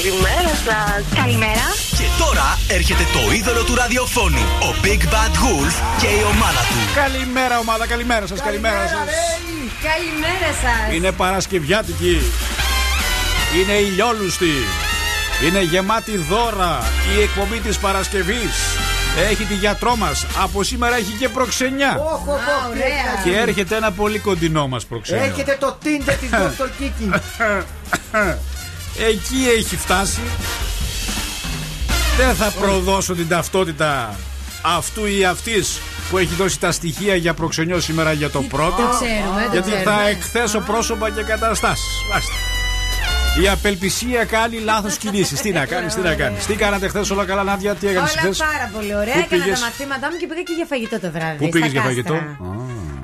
Καλημέρα. Καλημέρα σας. Καλημέρα. Και τώρα έρχεται το είδωλο του ραδιοφώνου, ο Big Bad Wolf και η ομάδα του. Καλημέρα, ομάδα, καλημέρα σας, καλημέρα σας. Καλημέρα σας. Είναι Παρασκευιάτικη. Είναι ηλιόλουστη. Είναι γεμάτη δώρα η εκπομπή της Παρασκευής. Έχει τη γιατρό μας. Από σήμερα έχει και προξενιά. Οχ, οχ, οχ, ωραία. τι Και έρχεται ένα πολύ κοντινό μας προξενιό. Έρχεται το Tinder της Dr. Kiki. Εκεί έχει φτάσει. Δεν θα προδώσω την ταυτότητα αυτού ή αυτής που έχει δώσει τα στοιχεία για προξενιό σήμερα για το πρώτο. Το ξέρουμε, το Γιατί ξέρουμε. θα εκθέσω πρόσωπα και καταστάσεις. Βάστε. Η απελπισία κάνει λάθος κινήσεις. Τι να κάνεις, τι να κάνεις. Τι κάνατε χθες όλα καλά, Νάντια, τι έκανες Όλα χθες; πάρα πολύ ωραία. Πού Έκανα πήγες; τα μαθήματά μου και πήγα και για φαγητό το βράδυ. Πού στα πήγες για κάστρα. φαγητό;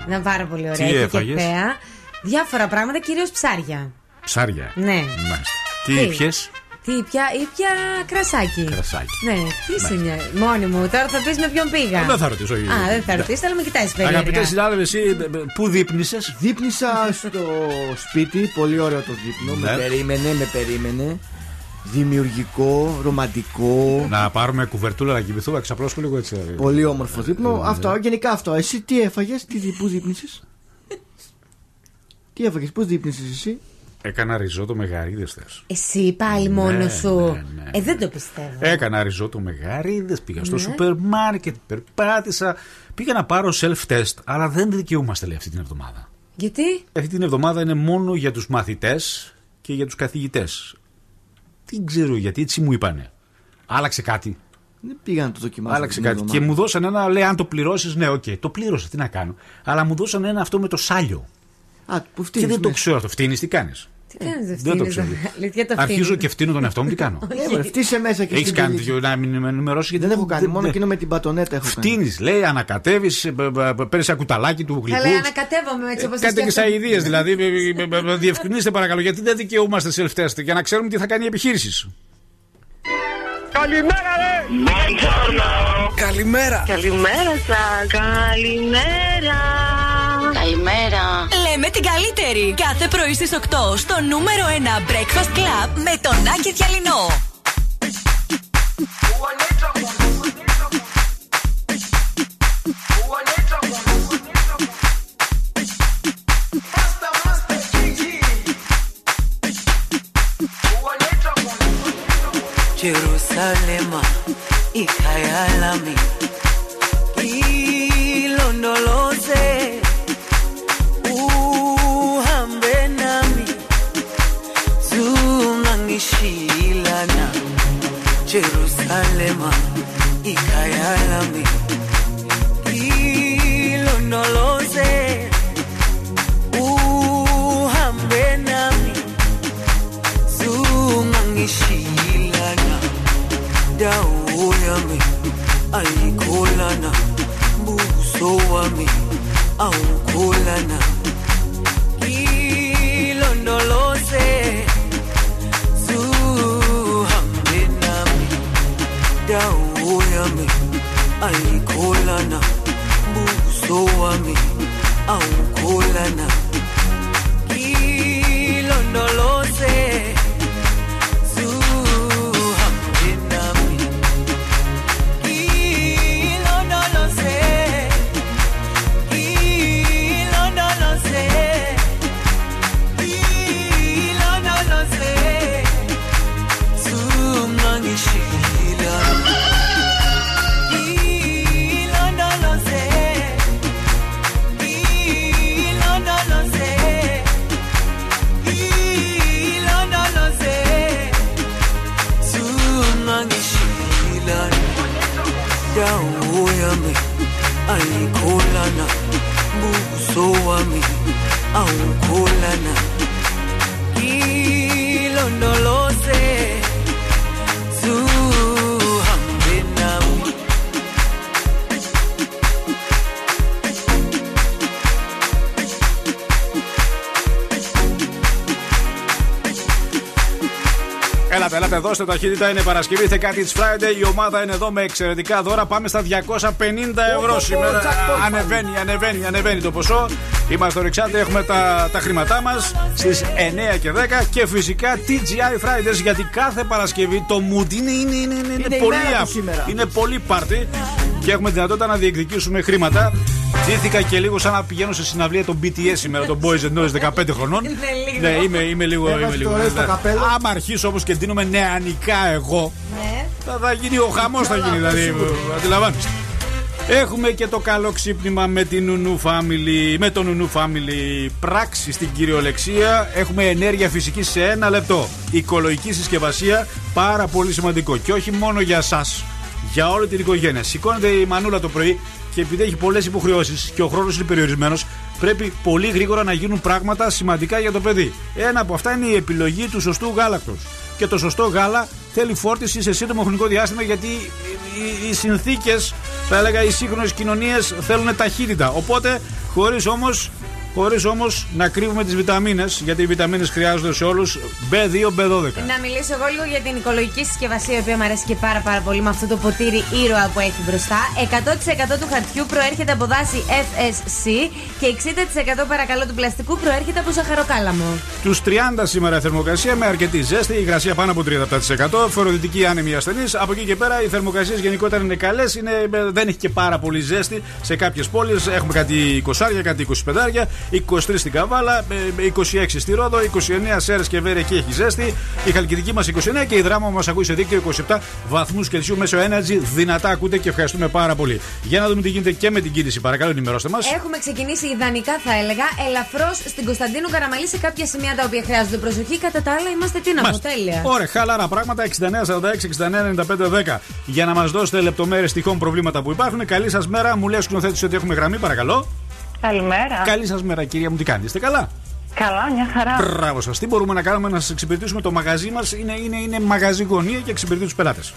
Ήταν πάρα πολύ ωραία. Τι και έφαγες; κεφαία. Διάφορα πράγματα, κυρίως ψάρια. Ψάρια. Ναι. Μάλιστα. Τι Τι; ήπιες; Τι ήπια, ήπια κρασάκι. Κρασάκι. Ναι, τι είσαι μια. Μόνη μου, τώρα θα πεις με ποιον πήγα. Δεν θα ρωτήσω. Α, δεν θα ρωτήσεις, αλλά με κοιτάζει περίεργα. Αγαπητές συνάδελφοι, εσύ ε, ε, πού δείπνησες; Δείπνησα στο σπίτι, πολύ ωραίο το δείπνο. Ναι. Με περίμενε, με περίμενε. Δημιουργικό, ρομαντικό. Να πάρουμε κουβερτούλα να κοιμηθούμε, ξαπλώσουμε λίγο έτσι. ε. Πολύ όμορφο δείπνο. Ναι. Αυτό, γενικά αυτό. Εσύ τι έφαγες, τι, πού δείπνησες; Τι έφαγες, πού δείπνησες εσύ; Έκανα ριζότο με γαρίδε θες. Εσύ πάλι μόνος Ναι, σου. ναι, ναι. Ε, δεν το πιστεύω. Έκανα ριζότο με γαρίδε, πήγα Ναι. στο σούπερ μάρκετ, περπάτησα. Πήγα να πάρω self-test, αλλά δεν δικαιούμαστε λέει αυτή την εβδομάδα. Γιατί; Αυτή την εβδομάδα είναι μόνο για τους μαθητές και για τους καθηγητές. Δεν ξέρω γιατί, έτσι μου είπανε. Άλλαξε κάτι. Δεν πήγα να το δοκιμάσω. Άλλαξε την κάτι. εβδομάδα. Και μου δώσαν ένα, λέει, αν το πληρώσεις, ναι, οκ. Το πλήρωσα, τι να κάνω. Αλλά μου δώσαν ένα αυτό με το σάλιο. Α, που Και φτύνεις δεν το μέσα. ξέρω αυτό. Φτύνεις, τι κάνεις; Τι κάνεις, δεν Ε, Δεν το φτύνεις, ξέρω. Αλήθεια το Αρχίζω φτύνεις. και φτύνω τον εαυτό μου, τι κάνω; Ε, μωρέ, φτύσε μέσα και Έχεις στην κάνει τελική. τέτοιο να μην με ενημερώσεις γιατί. Δεν έχω κάνει, μόνο εκείνο με την πατονέτα έχω κάνει. Φτύνεις, λέει, ανακατεύεις, παίρνεις ένα κουταλάκι του γλυκού. Καλά, ανακατεύομαι έτσι όπως Κάντε και σαν ιδέες, δηλαδή. ε, ε, ε, ε, Διευκρινίστε παρακαλώ, γιατί δεν δικαιούμαστε self-test για να ξέρουμε τι θα κάνει η επιχείρηση. Καλημέρα. Καλημέρα σα. Καλημέρα. Καλημέρα. Λέμε την καλύτερη. Κάθε πρωί στις 8 στο νούμερο 1 Breakfast Club με τον Άκη Διαλυνό. Jerusalema ikhaya lami Jerusalema ikhaya lami ilondoloze uhambe nami. Zungangishilana dawo yami ayikholana buso wami awukholana ilondoloze wami ayikholana buso wami awukholana. Ngilondoloze uso wami au kula na Έλατε, έλατε, δώστε ταχύτητα. Είναι Παρασκευή, 10 τη Friday. Η ομάδα είναι εδώ με εξαιρετικά δώρα. Πάμε στα 250 ευρώ σήμερα. Ανεβαίνει, ανεβαίνει, ανεβαίνει το ποσό. Είμαστε ορεξάτε, έχουμε τα, τα χρήματά μας στις 9 και 10 και φυσικά TGI Fridays γιατί κάθε Παρασκευή το mood είναι, είναι, είναι, είναι, Είναι η πολύ, μέρα του αφ- σήμερα. είναι πολύ πάρτι και έχουμε δυνατότητα να διεκδικήσουμε χρήματα. Ντύθηκα και λίγο σαν να πηγαίνω σε συναυλία των BTS σήμερα, των Boys and Girls 15 χρονών. Είναι λίγο. Ναι, είμαι, είμαι λίγο. Έβαζε Είμαι το λίγο ωραίο στο ναι. καπέλο. Άμα αρχίσω όμως και ντύνομαι νεανικά εγώ, Ναι. θα, θα γίνει ο χαμός, θα γίνει. Δηλαδή, αντιλαμβάνεστε. Έχουμε και το καλό ξύπνημα με την Νουνού Family, με το Νουνού Family πράξη στην κυριολεξία. Έχουμε ενέργεια φυσική σε ένα λεπτό. Οικολογική συσκευασία, πάρα πολύ σημαντικό. Και όχι μόνο για εσά, για όλη την οικογένεια. Σηκώνεται η μανούλα το πρωί και επειδή έχει πολλές υποχρεώσεις και ο χρόνος είναι περιορισμένος, πρέπει πολύ γρήγορα να γίνουν πράγματα σημαντικά για το παιδί. Ένα από αυτά είναι η επιλογή του σωστού γάλακτος. Και το σωστό γάλα θέλει φόρτιση σε σύντομο χρονικό διάστημα γιατί οι, οι συνθήκες, θα έλεγα, οι σύγχρονες κοινωνίες θέλουν ταχύτητα. Οπότε, χωρίς όμως χωρίς όμως να κρύβουμε τις βιταμίνες γιατί οι βιταμίνες χρειάζονται σε όλους B2, B12 Να μιλήσω εγώ λίγο για την οικολογική συσκευασία, η οποία μου αρέσει και πάρα, πάρα πολύ με αυτό το ποτήρι ήρωα που έχει μπροστά. 100% του χαρτιού προέρχεται από δάση FSC και 60% παρακαλώ του πλαστικού προέρχεται από ζαχαροκάλαμο. Τους 30 σήμερα η θερμοκρασία με αρκετή ζέστη, η υγρασία πάνω από 37%, φοροδυτική άνεμη ασθενής. Από εκεί και πέρα οι θερμοκρασίες γενικότερα είναι καλές, δεν έχει και πάρα πολύ ζέστη σε κάποιες πόλεις. Έχουμε κάτι 20, κάτι 25, 23 στην Καβάλα, ε, 26 στη Ρόδο, 29 Σέρες και Βέρε εκεί έχει ζέστη. Η Χαλκιδική μας 29 και η Δράμα μας ακούει σε δίκτυο 27 βαθμούς Κελσίου μέσω Energy. Δυνατά ακούτε και ευχαριστούμε πάρα πολύ. Για να δούμε τι γίνεται και με την κίνηση, παρακαλώ ενημερώστε μας. Έχουμε ξεκινήσει ιδανικά, θα έλεγα, ελαφρώς στην Κωνσταντίνου Καραμαλή σε κάποια σημεία τα οποία χρειάζονται προσοχή. Κατά τα άλλα, είμαστε τι να πω, Μάλιστα. τέλεια. Ωραία, χαλαρά πράγματα. 69-46-69-95-10 για να μας δώσετε λεπτομέρειες τυχόν προβλήματα που υπάρχουν. Καλή σας μέρα. Μου λέει ο σκηνοθέτης ότι έχουμε γραμμή, παρακαλώ. Καλημέρα. Καλή σας μέρα, κυρία μου, τι κάνετε. Είστε καλά; Καλά, μια χαρά. Μπράβο σας. Τι μπορούμε να κάνουμε να σας εξυπηρετήσουμε το μαγαζί μας; Είναι, είναι, είναι μαγαζί γωνία και εξυπηρετεί τους πελάτες.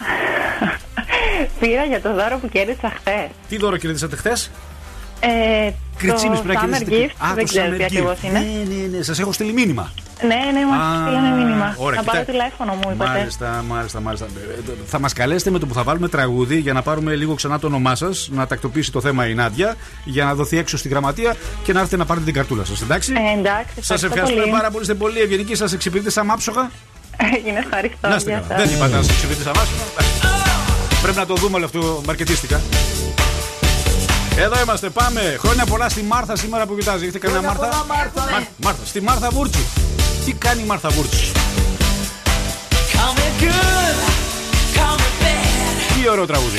Πήρα για το δώρο που κέρδισα χθες. τι δώρο κερδίσατε χθες; Ε, Κριτσίμη το πρέπει να Summer κερδίσετε. Gift, Α, δεν το ξέρω Summer τι Gift. ακριβώ είναι. Ναι, ναι, ναι. Σας έχω στείλει μήνυμα. Ναι, ναι, Α, μα στείλανε μήνυμα. ωραία, να πάρω κοιτά- τηλέφωνο μου, είπατε. Μάλιστα, μάλιστα, μάλιστα. Ε, ε, Θα μας καλέσετε με το που θα βάλουμε τραγούδι για να πάρουμε λίγο ξανά το όνομά σας, να τακτοποιήσει το θέμα η Νάντια, για να δοθεί έξω στη γραμματεία και να έρθετε να πάρετε την καρτούλα σας. Εντάξει; Ε, εντάξει, Σας ευχαριστώ ευχαριστούμε πολύ. πάρα πολύ. Είστε πολύ ευγενικοί. Σας εξυπηρετεί σαν άψογα. Έγινε, ευχαριστώ. Να είστε Γεια καλά. σας. Δεν είπατε να σας εξυπηρετεί σαν άψογα. Πρέπει να το δούμε όλο αυτό μαρκετίστικα. Εδώ είμαστε, πάμε. Χρόνια πολλά στη Μάρθα σήμερα που κοιτάζει. Έχετε κανένα Μάρθα; πολλά, Μάρθα. Μάρ- Μάρθα. Στη Μάρθα Βούρτσι. Τι κάνει η Μάρθα Βούρτσι; Call me good, call me bad, Τι ωραίο τραγούδι.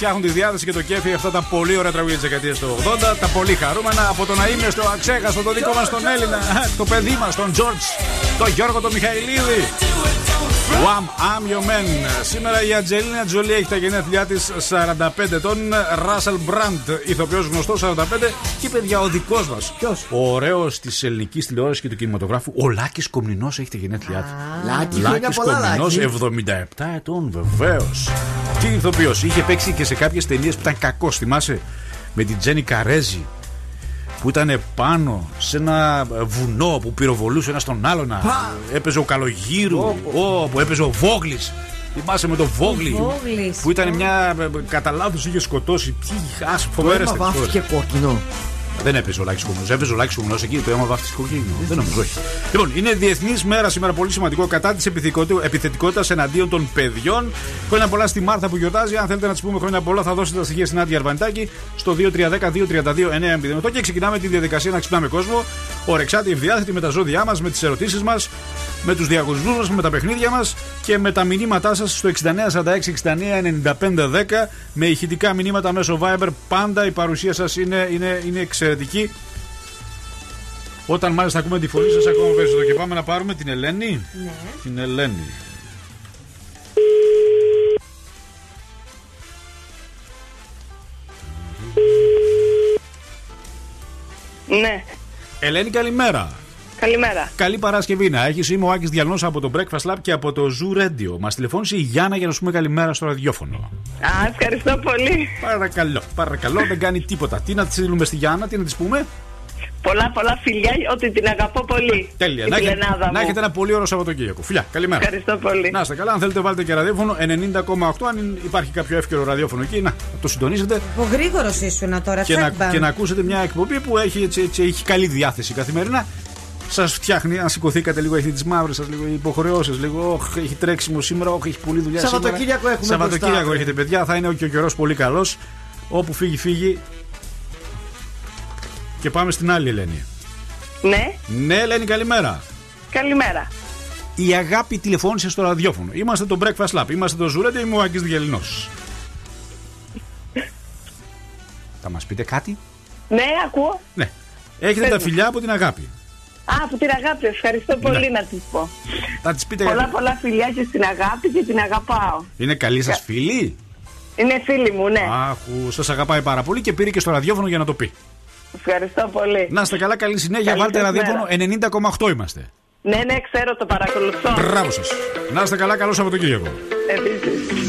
Φτιάχνουν τη διάθεση και το κέφι αυτά τα πολύ ωραία τραγούδια της δεκαετίας του 80, τα πολύ χαρούμενα από το να είμαι στο αξέχαστο, το δικό μας τον Έλληνα, το παιδί μας, τον Τζορτζ, τον Γιώργο τον Μιχαηλίδη. Wham, I'm your man. Σήμερα η Ατζελίνα Τζολί έχει τα γενέθλιά της 45 ετών. Ράσελ Μπραντ, ηθοποιός γνωστός 45. Και παιδιά, ο δικός μας. Ποιος; Ο ωραίος της ελληνικής τηλεόρασης και του κινηματογράφου, ο Λάκης Κομνηνός, έχει τα γενέθλιά του. Λάκη, χρόνια Λάκης πολλά, Κομνηνός, Λάκη. 77 ετών, βεβαίως. Τι ηθοποιός, είχε παίξει και σε κάποιες ταινίες που ήταν κακός, θυμάσαι; Με την Τζένι Καρέζη που ήταν πάνω σε ένα βουνό που πυροβολούσε ένα στον άλλον. Έπαιζε ο Καλογύρου, Ω, που έπαιζε ο Βόγλης. Θυμάσαι με το Βόγλη. Βόγλης. Που ήταν μια. ε, Κατά λάθος είχε σκοτώσει. Τι άσου, Το φοβέρε αίμα βάφτηκε κόκκινο. Δεν έπαιζε ο Λάκης Κομινό. Έπαιζε ο Λάκης Κομινό εκεί, το αίμα βάφτιση κοκκίνο. Δεν νομίζω, όχι. Λοιπόν, είναι Διεθνής Μέρα σήμερα, πολύ σημαντικό, κατά της επιθετικότητας εναντίον των παιδιών. Χρόνια πολλά στη Μάρθα που γιορτάζει. Αν θέλετε να της πούμε χρόνια πολλά, θα δώσετε τα στοιχεία στην Άντια Αρβανιτάκη στο 2310-232-908 και ξεκινάμε τη διαδικασία να ξυπνάμε κόσμο. Ορεξάτη, ευδιάθετη με τα ζώδιά μας, με τις ερωτήσεις μας, με τους διαγωνισμούς μας, με τα παιχνίδια μας και με τα μηνύματά σας στο 6946-699510 με ηχητικά μηνύματα μέσω Viber. Πάντα η παρουσία σας είναι, είναι, είναι εξαιρετική. Όταν μάλιστα ακούμε τη φωνή σας, ακόμα περισσότερο. Και πάμε να πάρουμε την Ελένη. Ναι. Την Ελένη. Ναι, Ελένη, καλημέρα. Καλημέρα. Καλή Παρασκευή να έχεις. Είμαι ο Άκης Διαλνός από το Breakfast Lab και από το Zoo Radio. Μας τηλεφώνησε η Γιάννα για να σου πούμε καλημέρα στο ραδιόφωνο. Α, ευχαριστώ πολύ. Παρακαλώ, παρακαλώ, δεν κάνει τίποτα. Τι να της στείλουμε στη Γιάννα, τι να της πούμε; Πολλά πολλά φιλιά, ότι την αγαπώ πολύ. Τέλεια. Την Να, έχετε- Ελενάδα να μου. έχετε ένα πολύ ωραίο Σαββατοκύριακο. Φιλιά, καλημέρα. Ευχαριστώ πολύ. Να είστε καλά, αν θέλετε βάλτε και ραδιόφωνο 90,8. Αν υπάρχει κάποιο εύκαιρο ραδιόφωνο εκεί, να το συντονίσετε Ο γρήγορος ήσουν τώρα, και να, τσακ, και να ακούσετε μια εκπομπή που έχει, έτσι, έτσι, έχει καλή διάθεση καθημερινά. Σας φτιάχνει, αν σηκωθήκατε λίγο, έχει τις μαύρες σας, λίγο υποχρεώσει, λίγο. «Οχ, έχει τρέξιμο σήμερα, όχι, έχει πολλή δουλειά σήμερα. Σαββατοκύριακο έχουμε Σαββατοκύριακο μπροστά. έχετε, παιδιά. Θα είναι και ο καιρός πολύ καλός. Όπου φύγει, φύγει. Και πάμε στην άλλη Ελένη. Ναι, Ναι, Ελένη, καλημέρα. καλημέρα. Η αγάπη τηλεφώνησε στο ραδιόφωνο. Είμαστε το Breakfast Lab. Είμαστε το Ζουρέντε. Είμαι ο Άγγις Διαλυνός. Θα μας πείτε κάτι; Ναι, ακούω. Ναι. Έχετε Πες τα μου. φιλιά από την αγάπη. Α, από την αγάπη, ευχαριστώ πολύ Ναι. να τη πω. Θα τις πείτε Πολλά πολλά φιλιά και στην αγάπη και την αγαπάω. Είναι καλή σας φίλη; Είναι φίλη μου, ναι. Άχου, σας αγαπάει πάρα πολύ και πήρε και στο ραδιόφωνο για να το πει. Ευχαριστώ πολύ. Να είστε καλά, καλή συνέχεια. Καλή Βάλτε σας ραδιόφωνο μέρα. 90,8 είμαστε. Ναι, ναι, ξέρω, το παρακολουθώ. Μπράβο σας. Να είστε καλά, καλό Σαββατοκύριακο. Επίσης.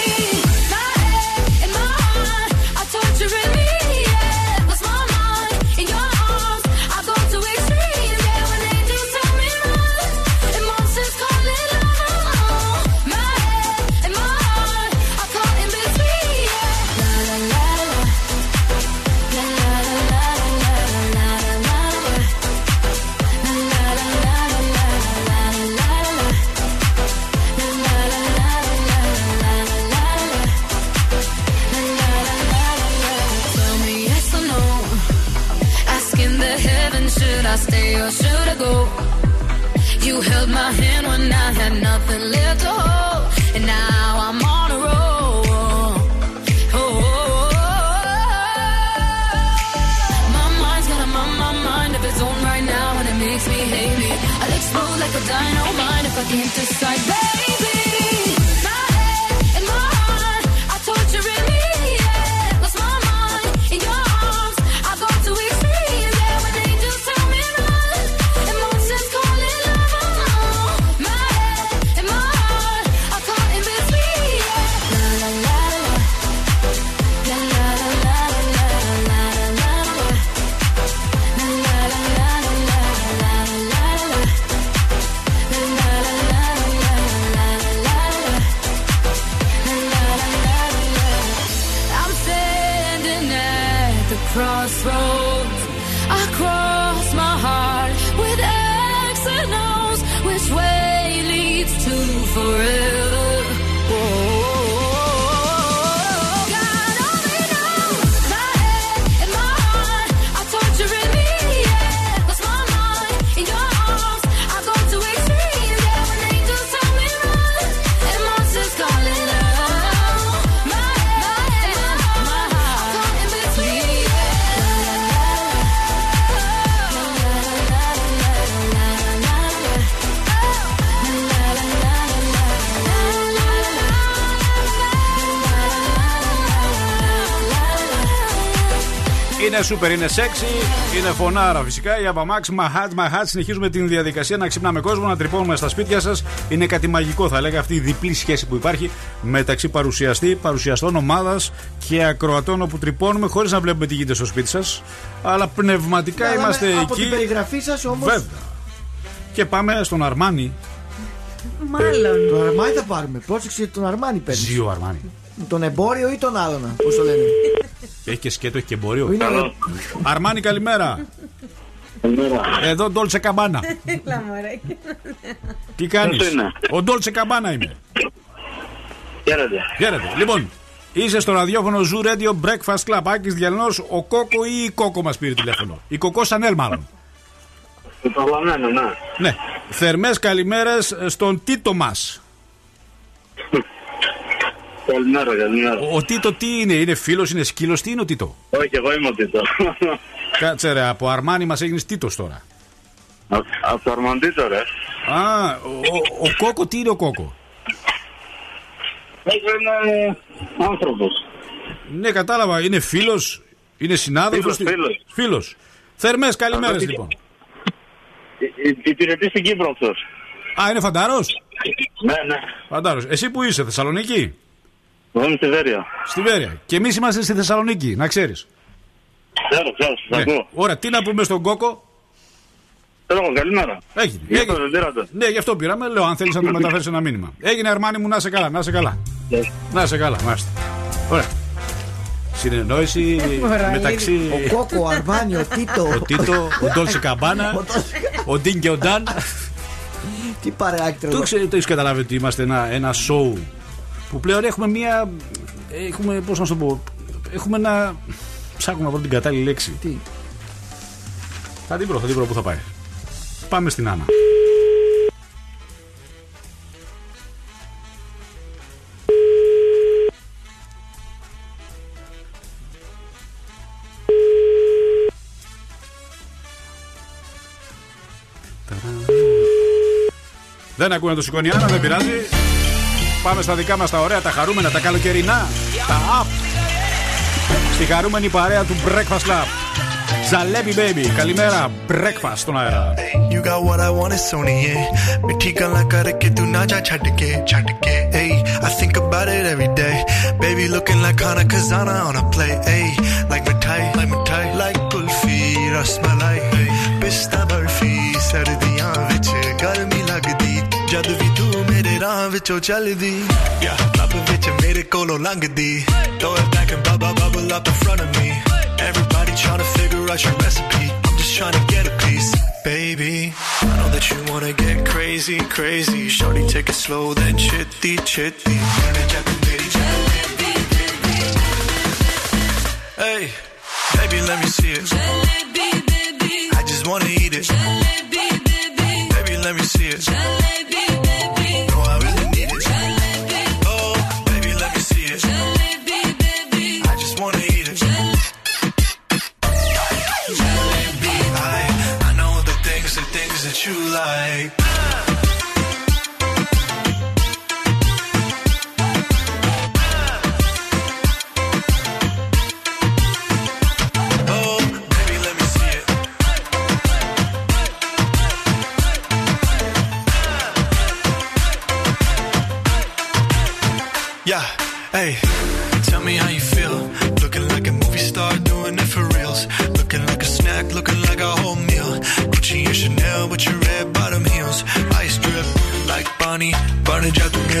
Σούπερ, είναι σεξι, είναι φωνάρα φυσικά. Η Αβαμάξ Μαχάτ Μαχάτ. Συνεχίζουμε την διαδικασία να ξυπνάμε κόσμο, να τρυπώνουμε στα σπίτια σας. Είναι κάτι μαγικό, θα λέγα αυτή η διπλή σχέση που υπάρχει μεταξύ παρουσιαστή, παρουσιαστών ομάδας και ακροατών όπου τρυπώνουμε χωρίς να βλέπουμε τι γίνεται στο σπίτι σας. Αλλά πνευματικά Αλλά είμαστε με- Από εκεί. την περιγραφή σας όμω. Βέβαια. Και πάμε στον Αρμάνι. Μάλλον. Τον Αρμάνι θα πάρουμε. Πρόσεξε τον Αρμάνι παίρνεις. Ζει ο Αρμάνι. Τον εμπόριο ή τον άλλον. Πώς το λένε; Έχει και σκέτο, έχει και εμπόριο. Είναι Αρμάνι, καλημέρα. Εδώ Ντόλτσε Καμπάνα. Έλα, μωρέ. Τι κάνεις; Ποιος είναι; Ο Ντόλτσε Καμπάνα είμαι. Χαίρετε. Χαίρετε. Λοιπόν, είσαι στο ραδιόφωνο Zoo Radio Breakfast Club. Άκης Διαλνός, ο Κόκο ή η Κόκο μας πήρε τηλέφωνο; Η Κοκό Σανέλ, μάλλον. Το προλαβαίνω, ναι. ναι. Θερμές καλημέρες στον Τίτο μας. Καλημέρα, καλημέρα. Ο, ο Τίτο τι είναι, είναι φίλος, είναι σκύλος, τι είναι ο Τίτο; Όχι, εγώ είμαι ο Τίτο. Κάτσε ρε, από Αρμάνι μας έγινες Τίτος τώρα. Από το Αρμαντίτο, ρε. Α, ο, ο, ο Κόκο τι είναι ο Κόκο; Εγώ είναι άνθρωπος. Ναι, κατάλαβα, είναι φίλος, είναι συνάδελφος. Φίλος, φίλος. Φίλος. Θερμές καλημέρες Αυτό λοιπόν. Υπηρετεί στην Κύπρο αυτός. Α, είναι φαντάρος; Ναι, ναι. Φαντάρος. Εσύ που είσαι, Θεσσαλονίκη; Εγώ είμαι στη Βέρεια. Στη Βέρεια. Και εμείς είμαστε στη Θεσσαλονίκη, να ξέρεις. Ξέρω, ξέρω, σας ακούω. Ωραία, τι να πούμε στον Κόκο; Θέλω, καλημέρα. Έγινε. Για Έγινε. το δεν πήρατε. Ναι, γι' αυτό πήραμε. Λέω, αν θέλεις να του μεταφέρεις ένα μήνυμα. Έγινε, Αρμάνι μου, να σε καλά, να σε καλά. Ναι. Να σε καλά, μάλιστα. Ωραία. Συνεννόηση μεταξύ. Ο Κόκο, ο Αρμάνι, ο Τίτο. Ο Τίτο, ο Ντόλσε Καμπάνα, ο Ντίν και ο Νταν. Τι παρεάκι Το, τρελό. ξέρετε, το έχεις καταλάβει ότι είμαστε ένα, ένα show που πλέον έχουμε μία. Έχουμε, πώς να σου το πω. Έχουμε ένα. Ψάχνω να βρω την κατάλληλη λέξη. Τι; Θα την βρω, θα την βρω που θα πάει. Πάμε στην Άννα. Δεν ακούνε το σηκώνει η Άννα, δεν πειράζει. Πάμε στα δικά μα τα ωραία, τα χαρούμενα, τα καλοκαιρινά. Τα up. Στη χαρούμενη παρέα του Breakfast Lab. Ζαλέπι baby, καλημέρα. Breakfast στον αέρα. You got what I want Sony. Mithi gala karke tu na ja chhad ke chhad ke. Hey, I think about it every day. Baby looking like Hana Kazana on a play. Hey, like my tie, like my tie, like kulfi, rasmalai. Hey, pista barfi, sardiyan vich garmi lagdi. Jad vi tu ਰਾਹ ਵਿੱਚੋਂ ਚੱਲਦੀ yeah ਲੱਭ ਵਿੱਚ ਮੇਰੇ ਕੋਲੋਂ ਲੰਘਦੀ throw it back and bubble bubble up in front of me everybody trying to figure out your recipe I'm just trying to get a piece baby I know that you wanna get crazy crazy shorty take it slow then chitty chitty Hey, baby, let me see it. I just wanna eat it. Baby, let me see it. No, it out to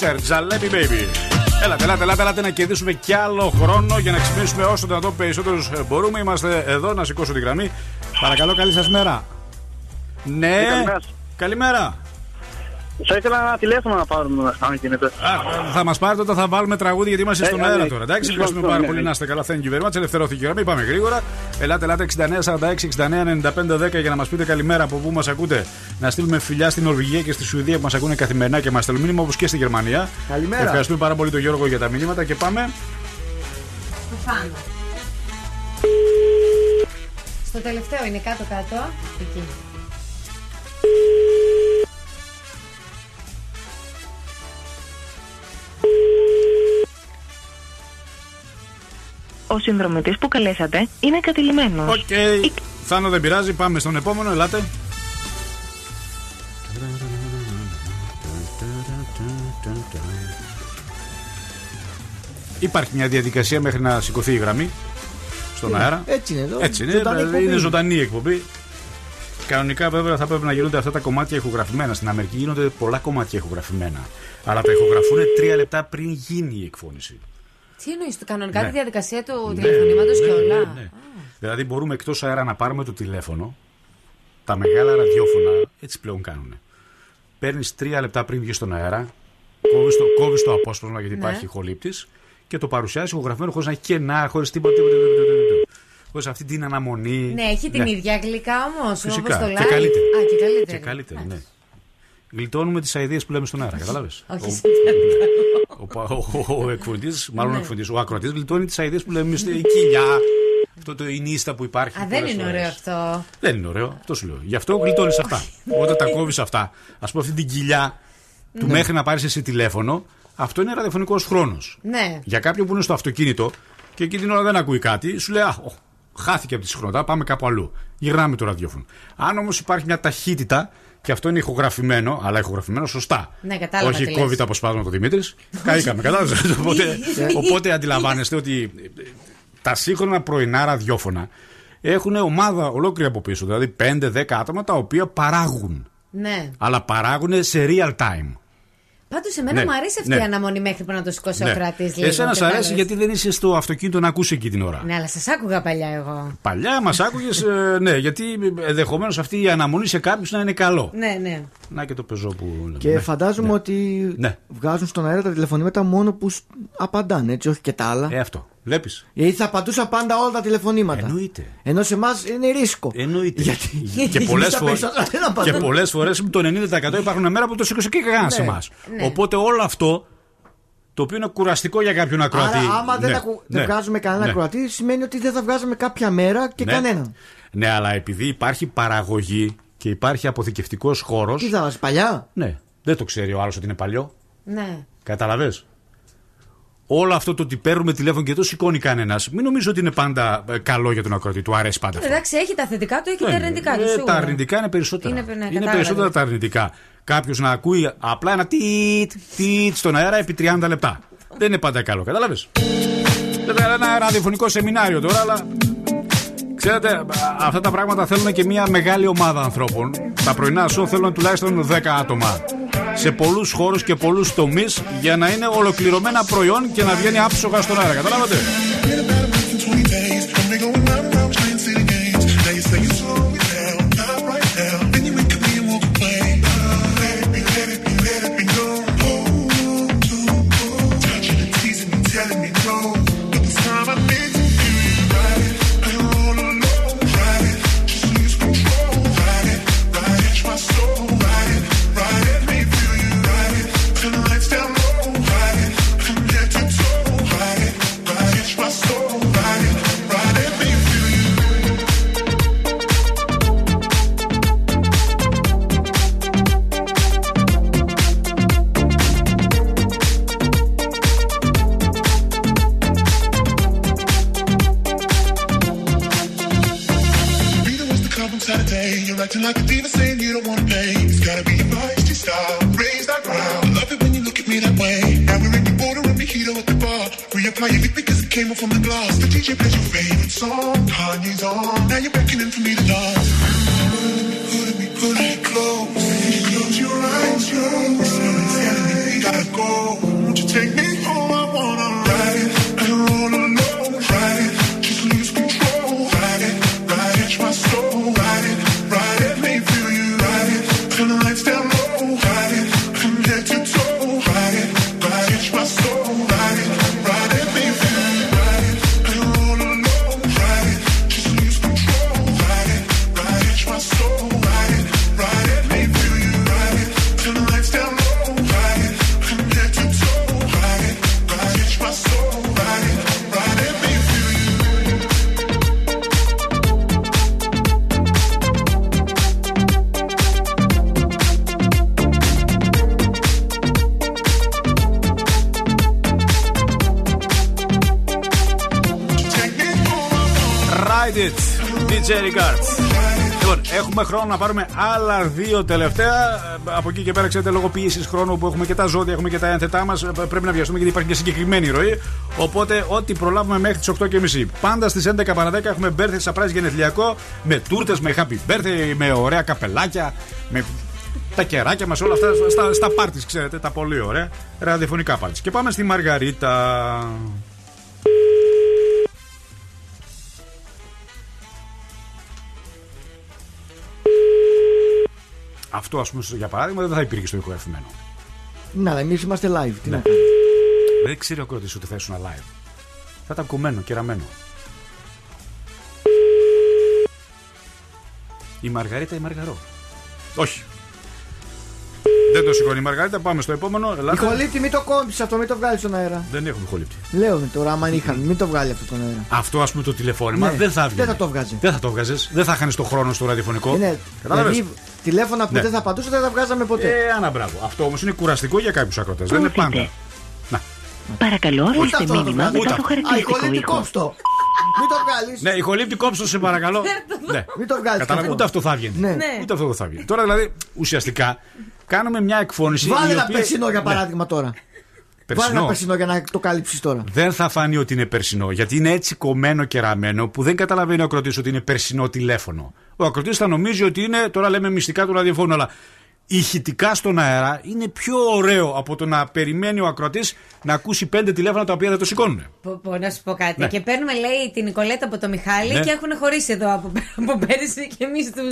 Τέσσερ, Τζαλέπι Baby. Έλατε, έλατε, έλατε, έλατε να κερδίσουμε κι άλλο χρόνο για να ξυπνήσουμε όσο το δυνατόν περισσότερους μπορούμε. Είμαστε εδώ να σηκώσω τη γραμμή. Παρακαλώ, καλή σας μέρα. Ναι, καλημέρα. Καλημέρα. Θα ήθελα ένα τηλέφωνο να πάρουμε αν γίνεται. Α, θα μας πάρετε όταν θα βάλουμε τραγούδι γιατί είμαστε Ε, στον α, αέρα ναι. τώρα. Εντάξει, Σωστό, ευχαριστούμε πάρα ναι, πολύ ναι. να είστε καλά. Thank you very much. Ελευθερώθηκε η γραμμή. Πάμε γρήγορα. Ελάτε, ελάτε 69 46 69 95 10 για να μας πείτε καλημέρα από πού μας ακούτε. Να στείλουμε φιλιά στην Νορβηγία και στη Σουηδία που μας ακούνε καθημερινά και μας στέλνουν μήνυμα όπως και στη Γερμανία. Καλημέρα. Ευχαριστούμε πάρα πολύ τον Γιώργο για τα μηνύματα και πάμε. Στο πάνω. Στο τελευταίο είναι κάτω-κάτω. Εκεί. Ο συνδρομητής που καλέσατε είναι κατειλημμένος. Οκ. Θάνο δεν πειράζει. Πάμε στον επόμενο. Ελάτε. Υπάρχει μια διαδικασία μέχρι να σηκωθεί η γραμμή στον αέρα. Έτσι είναι εδώ. Έτσι είναι, Ζωντανή δηλαδή εκπομπή. είναι ζωντανή η εκπομπή. Κανονικά βέβαια θα πρέπει να γίνονται αυτά τα κομμάτια ηχογραφημένα. Στην Αμερική γίνονται πολλά κομμάτια ηχογραφημένα. Αλλά τα ηχογραφούν τρία λεπτά πριν γίνει η εκφώνηση. Τι εννοείς, κανονικά Ναι. τη διαδικασία του Ναι, τηλεφωνήματος και ναι, όλα. ναι, ναι. Δηλαδή μπορούμε εκτός αέρα να πάρουμε το τηλέφωνο. Τα μεγάλα ραδιόφωνα έτσι πλέον κάνουν. Παίρνεις τρία λεπτά πριν βγεις στον αέρα, κόβεις το, κόβεις το απόσπασμα γιατί Ναι. υπάρχει ηχολήπτη και το παρουσιάζεις ηχογραφημένο χωρίς να έχει κενά, χωρίς τίποτα. τίποτα, τίποτα, τίποτα. Χωρίς αυτή την αναμονή. Ναι, έχει την ίδια γλυκά όμως. Φυσικά. το Και live. καλύτερη. Α, και καλύτερη. Και καλύτερη, ναι. Γλιτώνουμε τις αειδίε που λέμε στον αέρα, κατάλαβε. Όχι, σε Ο, ο, ο, ο εκφωνητή, μάλλον ο Ναι. εκφωνητή, ο ακροατής γλιτώνει τις αειδίε που λέμε εμεί. Η κοιλιά, αυτό το η νύστα που υπάρχει. Α, δεν πολλές είναι φορές. ωραίο αυτό. Δεν είναι ωραίο, αυτό σου λέω. Γι' αυτό γλιτώνεις αυτά. Όταν τα κόβεις αυτά, ας πούμε αυτή την κοιλιά του Ναι. μέχρι να πάρεις εσύ τηλέφωνο, αυτό είναι ραδιοφωνικός χρόνος. Ναι. Για κάποιον που είναι στο αυτοκίνητο και εκείνη την ώρα δεν ακούει κάτι, σου λέει Α, ο, χάθηκε από τη συχνότητα, πάμε κάπου αλλού. Γυρνάμε το ραδιόφωνο. Αν όμως υπάρχει μια ταχύτητα και αυτό είναι ηχογραφημένο, αλλά ηχογραφημένο σωστά. Ναι, κατάλαβα Όχι τι λες. κόβει τα αποσπάσματα ο Δημήτρης. Καήκαμε, κατάλαβες. οπότε, οπότε αντιλαμβάνεστε ότι τα σύγχρονα πρωινά ραδιόφωνα έχουν ομάδα ολόκληρη από πίσω. Δηλαδή 5-10 άτομα τα οποία παράγουν. Ναι. Αλλά παράγουν σε real time. Πάντως, εμένα Ναι, μου αρέσει αυτή ναι. η αναμονή μέχρι που να το σηκώσει ο κρατή. Εσένα σ' αρέσει γιατί δεν είσαι στο αυτοκίνητο να ακούσει εκεί την ώρα. Ναι, αλλά σας άκουγα παλιά εγώ. Παλιά μας άκουγες, ναι, γιατί ενδεχομένως αυτή η αναμονή σε κάποιους να είναι καλό. Ναι, ναι. Να και το πεζό που. λέμε. Και Ναι. φαντάζομαι ότι Ναι. βγάζουν στον αέρα τα τηλεφωνήματα μόνο που σ- απαντάνε, έτσι, όχι και τα άλλα. Ε, αυτό. Βλέπεις. Γιατί θα απαντούσα πάντα όλα τα τηλεφωνήματα. Εννοείται. Ενώ σε εμάς είναι ρίσκο. Εννοείται. Γιατί και πολλές στα φορέ. περισσότερα δεν απαντούν. Και πολλές φορές το 90% υπάρχουν μέρα που το σήκωσε και κανένας σε Ναι, εμάς. ναι. Οπότε όλο αυτό. Το οποίο είναι κουραστικό για κάποιον ακροατή. Άρα, άμα δεν, Ναι, ακου... δεν ναι, βγάζουμε κανένα ναι. ακροατή, σημαίνει ότι δεν θα βγάζουμε κάποια μέρα και Ναι. κανέναν. Ναι, αλλά επειδή υπάρχει παραγωγή και υπάρχει αποθηκευτικός χώρος. Τι θα βάζεις παλιά; Ναι, δεν το ξέρει ο άλλος ότι είναι παλιό. Ναι. Καταλαβέ. Όλο αυτό το ότι παίρνουμε τηλέφωνο και δεν το σηκώνει κανένας, μην νομίζω ότι είναι πάντα ε, καλό για τον ακροατή. Του αρέσει πάντα αυτό. Εντάξει, έχει τα θετικά του, έχει τα Δεν είναι. αρνητικά του. Ε, σίγουρα. τα αρνητικά είναι περισσότερα. Είναι, ναι, είναι κατάλαβα. περισσότερα τα αρνητικά. Κάποιος να ακούει απλά ένα τίτ, τίτ στον αέρα επί 30 λεπτά. Δεν είναι πάντα καλό, κατάλαβε. Δεν είναι ένα ραδιοφωνικό σεμινάριο τώρα, αλλά. Ξέρετε, α, αυτά τα πράγματα θέλουν και μια μεγάλη ομάδα ανθρώπων. Τα πρωινά σου θέλουν τουλάχιστον 10 άτομα. Σε πολλούς χώρους και πολλούς τομείς για να είναι ολοκληρωμένα προϊόν και να βγαίνει άψογα στον αέρα. Καταλάβατε; acting like a diva saying you don't wanna play. It's gotta be your feisty style. Raise that ground. Love it when you look at me that way. Now we're in the border and mojito at the bar. Reapply your lip because it came off from the glass. The DJ plays your favorite song. Kanye's on. Now you're beckoning for me to dance. Pulling me, pulling me close. Close your eyes, close. Someone's telling me we gotta go. Ride DJ Regard. Λοιπόν, έχουμε χρόνο να πάρουμε άλλα δύο τελευταία. Ε, Από εκεί και πέρα, ξέρετε, λόγω πίεσης χρόνου που έχουμε και τα ζώδια, έχουμε και τα ένθετά μας, πρέπει να βιαστούμε γιατί υπάρχει και συγκεκριμένη ροή. Οπότε, ό,τι προλάβουμε μέχρι τις 8.30. Πάντα στις 11 παρα 10 έχουμε birthday surprise γενεθλιακό με τούρτες, με happy birthday, με ωραία καπελάκια, με τα κεράκια μας, όλα αυτά στα, στα πάρτι, ξέρετε, τα πολύ ωραία ραδιοφωνικά πάρτι. Και πάμε στη Μαργαρίτα. Αυτό, ας πούμε, για παράδειγμα, δεν θα υπήρχε στο ηχογραφημένο. Να, αλλά εμείς είμαστε live. Τι Ναι. να κάνουμε. Δεν ξέρει ο κρότη ότι θα ήσουν live. Θα ήταν κομμένο και ραμμένο. Η Μαργαρίτα ή Μαργαρό; Όχι. Δεν το σηκώνει η Μαργαρίτα. Πάμε στο επόμενο. Ελάτε. Ηχολήπτη, μην το κόψει αυτό, μην το βγάλει στον αέρα. Δεν έχουμε χολύπτη. Λέω τώρα, άμα είχαν, μην το βγάλει αυτό στον αέρα. Αυτό ας πούμε το τηλεφώνημα Ναι. δεν θα βγει. Δεν θα το βγάζει. Δεν θα το βγάζες. Δεν θα χάνεις το χρόνο στο ραδιοφωνικό. Είναι, Κατάλαβες; δηλαδή, τηλέφωνα που Ναι. δεν θα απαντούσα δεν τα βγάζαμε ποτέ. Ε, άνα μπράβο. Αυτό όμως είναι κουραστικό για κάποιους ακροτές. Δεν είναι πάντα. Παρακαλώ, Ούτε αφήστε αυτό το μήνυμα βγάζει. μετά το Α, χαρακτηριστικό ηχολήπτη, ήχο. κόψ' το. Μην το βγάλεις. Ναι, ηχολήπτη κόψω σε παρακαλώ. ναι. Μην το βγάλεις. Κατάλαβε, ούτε αυτό θα βγαίνει. Ναι. Ούτε αυτό δεν θα βγαίνει. Τώρα δηλαδή ουσιαστικά κάνουμε μια εκφώνηση. Βάλε η ένα οποία- περσινό για Ναι. παράδειγμα τώρα. Βάλε Περσινό. ένα περσινό για να το κάλυψει τώρα. Δεν θα φανεί ότι είναι περσινό, γιατί είναι έτσι κομμένο και ραμμένο που δεν καταλαβαίνει ο ακροτής ότι είναι περσινό τηλέφωνο. Ο ακροτής θα νομίζει ότι είναι, τώρα λέμε μυστικά του ραδιοφώνου, αλλά ηχητικά στον αέρα είναι πιο ωραίο από το να περιμένει ο ακροτή να ακούσει πέντε τηλέφωνα τα οποία δεν το σηκώνουν. Πω, πω, να σου πω κάτι. Ναι. Και παίρνουμε, λέει, την Νικολέτα από το Μιχάλη Ναι. και έχουν χωρίσει εδώ από, από πέρυσι και εμείς του.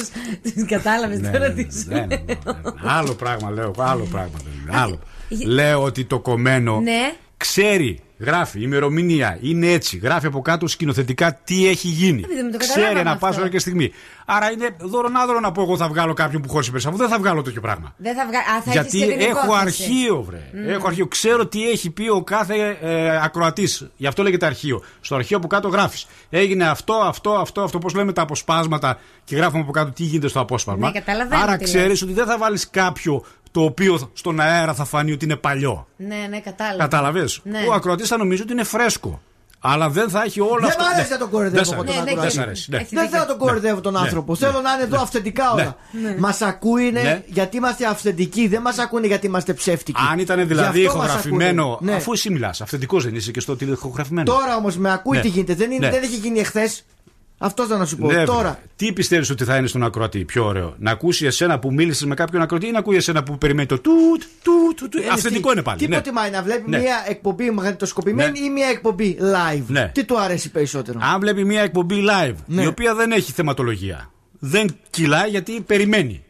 Τους κατάλαβες Ναι, τώρα ναι, τι ναι, σου ναι, ναι, λέω. ναι. Άλλο πράγμα λέω, άλλο πράγμα. λέω, Άλλο. Λέω ότι το κομμένο Ναι. ξέρει, γράφει ημερομηνία, είναι έτσι, γράφει από κάτω σκηνοθετικά τι έχει γίνει. Επειδή με το Ξέρει καταλάβαμε ένα αυτό. πάσα ώρα και στιγμή. Άρα είναι δωρονάδωρο να πω εγώ θα βγάλω κάποιον που χώρισε πέρσι, αφού δεν θα βγάλω τέτοιο πράγμα. Δεν θα βγα... Α, θα Γιατί έχεις και την έχω υπόθεση. αρχείο, βρε. Μμμ. Έχω αρχείο. Ξέρω τι έχει πει ο κάθε ε, ακροατής. Γι' αυτό λέγεται αρχείο. Στο αρχείο από κάτω γράφεις. Έγινε αυτό, αυτό, αυτό, αυτό. Πώς λέμε τα αποσπάσματα και γράφουμε από κάτω τι γίνεται στο απόσπασμα. Ναι, καταλαβαίνω Άρα τι ξέρεις λες. ότι δεν θα βάλεις κάποιο το οποίο στον αέρα θα φανεί ότι είναι παλιό. Ναι, ναι, κατάλαβα. Κατάλαβες; Ναι. Ο ακροατής θα νομίζει ότι είναι φρέσκο. Αλλά δεν θα έχει όλο Δεν αυτό. μ' αρέσει Ναι. να τον κοροϊδεύω Δεν σ' εγώ τον αρέσει. Ναι, ναι, Δεν ακροατή. σ' αρέσει. ναι. Δεν θέλω να τον κοροϊδεύω τον Ναι. άνθρωπο. Ναι. Θέλω να είναι εδώ αυθεντικά όλα. Ναι. Μας ακούει Ναι. γιατί είμαστε αυθεντικοί. Δεν μας ακούνε γιατί είμαστε ψεύτικοι. Αν ήταν δηλαδή Γι' αυτό μας ηχογραφημένο. ακούνε. Ναι. Αφού εσύ μιλάς, αυθεντικός δεν είσαι και στο τηλεχογραφημένο. Τώρα όμως με ακούει Ναι. τι γίνεται. Δεν, είναι, Ναι. δεν έχει γίνει εχθές. Αυτό θα να σου πω. Ναι, Τώρα. βρε. Τι πιστεύεις ότι θα είναι στον ακροατή πιο ωραίο, Να ακούσει εσένα που μίλησες με κάποιον ακροατή ή να ακούει εσένα που περιμένει το τούτ, τούτ, τούτ. Ε, Αυθεντικό τι- είναι πάλι. Τι ναι. προτιμάει να βλέπει Ναι. μια εκπομπή μαγνητοσκοπημένη Ναι. ή μια εκπομπή live; Ναι. Τι του αρέσει περισσότερο; Αν βλέπει μια εκπομπή live, Ναι. η οποία δεν έχει θεματολογία, δεν κυλάει γιατί περιμένει.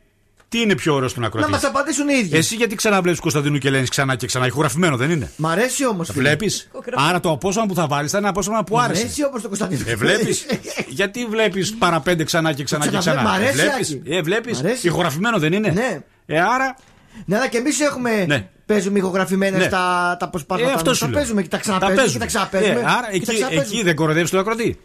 Τι είναι πιο ωραίο στον Να ακροατή; μας απαντήσουν οι ίδιοι. Εσύ γιατί ξαναβλέπεις Κωνσταντινού και Ελένη ξανά και ξανά. Ηχογραφημένο δεν είναι; Μ' αρέσει όμως. Βλέπεις; Άρα το απόσπασμα που θα βάλεις θα είναι ένα απόσπασμα που Μ' άρεσε. αρέσει όπω το Κωνσταντίνο. Ε, βλέπεις; γιατί βλέπεις παραπέντε ξανά και ξανά και ξαναβλέπω, ξανά. μ' αρέσει, βλέπεις; Άκη. Ε, βλέπεις; Μ' αρέσει. Ηχογραφημένο δεν είναι; Ναι. Ε, άρα; Ναι, αλλά και εμείς έχουμε. Ναι. Παίζουμε ηχογραφημένε Ναι. τα, τα Ε, αποσπάσματα. αυτό μας. σου τα λέω. παίζουμε και τα ξαναπέζουμε και τα ξαναπέζουμε. Ε, άρα και τα εκεί, ξαναπέζουμε. εκεί δεν κοροϊδεύεις τον ακροατή.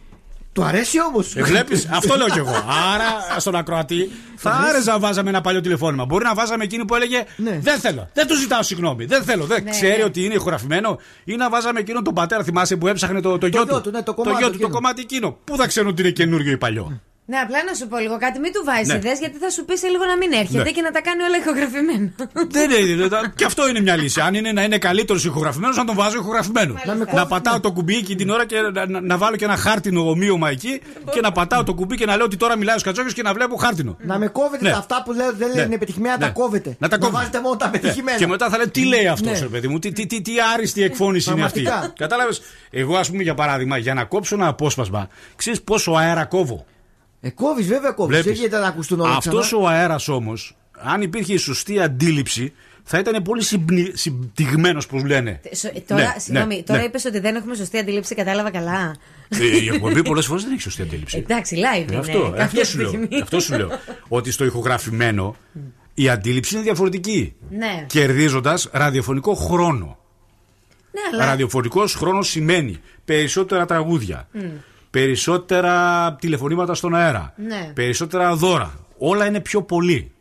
Του αρέσει όμως. Ε, Βλέπεις, αυτό λέω κι εγώ. Άρα στον ακροατή θα άρεσε να βάζαμε ένα παλιό τηλεφώνημα. Μπορεί να βάζαμε εκείνο που έλεγε Ναι. Δεν θέλω, δεν του ζητάω συγγνώμη. Δεν θέλω, δεν Ναι, ξέρει ναι. ότι είναι ηχογραφημένο. Ή να βάζαμε εκείνον τον πατέρα, θυμάσαι που έψαχνε το, το, γιο γιο του. του, ναι, το κομμάτι γιο του, το εκείνο. κομμάτι εκείνο. Πού θα ξέρουν ότι είναι καινούριο ή παλιό. Ναι, απλά να σου πω λίγο κάτι. Μην του βάζεις Ναι. ιδέες γιατί θα σου πεις σε λίγο να μην έρχεται Ναι. και να τα κάνει όλα ηχογραφημένα. Δεν είναι. δεν- Και αυτό είναι μια λύση. Αν είναι να είναι καλύτερος ηχογραφημένος, να τον βάζω ηχογραφημένο. Να με Να κόβει- πατάω το κουμπί εκείνη την ώρα και να, να- να βάλω και ένα χάρτινο ομοίωμα εκεί και να πατάω το κουμπί και να λέω ότι τώρα μιλάει ο Σκατσόκης και να βλέπω χάρτινο. Να με κόβετε Ναι. τα αυτά που λέω δεν Ναι. είναι πετυχημένα, Ναι. τα κόβετε. Να τα κόβετε. βάζετε μόνο τα πετυχημένα. Και μετά θα λέει τι λέει αυτός, Ναι. ρε παιδί μου, τι, τι, τι, τι άριστη εκφώνηση είναι αυτή. Πραγματικά. Κατάλαβες; Εγώ, ας πούμε, για παράδειγμα, για να κόψω ένα απόσπασμα, ξέρεις πόσο αέρα κόβω; Ε, κόβεις, βέβαια κόβεις. Δεν Βλέπεις. γίνεται να ακουστούν όλα Αυτός ξανά. ο αέρας όμως, αν υπήρχε η σωστή αντίληψη, θα ήταν πολύ συμπτυγμένος, που λένε. Σο- Τώρα, Ναι, συγγνώμη, ναι, τώρα ναι. είπες ότι δεν έχουμε σωστή αντίληψη, κατάλαβα καλά. Ε, Η εκπομπή πολλές φορές δεν έχει σωστή αντίληψη. Εντάξει, live Ε, είναι. αυτό, κάποια αυτό, σου λέω, στιγμή. αυτό σου λέω. Ότι στο ηχογραφημένο η αντίληψη είναι διαφορετική. Ναι. Κερδίζοντας ραδιοφωνικό χρόνο. Ναι, αλλά. Ραδιοφωνικός χρόνος σημαίνει περισσότερα τραγούδια, Μμ. Περισσότερα τηλεφωνήματα στον αέρα, Ναι. περισσότερα δώρα. Όλα είναι πιο πολύ.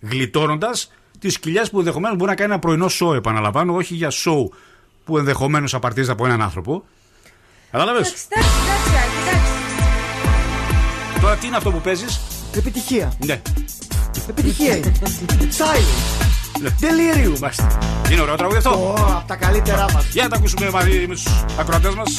Γλιτώνοντας τις κοιλιές που ενδεχομένως μπορεί να κάνει ένα πρωινό σοου, επαναλαμβάνω, όχι για σοου που ενδεχομένως απαρτίζεται από έναν άνθρωπο. Κατάλαβες; Εντάξει, εντάξει, εντάξει, Άκη, εντάξει. Τώρα τι είναι αυτό που παίζεις; Επιτυχία. Ναι. Επιτυχία είναι. Silence. Delirium. Μάλιστα. Είναι ωραίο τραγούδι αυτό. Ω, από τα καλύτερά μας. Για να τα ακούσουμε μαζί με τους ακροατές μας.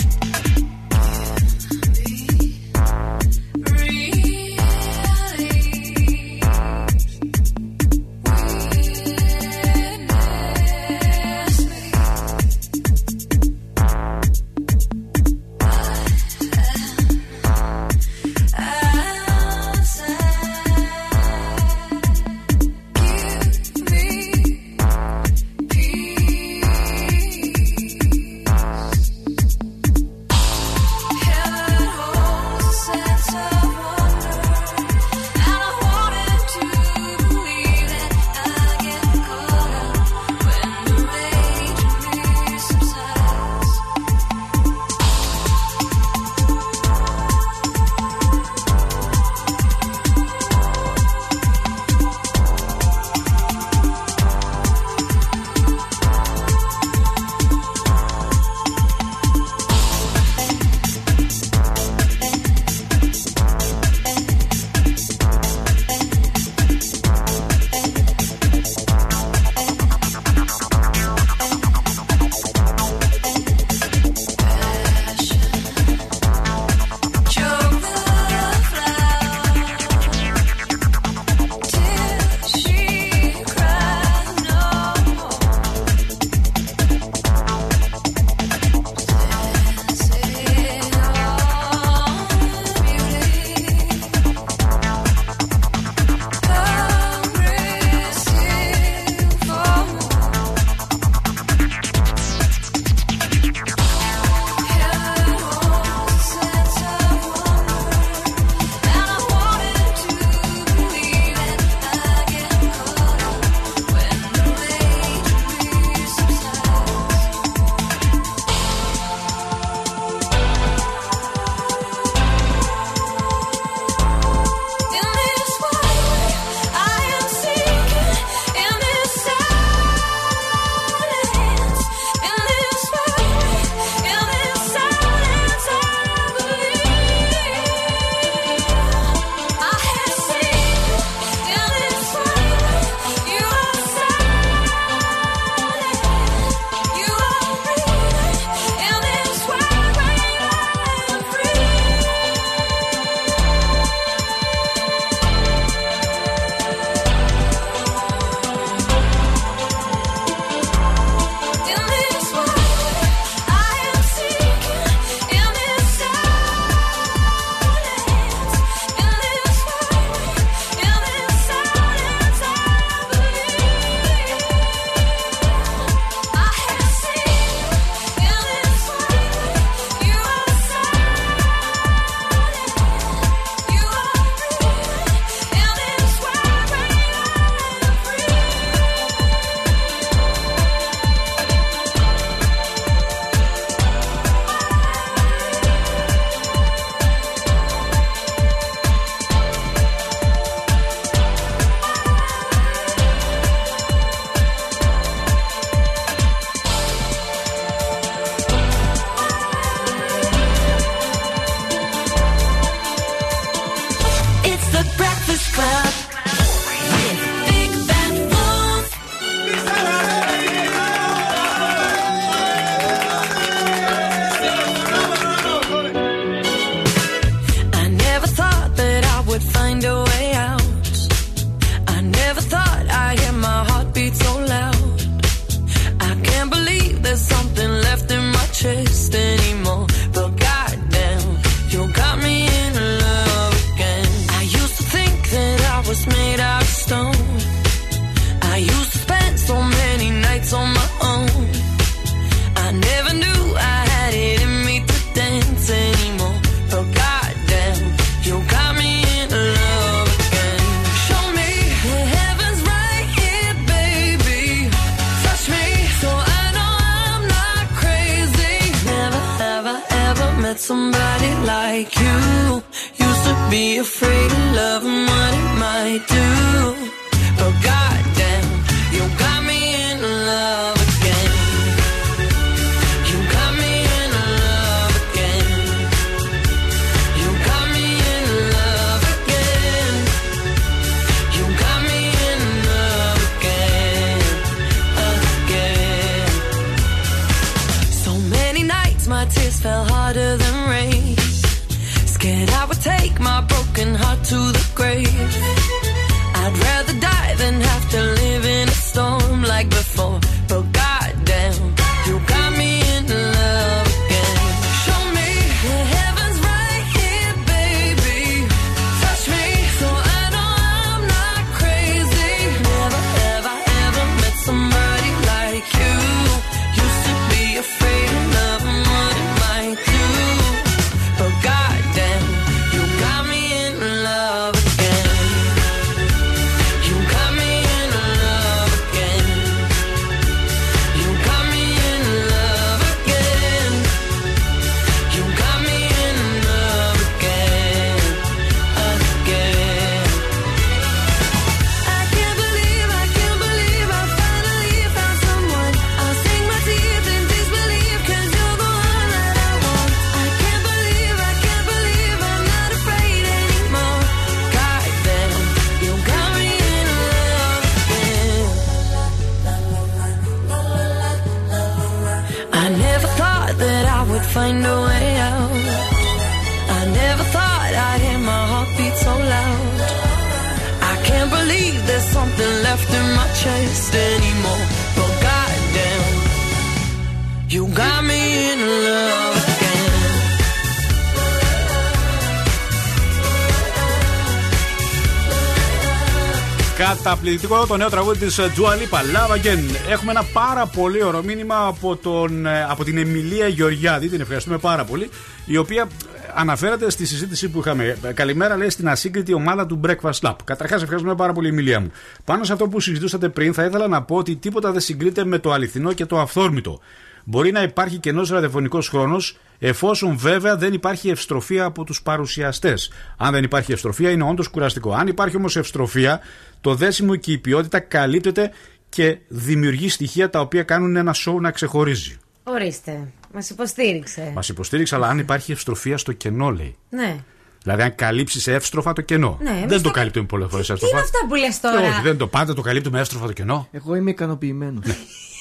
Καταπληκτικό το νέο τραγούδι της Dua Lipa, Love Again. Έχουμε ένα πάρα πολύ ωραίο μήνυμα από, τον, ε, από την Εμιλία Γεωργιάδη. Την ευχαριστούμε πάρα πολύ. Η οποία αναφέρεται στη συζήτηση που είχαμε. Ε, Καλημέρα, λέει, στην ασύγκριτη ομάδα του Breakfast Lab. Καταρχάς, ευχαριστούμε πάρα πολύ, Εμιλία μου. Πάνω σε αυτό που συζητούσατε πριν, θα ήθελα να πω ότι τίποτα δεν συγκρίνεται με το αληθινό και το αυθόρμητο. Μπορεί να υπάρχει κενός ραδιοφωνικός χρόνος, εφόσον βέβαια δεν υπάρχει ευστροφία από τους παρουσιαστές. Αν δεν υπάρχει ευστροφία, είναι όντως κουραστικό. Αν υπάρχει όμως ευστροφία, το δέσιμο και η ποιότητα καλύπτεται και δημιουργεί στοιχεία τα οποία κάνουν ένα σοου να ξεχωρίζει. Ορίστε. Μας υποστήριξε. Μας υποστήριξε, αλλά αν υπάρχει ευστροφία στο κενό, λέει. Ναι. Δηλαδή, αν καλύψεις εύστροφα το κενό. Ναι, εμείς δεν το το- καλύπτουμε πολλές φορές Τι εύστροφα. είναι αυτά που λες τώρα. Όχι, δεν το πάντα το καλύπτουμε εύστροφα το κενό. Εγώ είμαι ικανοποιημένος.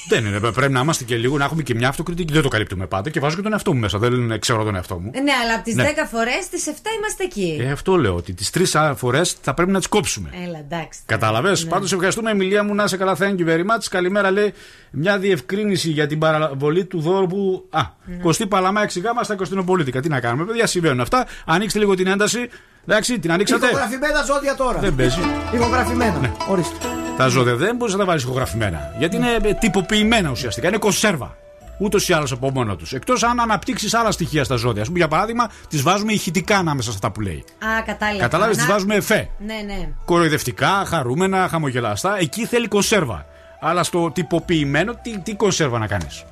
Δεν είναι. Πρέπει να είμαστε και λίγο, να έχουμε και μια αυτοκριτική. Δεν το καλύπτουμε πάντα και βάζω και τον εαυτό μου μέσα. Δεν ξέρω τον εαυτό μου. Ναι, αλλά από τις Ναι. 10 φορές, τις 7 είμαστε εκεί. Ε, αυτό λέω, ότι τις τρεις φορές θα πρέπει να τις κόψουμε. Έλα, εντάξει. Κατάλαβες; Ναι. Πάντως ευχαριστούμε, Εμιλία μου, να είσαι καλά. Thank you very much. Καλημέρα, λέει μια διευκρίνηση για την παραβολή του δώρου που. Α, Ναι. κοστί Παλαμά 6 γάμα στα Κωνσταντινοπολίτικα. Τι να κάνουμε, παιδιά, συμβαίνουν αυτά. Ανοίξτε λίγο την ένταση. Εντάξει, την ανοίξατε; Ηχογραφημένα ζώδια τώρα. Δεν παίζει. Ηχογραφημένα. Ορίστε. Τα ζώδια δεν μπορείς να τα βάλεις ηχογραφημένα. Γιατί είναι ε, τυποποιημένα ουσιαστικά. Είναι κονσέρβα. Ούτως ή άλλως από μόνο τους. Εκτός αν αναπτύξεις άλλα στοιχεία στα ζώδια. Α πούμε, για παράδειγμα, τις βάζουμε ηχητικά ανάμεσα σε αυτά που λέει. Α, κατάλαβα. Κατάλαβες, τις Να- βάζουμε εφέ. Ναι, ναι. Κοροϊδευτικά, χαρούμενα, χαμογελαστά. Εκεί θέλει κονσέρβα. Αλλά στο τυποποιημένο, τι, τι κονσέρβα να κάνεις;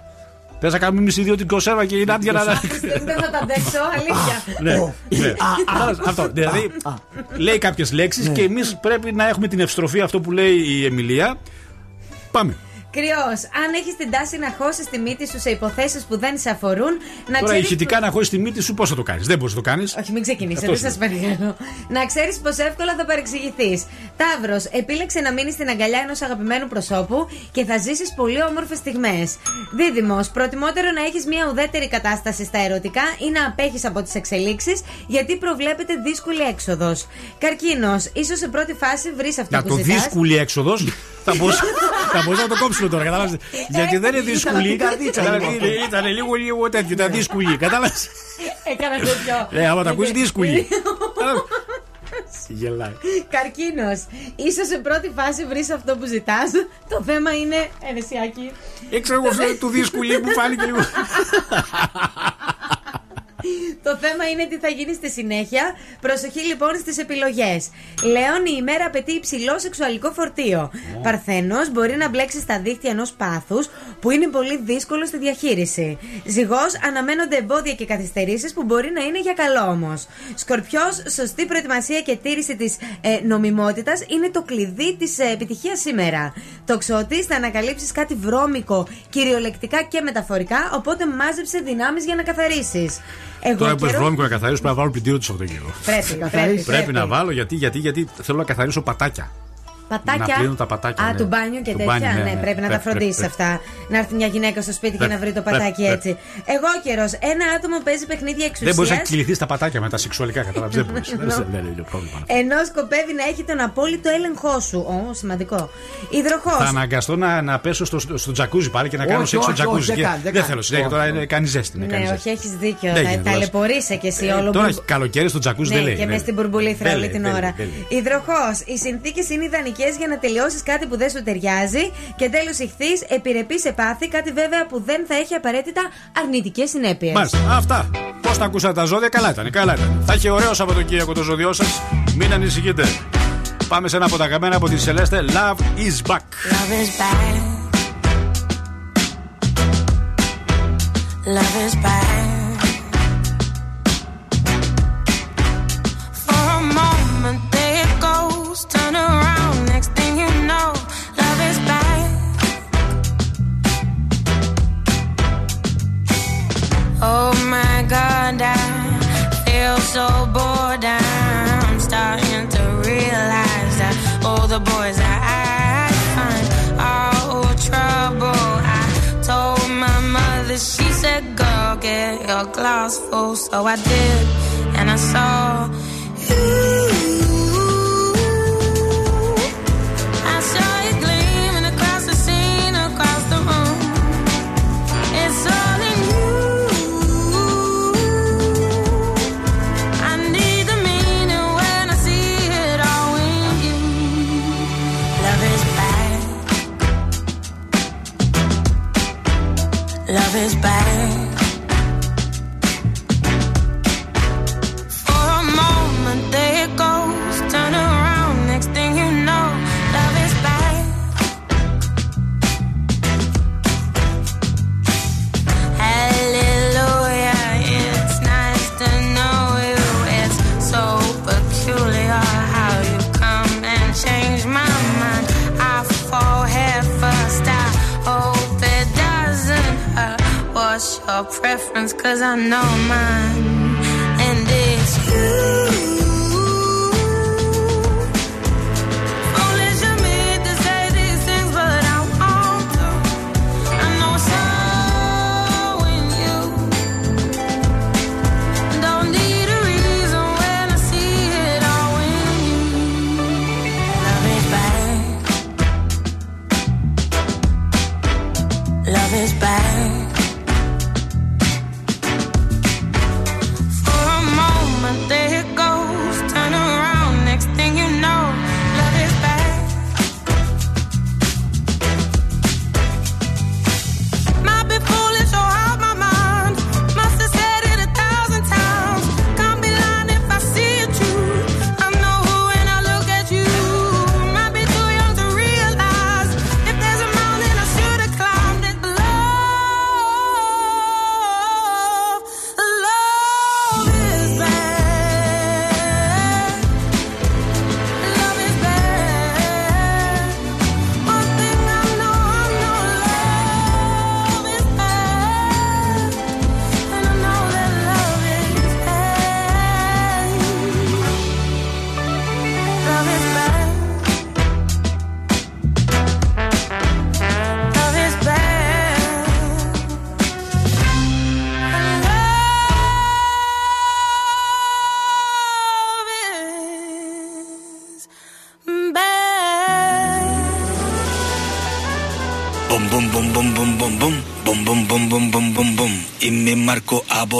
Θες να κάνουμε εμείς οι δύο την κονσέρβα και η Νάντια να. Δεν θα τα αντέξω, αλήθεια. Ναι, ναι. Κατάλαβες, Αυτό. Δηλαδή, λέει κάποιες λέξεις και εμείς πρέπει να έχουμε την ευστροφή, αυτό που λέει η Εμιλία. Πάμε. Κρυός, αν έχεις την τάση να χώσεις τη μύτη σου σε υποθέσεις που δεν σε αφορούν, να Τώρα ξέρεις. ηχητικά να χώσεις τη μύτη σου, πώς θα το κάνεις; Δεν μπορείς να το κάνεις. Όχι, μην ξεκινήσετε, Αυτός δεν σας παρακαλώ. Να ξέρεις πω εύκολα θα παρεξηγηθείς. Ταύρος, επίλεξε να μείνεις στην αγκαλιά ενός αγαπημένου προσώπου και θα ζήσεις πολύ όμορφες στιγμές. Δίδυμος, προτιμότερο να έχεις μια ουδέτερη κατάσταση στα ερωτικά ή να απέχεις από τις εξελίξεις, γιατί προβλέπεται δύσκολη έξοδος. Καρκίνος, ίσως σε πρώτη φάση βρεις αυτό Για που το ζητάς. δύσκολη έξοδος; Θα μπορούσα θα μπορούσα να το κόψουμε τώρα, κατάλαβες; Γιατί δεν είναι δύσκολη. την καρδίτσα, Κατάλαβες, λοιπόν. είναι- Ήταν λίγο λίγο τέτοιο, ήταν δύσκολη. Κατάλαβες; Έκανα τέτοιο. Ε, άμα τα ακούσεις δύσκολη. Γελάει. Καρκίνος. ίσως σε πρώτη φάση βρεις αυτό που ζητάς. Το θέμα είναι. Ενεσιάκι. Ήξερα εγώ αυτό του δύσκολη που φάνηκε λίγο. Το θέμα είναι τι θα γίνει στη συνέχεια. Προσοχή λοιπόν στις επιλογές. Λέων, η ημέρα απαιτεί υψηλό σεξουαλικό φορτίο. Παρθένος, μπορεί να μπλέξει στα δίχτυα ενός πάθους που είναι πολύ δύσκολο στη διαχείριση. Ζυγός, αναμένονται εμπόδια και καθυστερήσεις που μπορεί να είναι για καλό όμως. Σκορπιός, σωστή προετοιμασία και τήρηση της ε, νομιμότητας είναι το κλειδί της ε, επιτυχίας σήμερα. Τοξότης, θα ανακαλύψεις κάτι βρώμικο, κυριολεκτικά και μεταφορικά, οπότε μάζεψε δυνάμεις για να καθαρίσεις. Εγώ Τώρα που καιρό- βρώμικο να καθαρίσω, πρέπει να βάλω πλυντήριο του Σαββατοκύριακο. Πρέπει, πρέπει, Πρέπει πρέπει. να βάλω γιατί, γιατί, γιατί θέλω να καθαρίσω πατάκια. Πατάκια. Να πλύνουν τα πατάκια. Α, ναι. του μπάνιου και Του τέτοια. μπάνιου, ναι, πρέπει να τα φροντίσεις αυτά. Να έρθει μια γυναίκα στο σπίτι και Πρέπει, να βρει το πρέπει, πατάκι πρέπει. έτσι. Εγώ καιρός. Ένα άτομο παίζει παιχνίδια Δεν μπορείς να εξουσία. κληθεί τα πατάκια με τα σεξουαλικά, κατάλαβε. Δεν μπορείς. Δεν δεν είναι πρόβλημα. Ενώ σκοπεύει να έχει τον απόλυτο έλεγχό σου. Ω, σημαντικό. Υδροχός. Θα αναγκαστώ να, να πέσω στο, στο τζακούζι πάλι και να κάνω Όχι, σεξ στο όχι, όχι, τζακούζι. δεν Και- κάνει, δεν Δεν κάνει. θέλω συνέχεια Όχι, τώρα όχι. είναι- κάνει ζέστη. είναι, κάνει Ναι, ζέστη. όχι, έχεις δίκιο. Δεν Θα γίνεται, ταλαιπωρείσαι κι εσύ Ε, όλο Τώρα που- καλοκαίρι στο τζακούζι Ναι, δεν λέει. και ναι. με στην μπουρμπουλήθρα Δεν όλη λέει, την δεν ώρα. λέει, δεν λέει. Υδροχός. Οι συνθήκες είναι ιδανικές για να τελειώσεις κάτι που δεν σου ταιριάζει. Και τέλος ηχθείς, επιρρεπής σε πάθη, κάτι βέβαια που δεν θα έχει απαραίτητα αρνητικές συνέπειες. Μάλιστα. Αυτά. Πώς τα ακούσατε τα ζώδια, καλά ήταν. Καλά ήταν. Θα έχει ωραίο Σαββατοκύριακο το ζώδιό σας. Μην ανησυχείτε. Πάμε σε ένα από τα καμένα από τη Σελέστε. Love is back. Love is back. Love is back. So I did, and I saw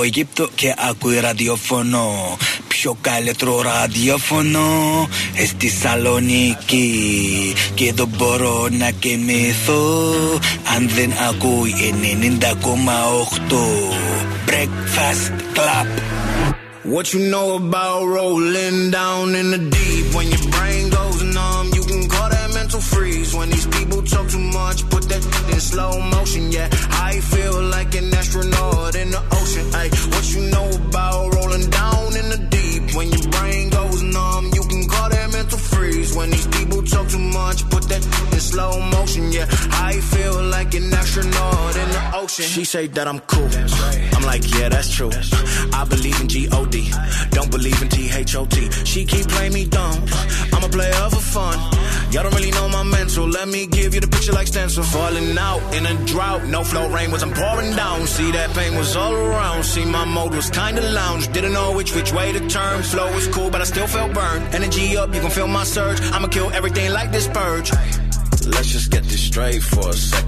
Αιγύπτο και ακούει ραδιοφωνό Πιο καλύτερο ραδιοφωνό ε, στη Σαλονίκη Και δεν μπορώ να κοιμηθώ Αν δεν ακούει 90,8 Breakfast Club What you know about rolling down in the deep? When your brain goes numb, you can call that mental freeze. When these people talk too much, put that in slow motion. She say that I'm cool. I'm like, yeah, that's true. I believe in G-O-D. Don't believe in T-H-O-T. She keep playing me dumb. I'm a player for fun. Y'all don't really know my mental. Let me give you the picture like stencil. Falling out in a drought. No flow rain wasn't pouring down. See that pain was all around. See my mode was kinda lounge. Didn't know which which way to turn. Flow was cool, but I still felt burned. Energy up, you can feel my surge. I'ma kill everything like this purge. Let's just get this straight for a second.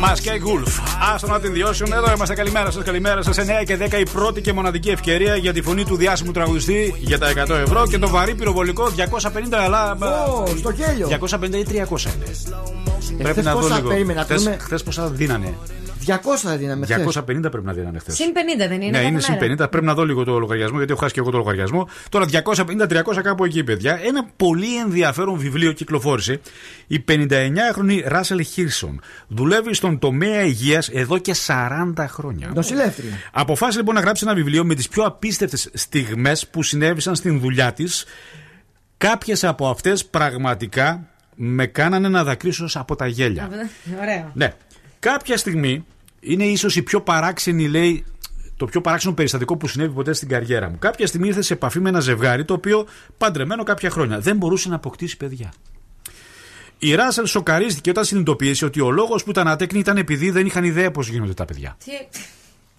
Μας και Γκουλφ. Άστο να την διώσουν. Εδώ είμαστε. Καλημέρα σας. Καλημέρα σας. 9 και 10 η πρώτη και μοναδική ευκαιρία για τη φωνή του διάσημου τραγουδιστή για τα 100 ευρώ και το βαρύ πυροβολικό 250 αλλά. Ω, στο γέλιο. 250 ή 300 είναι. Ε, Πρέπει χθες να δω πόσα λίγο. περίμενα, Χθες- πούμε. Χθες πόσα δίνανε. 200 θα δίναμε χθες. 250 πρέπει να δίνανε χθες. Συν 50 δεν είναι. Ναι, κάθε είναι συν μέρα. 50. Πρέπει να δω λίγο το λογαριασμό, γιατί έχω χάσει και εγώ το λογαριασμό. Τώρα 250-300 κάπου εκεί, παιδιά. Ένα πολύ ενδιαφέρον βιβλίο κυκλοφόρησε. Η 59χρονη Ράσελ Χίρσον δουλεύει στον τομέα υγείας εδώ και 40 χρόνια. Νοσηλεύτρια. Αποφάσισε λοιπόν να γράψει ένα βιβλίο με τις πιο απίστευτες στιγμές που συνέβησαν στην δουλειά της. Κάποιες από αυτές πραγματικά με κάνανε να δακρύσω από τα γέλια. Ωραίο. Ναι. Κάποια στιγμή είναι ίσως η πιο παράξενη, λέει, το πιο παράξενο περιστατικό που συνέβη ποτέ στην καριέρα μου. Κάποια στιγμή ήρθε σε επαφή με ένα ζευγάρι το οποίο παντρεμένο κάποια χρόνια δεν μπορούσε να αποκτήσει παιδιά. Η Ράσελ σοκαρίστηκε όταν συνειδητοποίησε ότι ο λόγος που ήταν ατέκνη ήταν επειδή δεν είχαν ιδέα πώς γίνονται τα παιδιά. Τι,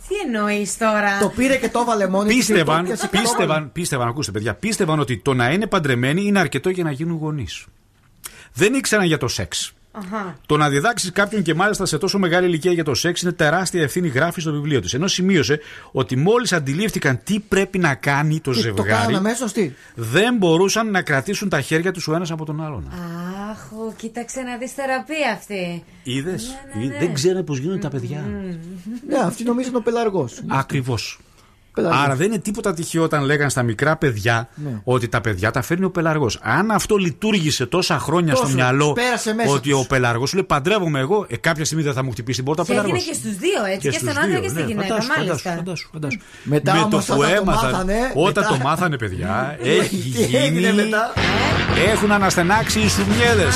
τι εννοείς τώρα; Το πήρε και το έβαλε μόνη της και το Πίστευαν, έπιασε και το έβαλε. πίστευαν, πίστευαν, ακούστε παιδιά, πίστευαν ότι το να είναι παντρεμένοι είναι αρκετό για να γίνουν γονείς. Δεν ήξεραν για το σεξ. Αχα. Το να διδάξεις κάποιον και μάλιστα σε τόσο μεγάλη ηλικία για το σεξ είναι τεράστια ευθύνη, γράφει στο βιβλίο της. Ενώ σημείωσε ότι μόλις αντιλήφθηκαν τι πρέπει να κάνει το Τι, Το ζευγάρι, κάνανε αμέσως τι; δεν μπορούσαν να κρατήσουν τα χέρια τους ο ένας από τον άλλον. Αχ, ω, κοίταξε να δεις θεραπεία αυτή. Είδες; ναι, ναι. Δεν ξέρανε πώς γίνονται τα παιδιά. Ναι, αυτή νομίζω είναι ο πελαργός. Ακριβώς. Πελαργός. Άρα δεν είναι τίποτα τυχαίο όταν λέγαν στα μικρά παιδιά Ναι. ότι τα παιδιά τα φέρνει ο πελαργός. Αν αυτό λειτουργήσε τόσα χρόνια Τόσο, στο μυαλό πέρασε μέσα ότι τους. ο πελαργός σου λέει παντρεύομαι εγώ, ε, κάποια στιγμή δεν θα μου χτυπήσει την πόρτα ο Και έγινε πελαργός. και στους δύο, έτσι. Και, στους στον άντρα δύο, και στη ναι. γυναίκα, Φαντάσου, μάλιστα. φαντάσου, φαντάσου, φαντάσου. Μετά με το όμως που όταν το έμαθαν, μάθανε, όταν μετά- το μάθανε, παιδιά, έχει Τι έγινε γίνει. μετά. Έχουν αναστενάξει οι σουμιέδες.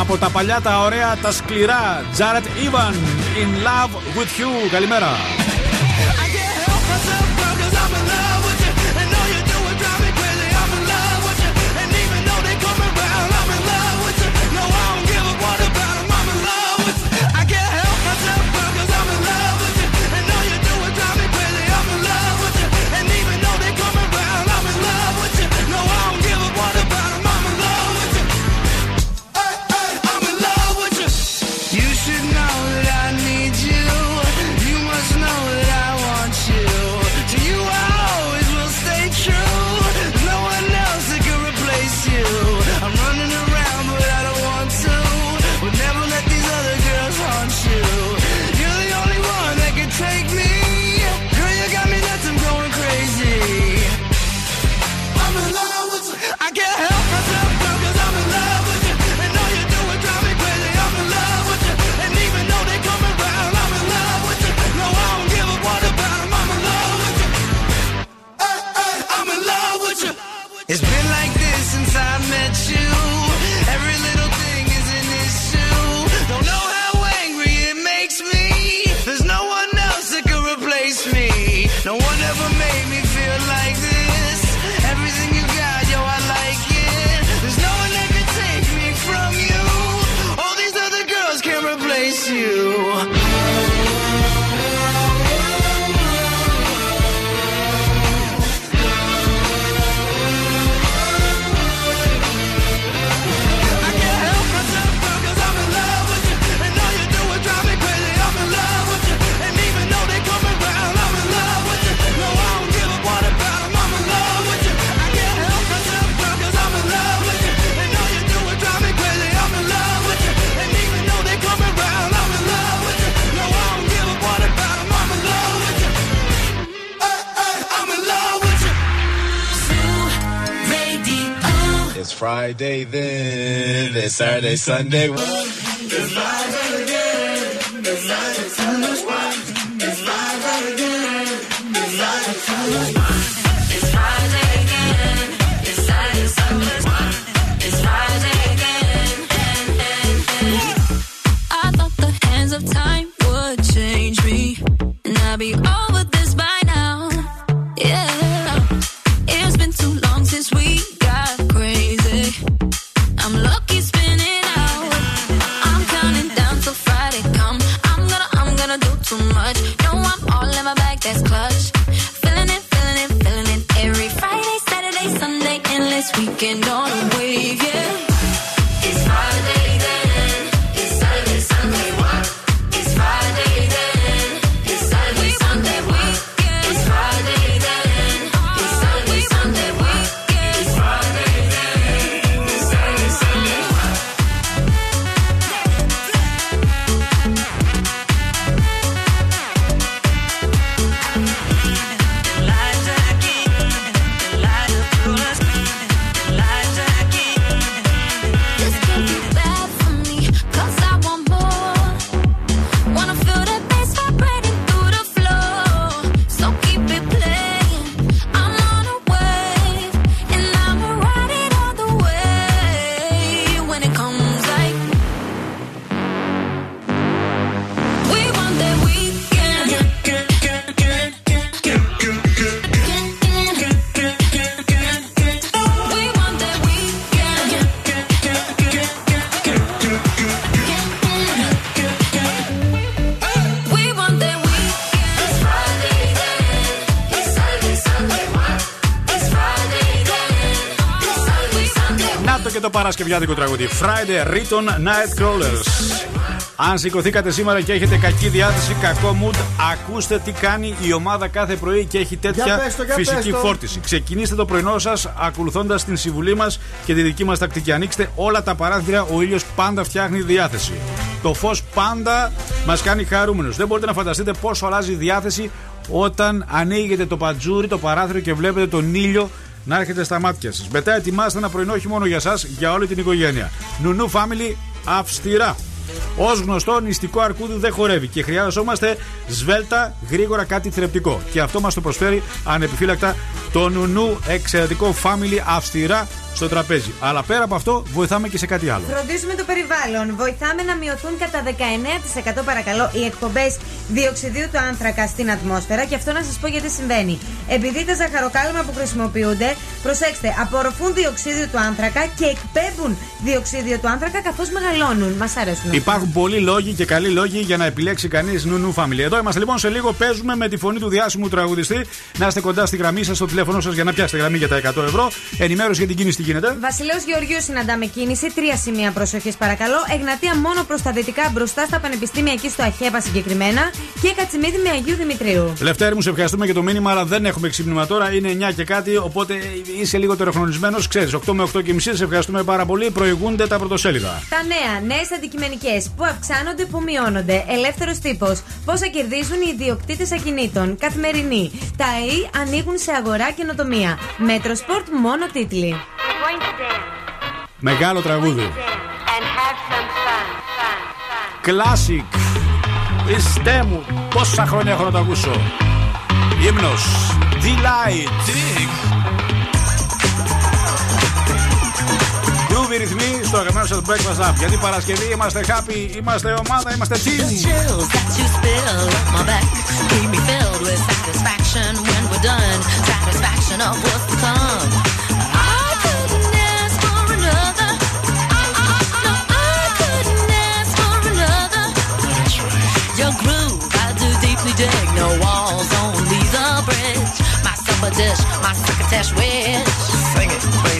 Από τα παλιά τα ωραία, τα σκληρά. Jared Ivan, in love with you. Καλημέρα. It's been Friday then, then Saturday, Sunday. It's live again. It's live from the spot. It's live again. It's live from the spot. It's Friday again. It's Saturday, Sunday. It's Friday again. I thought the hands of time would change me, and I'd be. Το και το παρασκευιάτικο τραγούδι. Friday Riton Night Crawlers. Αν σηκωθήκατε σήμερα και έχετε κακή διάθεση, κακό mood, ακούστε τι κάνει η ομάδα κάθε πρωί και έχει τέτοια Για πες το, για φυσική πες το. φόρτιση. Ξεκινήστε το πρωινό σας ακολουθώντας την συμβουλή μας και τη δική μας τακτική. Ανοίξτε όλα τα παράθυρα, ο ήλιος πάντα φτιάχνει διάθεση. Το φως πάντα μας κάνει χαρούμενους. Δεν μπορείτε να φανταστείτε πόσο αλλάζει η διάθεση όταν ανοίγετε το πατζούρι, το παράθυρο και βλέπετε τον ήλιο να έρχεται στα μάτια σας. Μετά ετοιμάστε ένα πρωινό όχι μόνο για εσά, για όλη την οικογένεια. Νουνού Family αυστηρά. Ω γνωστό, νηστικό αρκούδι δεν χορεύει και χρειάζομαστε σβέλτα, γρήγορα κάτι θρεπτικό. Και αυτό μας το προσφέρει ανεπιφύλακτα το νουνού εξαιρετικό family αυστηρά στο τραπέζι. Αλλά πέρα από αυτό, βοηθάμε και σε κάτι άλλο. Φροντίζουμε το περιβάλλον. Βοηθάμε να μειωθούν κατά 19% παρακαλώ οι εκπομπές διοξιδίου του άνθρακα στην ατμόσφαιρα. Και αυτό να σας πω γιατί συμβαίνει. Επειδή τα ζαχαροκάλυμα που χρησιμοποιούνται, προσέξτε, απορροφούν διοξίδιο του άνθρακα και εκπέμπουν διοξίδιο του άνθρακα καθώς μεγαλώνουν. Μας αρέσουν. αυτά. Υπάρχουν πολλοί λόγοι και καλοί λόγοι για να επιλέξει κανείς νουνού family. Εδώ είμαστε λοιπόν σε λίγο. Παίζουμε με τη φωνή του διάσημου τραγουδιστή. Να είστε κοντά στη γραμμή σας, στο τηλέφωνο σας για να πιάσετε γραμμή για τα 100 ευρώ. Ενημέρωση για την κίνηση τι γίνεται; Βασιλέο Γεωργίου συναντάμε κίνηση. Τρία σημεία προσοχής παρακαλώ. Εγνατία μόνο προς τα δυτικά μπροστά στα πανεπιστήμια εκεί στο Αχέπα συγκεκριμένα. Και Κατσιμίδη με Αγίου Δημητρίου. Λευτέρη μου, σε ευχαριστούμε για το μήνυμα, αλλά δεν έχουμε ξύπνημα τώρα. Είναι 9 και κάτι, οπότε είσαι λίγο ετεροχρονισμένος. Ξέρεις, 8 με 8 και μισή. Σε ευχαριστούμε πάρα πολύ. Προηγούνται τα πρωτοσέλιδα. Τα νέα, νέες αντικειμενικές που αυξάνονται, που μειώνονται. Ελεύθερος τύπος. Πόσα κερδίζουν οι ιδιοκτήτες ακινήτων. Καθημερινή. Τα ΑΕΙ ανοίγουν σε αγορά καινοτομία. Metrosport μόνο τίτλοι. Μεγάλο τραγούδι. And have some fun, fun, fun. Classic. Χριστέ μου, πόσα χρόνια έχω να το ακούσω. Ύμνος. Delight. Groovy ρυθμοί στο αγαπημένο σας Breakfast App. Γιατί Παρασκευή είμαστε happy, είμαστε ομάδα, είμαστε team. chills that you spill up my back keep me filled with satisfaction when we're done. Satisfaction of what's to come. Dig. No walls, only the bridge. My supper dish, my succotash wish. Sing it, baby.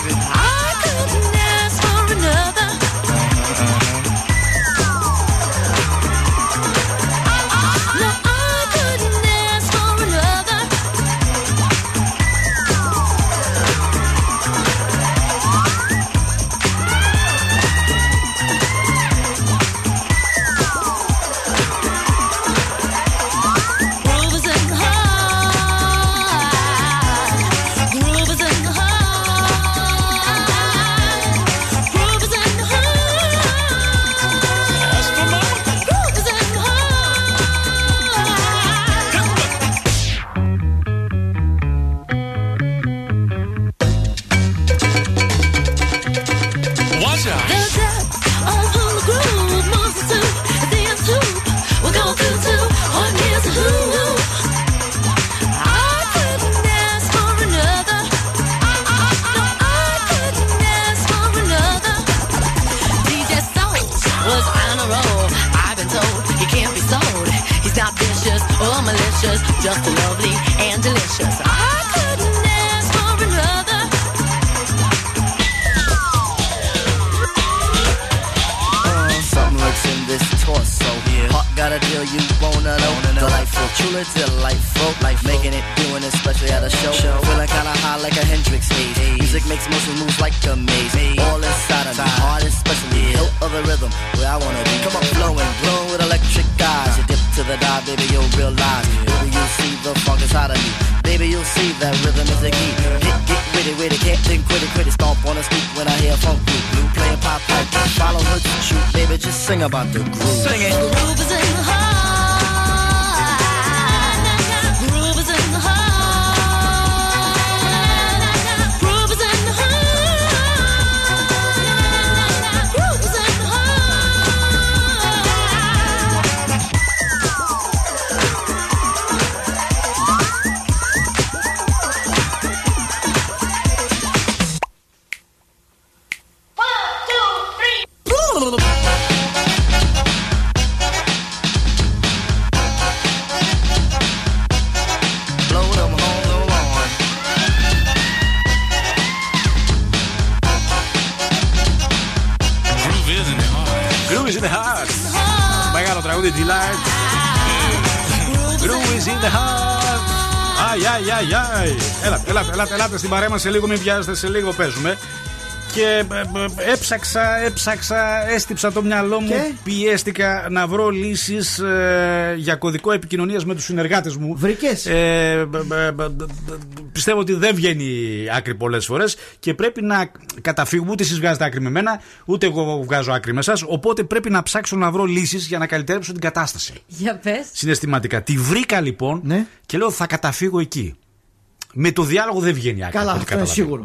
About the στην παρέα μας σε λίγο, μην βιάζετε, σε λίγο παίζουμε. Και ε, ε, έψαξα, έψαξα, έστυψα το μυαλό μου, Και; πιέστηκα να βρω λύσεις ε, για κωδικό επικοινωνίας με τους συνεργάτες μου. Βρήκες; Ε, ε, ε, ε, πιστεύω ότι δεν βγαίνει άκρη πολλές φορές και πρέπει να καταφύγουμε. Ούτε εσείς βγάζετε άκρη με μένα, ούτε εγώ βγάζω άκρη με εσάς. Οπότε πρέπει να ψάξω να βρω λύσεις για να καλυτερέψω την κατάσταση. Για πες. Συναισθηματικά. Τη βρήκα λοιπόν Ναι. και λέω θα καταφύγω εκεί. Με το διάλογο δεν βγαίνει άκρη. Καλά, από ό,τι αυτό είναι καταλαβαίνω. σίγουρο.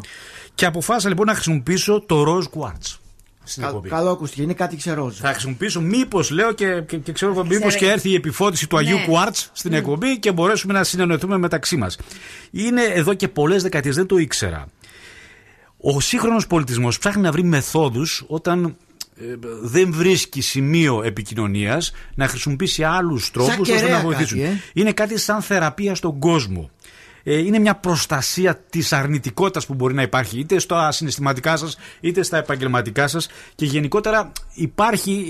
Και αποφάσισα λοιπόν να χρησιμοποιήσω το ροζ quartz. Στην Κα- εκπομπή. Καλό ακούστηκε, είναι κάτι ξερόζ. Θα χρησιμοποιήσω, μήπως λέω και, και, και ξέρω, μήπως Ξέρω. και έρθει η επιφώτιση του Αγίου Ναι. Κουάρτ στην Ναι. εκπομπή και μπορέσουμε να συνεννοηθούμε μεταξύ μας. Είναι εδώ και πολλές δεκαετίες, δεν το ήξερα. Ο σύγχρονος πολιτισμός ψάχνει να βρει μεθόδους όταν ε, δεν βρίσκει σημείο επικοινωνίας να χρησιμοποιήσει άλλους τρόπους ώστε κεραία να κάτι, βοηθήσουν. ε. Είναι κάτι σαν θεραπεία στον κόσμο. Ε, είναι μια προστασία της αρνητικότητας που μπορεί να υπάρχει είτε στα συναισθηματικά σας είτε στα επαγγελματικά σας και γενικότερα υπάρχει,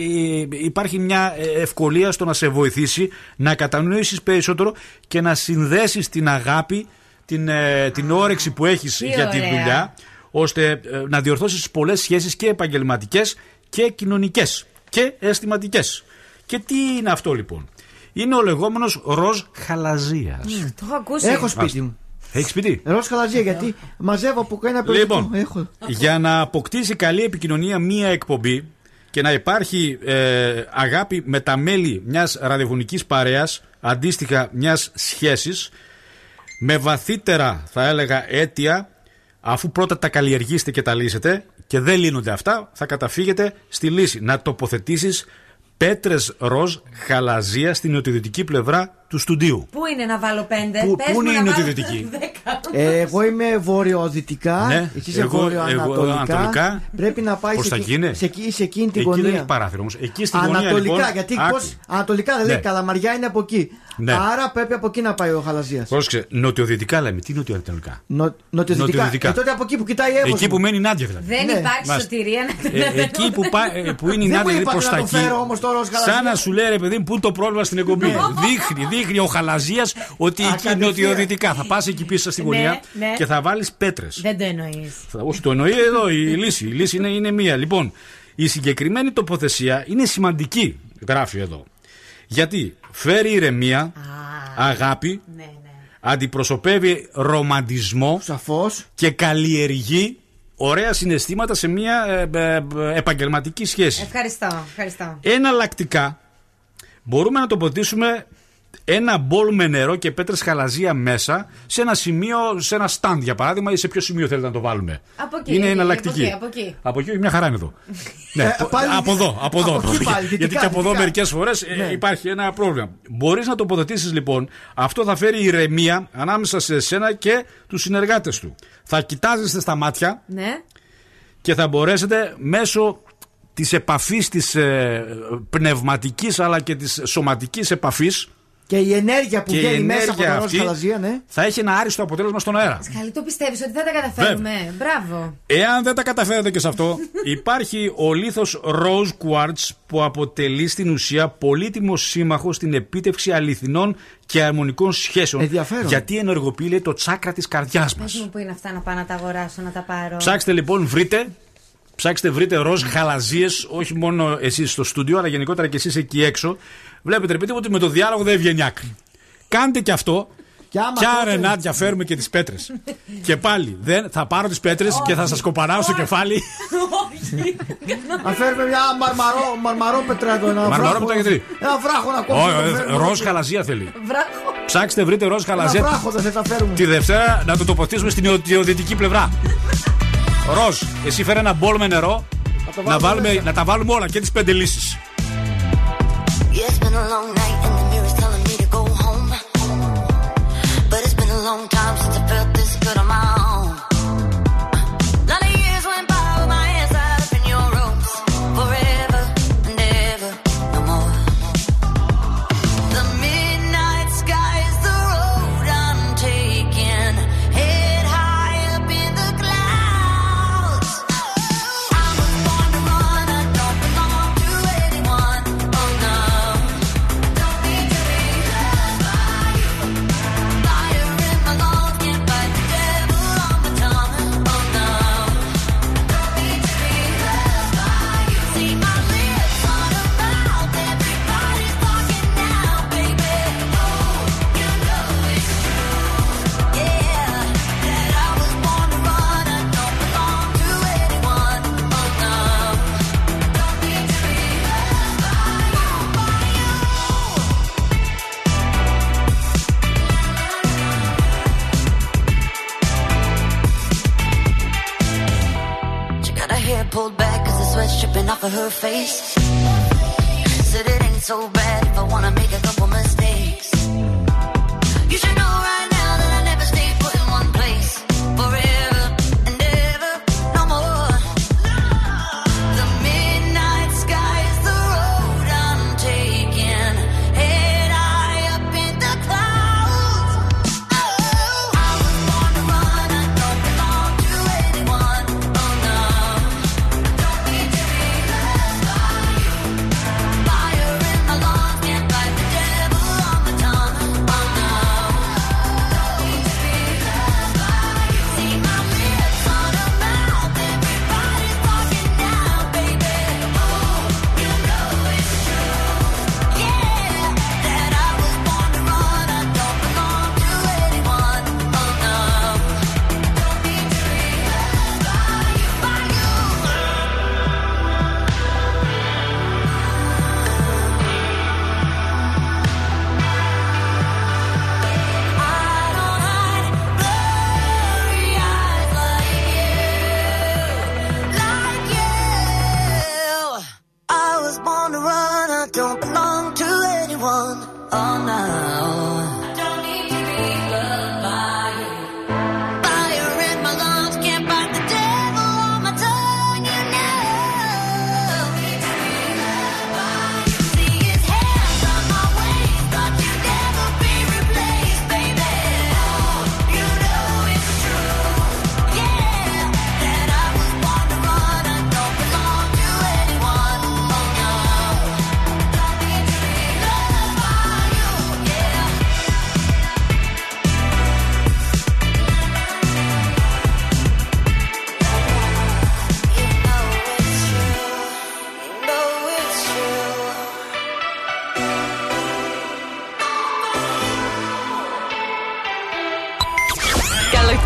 ε, υπάρχει μια ε, ευκολία στο να σε βοηθήσει να κατανοήσεις περισσότερο και να συνδέσεις την αγάπη, την, ε, την όρεξη που έχεις τι για τη ωραία. δουλειά ώστε ε, να διορθώσεις πολλές σχέσεις και επαγγελματικές και κοινωνικές και αισθηματικές. Και τι είναι αυτό λοιπόν; Είναι ο λεγόμενος ροζ χαλαζίας. Το έχω ακούσει. Έχω σπίτι μου. Έχεις σπίτι; Ροζ χαλαζία γιατί μαζεύω από ένα περιοδικό. Λοιπόν, Έχω. για να αποκτήσει καλή επικοινωνία μία εκπομπή και να υπάρχει ε, αγάπη με τα μέλη μιας ραδιοφωνικής παρέας, αντίστοιχα μιας σχέσης, με βαθύτερα θα έλεγα αίτια, αφού πρώτα τα καλλιεργήσετε και τα λύσετε και δεν λύνονται αυτά, θα καταφύγετε στη λύση. Να τοποθετήσεις πέτρες ροζ χαλαζία στην νοτιοδυτική πλευρά του στουντίου. Πού είναι να βάλω πέντε, Πού- Πες πού μου είναι να η βάλω νοτιοδυτική; δέκα. Ε, εγώ είμαι βορειοδυτικά. Ναι, Εσύ είσαι εγώ- βορειοανατολικά. εγώ ανατολικά. Πρέπει να πάει Προς σε, τα εκεί- εκεί είναι. σε, εκεί- σε εκείνη την Εκεί δεν γωνία. έχει παράθυρο όμως. Εκεί στην γωνία, Ανατολικά, λοιπόν, γιατί άκου. πώς, Ανατολικά δεν λέει Ναι. Καλαμαριά είναι από εκεί. Ναι. Άρα πρέπει από εκεί να πάει ο Χαλαζία. Πρόσεξε, νοτιοδυτικά λέμε. Τι νοτιοδυτικά. Νο, νοτιοδυτικά. Νοτιοδυτικά. Ε, τότε από εκεί που κοιτάει η Εύωσος. Εκεί που μένει η Νάντια δηλαδή. Δεν Ναι. υπάρχει Μάλιστα. σωτηρία να Ε, εκεί που, πά- ε, που είναι η Δεν Νάντια μου δηλαδή είπατε προς να τα το εκεί. φέρω όμως τώρα ως Χαλαζίας. Σαν να σου λέει ρε παιδί μου, πού είναι το πρόβλημα στην εκπομπή. δείχνει, δείχνει ο Χαλαζία ότι εκεί Ακατευθείαν. νοτιοδυτικά. Θα πας εκεί πίσω στη Ναι, γωνία ναι. και θα βάλεις πέτρες. Δεν το εννοείς. Όχι, το εννοεί εδώ η λύση. Η λύση είναι, είναι μία. Λοιπόν, η συγκεκριμένη τοποθεσία είναι σημαντική, γράφει εδώ. Γιατί; Φέρει ηρεμία, αγάπη, Ναι, αντιπροσωπεύει ρομαντισμό Σαφώς. και καλλιεργεί ωραία συναισθήματα σε μια ε, ε, ε, επαγγελματική σχέση. Ευχαριστώ. ευχαριστώ. Εναλλακτικά μπορούμε να τοποθετήσουμε ένα μπολ με νερό και πέτρες χαλαζία μέσα σε ένα σημείο, σε ένα stand για παράδειγμα ή σε ποιο σημείο θέλετε να το βάλουμε. Από εκεί, Είναι από εναλλακτική. εκεί, από εκεί. Από εκεί, μια χαρά είναι εδώ. ναι, Ε, πάλι- από εδώ, από εδώ. από εκεί πάλι, Γιατί δυτικά, και από εδώ δυτικά. μερικές φορές Ναι. υπάρχει ένα πρόβλημα. Μπορείς να τοποθετήσεις λοιπόν, αυτό θα φέρει ηρεμία ανάμεσα σε εσένα και τους συνεργάτες του. Θα κοιτάζεστε στα μάτια Ναι. και θα μπορέσετε μέσω της επαφής της ε, πνευματικής αλλά και της σωματικής επαφής Και η ενέργεια που Και η βγαίνει μέσα από ενέργεια το ροζ αυτή χαλαζία, ναι. θα έχει ένα άριστο αποτέλεσμα στον αέρα. Καλή, το πιστεύεις ότι θα τα καταφέρουμε. Μπράβο. Εάν δεν τα καταφέρετε και σε αυτό, υπάρχει ο λίθος Rose Quartz που αποτελεί στην ουσία πολύτιμο σύμμαχο στην επίτευξη αληθινών και αρμονικών σχέσεων. Ενδιαφέρον. Γιατί ενεργοποιεί λέει, το τσάκρα της καρδιάς μας. Πες μου που είναι αυτά να πάω να τα αγοράσω, να τα πάρω. Ψάξτε λοιπόν, βρείτε. Ψάξτε, βρείτε ροζ γαλαζίε, όχι μόνο εσείς στο στούντιο, αλλά γενικότερα και εσείς εκεί έξω. Βλέπετε, ρε παιδί μου, ότι με το διάλογο δεν βγαίνει άκρη. Κάντε και αυτό. Και άμα Κι τότε- άρε Νάντια, φέρουμε και τις πέτρες. και πάλι, δεν, θα πάρω τις πέτρες και θα σας κοπανάω στο κεφάλι. Να φέρουμε μια μαρμαρό, μαρμαρόπετρα εδώ. Ένα Μαρμαρόπετρα βράχο- γιατί; Ένα βράχο να Όχι, κόψουμε. ε, να φέρουμε. ροζ γαλαζία θέλει. Βράχο. Ψάξτε, βρείτε ροζ Ένα γαλαζία. βράχο δεν θα φέρουμε. Τη Δευτέρα να το τοποθετήσουμε στην ιδιωτική πλευρά. Ροζ, εσύ φέρε ένα μπολ με νερό. το Να, βάλουμε βάλουμε, μέσα. να τα βάλουμε όλα και τις πέντε λύσεις. Yeah, it's been a long night and the mirror's telling me to go home. But it's been a long time since I her face. Said it ain't so bad if I wanna make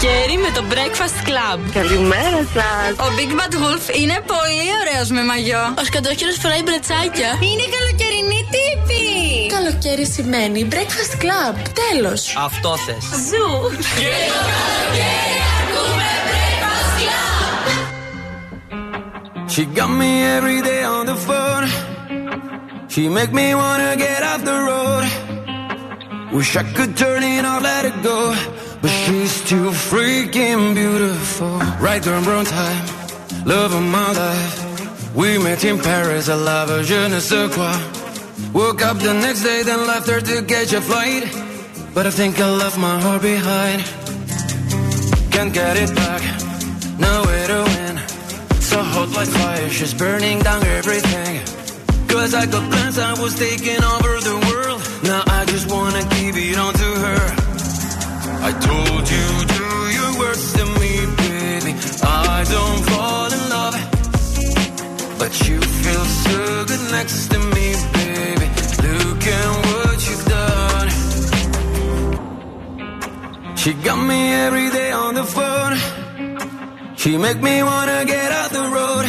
Καλοκαίρι με το Breakfast Club. Καλημέρα σας. Ο Big Bad Wolf είναι πολύ ωραίος με μαγιό. Ο σκατόχυρο φοράει μπρατσάκια. Είναι καλοκαιρινοί τύποι. Καλοκαίρι σημαίνει Breakfast Club. Τέλος. Αυτό θες. Ζου. She got me every day on the phone. She make me wanna get off the road. Wish I could turn it off, let it go. But she's too freaking beautiful. Right there, brown time. Love of my life. We met in Paris, I love her, je ne sais quoi. Woke up the next day, then left her to catch a flight. But I think I left my heart behind. Can't get it back, nowhere to win. So hot like fire, she's burning down everything. Cause I got plans, I was taking over the world. Now I just wanna give it on to her. I told you, do your worst to me, baby. I don't fall in love. But you feel so good next to me, baby. Look at what you've done. She got me every day on the phone. She make me wanna get out the road.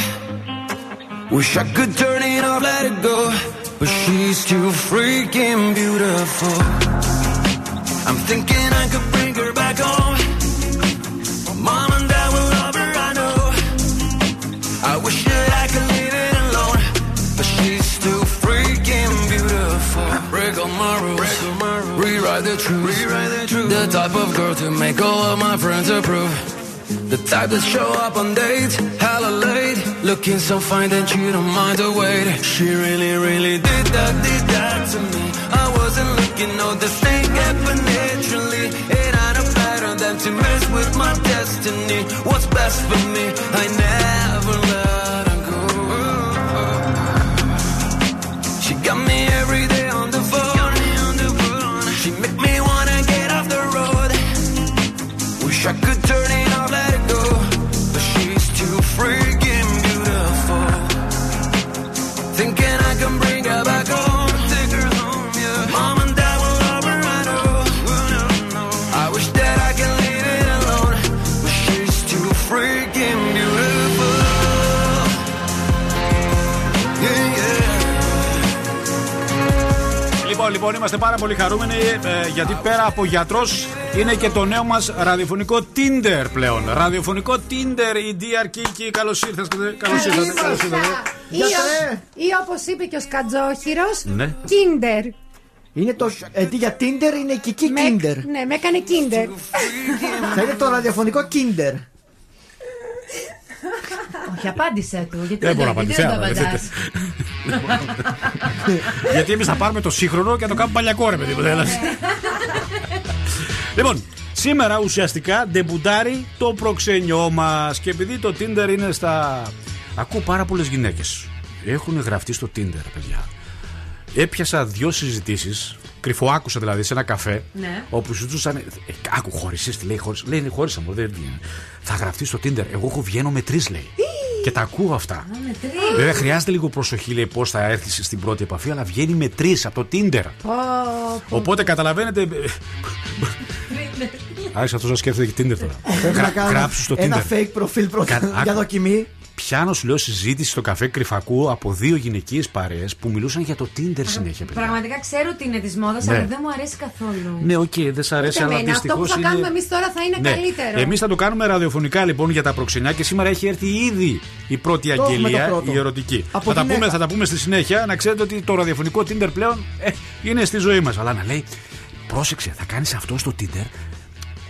Wish I could turn it off, let it go. But she's too freaking beautiful. I'm thinking I could bring her back home. Mom and dad will love her, I know. I wish that I could leave it alone. But she's too freaking beautiful. Break all my rules. Rewrite the truth. Rewrite the truth. The type of girl to make all of my friends approve. The type that show up on dates, hella late. Looking so fine that you don't mind the wait. She really, really did that, did that to me. I wasn't looking, no, this thing happened to mess with my destiny. What's best for me? I never let her go. She got me every day Λοιπόν, λοιπόν, είμαστε πάρα πολύ χαρούμενοι ε, γιατί πέρα από γιατρός είναι και το νέο μας ραδιοφωνικό Tinder πλέον. Ραδιοφωνικό Tinder, η DR Kiki. Καλώς ήρθατε. Καλώς ήρθατε. Καλώς ήρθατε. Ή, ο- ή όπως είπε και ο Σκατζόχυρος, Ναι. Kinder. Είναι το. Αντί για Tinder είναι η Kiki Kinder. Ναι, με έκανε Kinder. Θα είναι το ραδιοφωνικό Kinder. Όχι, απάντησε του. Γιατί Δεν μπορώ να γιατί απαντήσω. δεν το άμα, απαντάς. δεν- Γιατί εμείς θα πάρουμε το σύγχρονο και θα το κάνουμε παλιακό, ρε παιδί μου. δεν έλαβες. Λοιπόν, σήμερα ουσιαστικά ντεμπουτάρει το προξενιό μας. Και επειδή το Tinder είναι στα. Ακούω πάρα πολλές γυναίκες. Έχουν γραφτεί στο Tinder, παιδιά. Έπιασα δύο συζητήσεις, κρυφοάκουσα δηλαδή σε ένα καφέ, Ναι. όπου συζητούσαν. Ε, άκου, χώρισε, τι λέει, χώρισε. Λέει, «Ναι, χώρισα μου, δεν βγαίνει. Θα γραφτεί στο Tinder. Εγώ έχω βγαίνω με τρεις, λέει. Και τα ακούω αυτά. Με τρεις. Βέβαια, χρειάζεται λίγο προσοχή, λέει, πώς θα έρθεις στην πρώτη επαφή, αλλά βγαίνει με τρεις από το Tinder. Πω, πω. Οπότε καταλαβαίνετε. Άρχισε αυτός να σκέφτεται και Tinder τώρα. Πρέπει να Γρα- κάνω Γράψου στο ένα Tinder. fake προφίλ πρώτα Κα- για άκου. δοκιμή. Πιάνω, σου λέω, συζήτηση στο καφέ κρυφακού από δύο γυναικείες παρέες που μιλούσαν για το Tinder συνέχεια, παιδιά. Πραγματικά ξέρω ότι είναι της μόδας, Ναι. αλλά δεν μου αρέσει καθόλου. Ναι, οκ, δεν σ' αρέσει, Ούτε αλλά εμένα. Αυτό δυστυχώς που θα είναι. κάνουμε εμείς τώρα θα είναι Ναι. καλύτερο. Εμείς θα το κάνουμε ραδιοφωνικά λοιπόν για τα προξενιά και σήμερα έχει έρθει ήδη η πρώτη Το έχουμε αγγελία, το πρώτο. η ερωτική. Από Θα τα, γυναίκα. πούμε, θα τα πούμε στη συνέχεια. Να ξέρετε ότι το ραδιοφωνικό Tinder πλέον ε, είναι στη ζωή μας. Αλλά να λέει, πρόσεξε, θα κάνεις αυτό στο Tinder.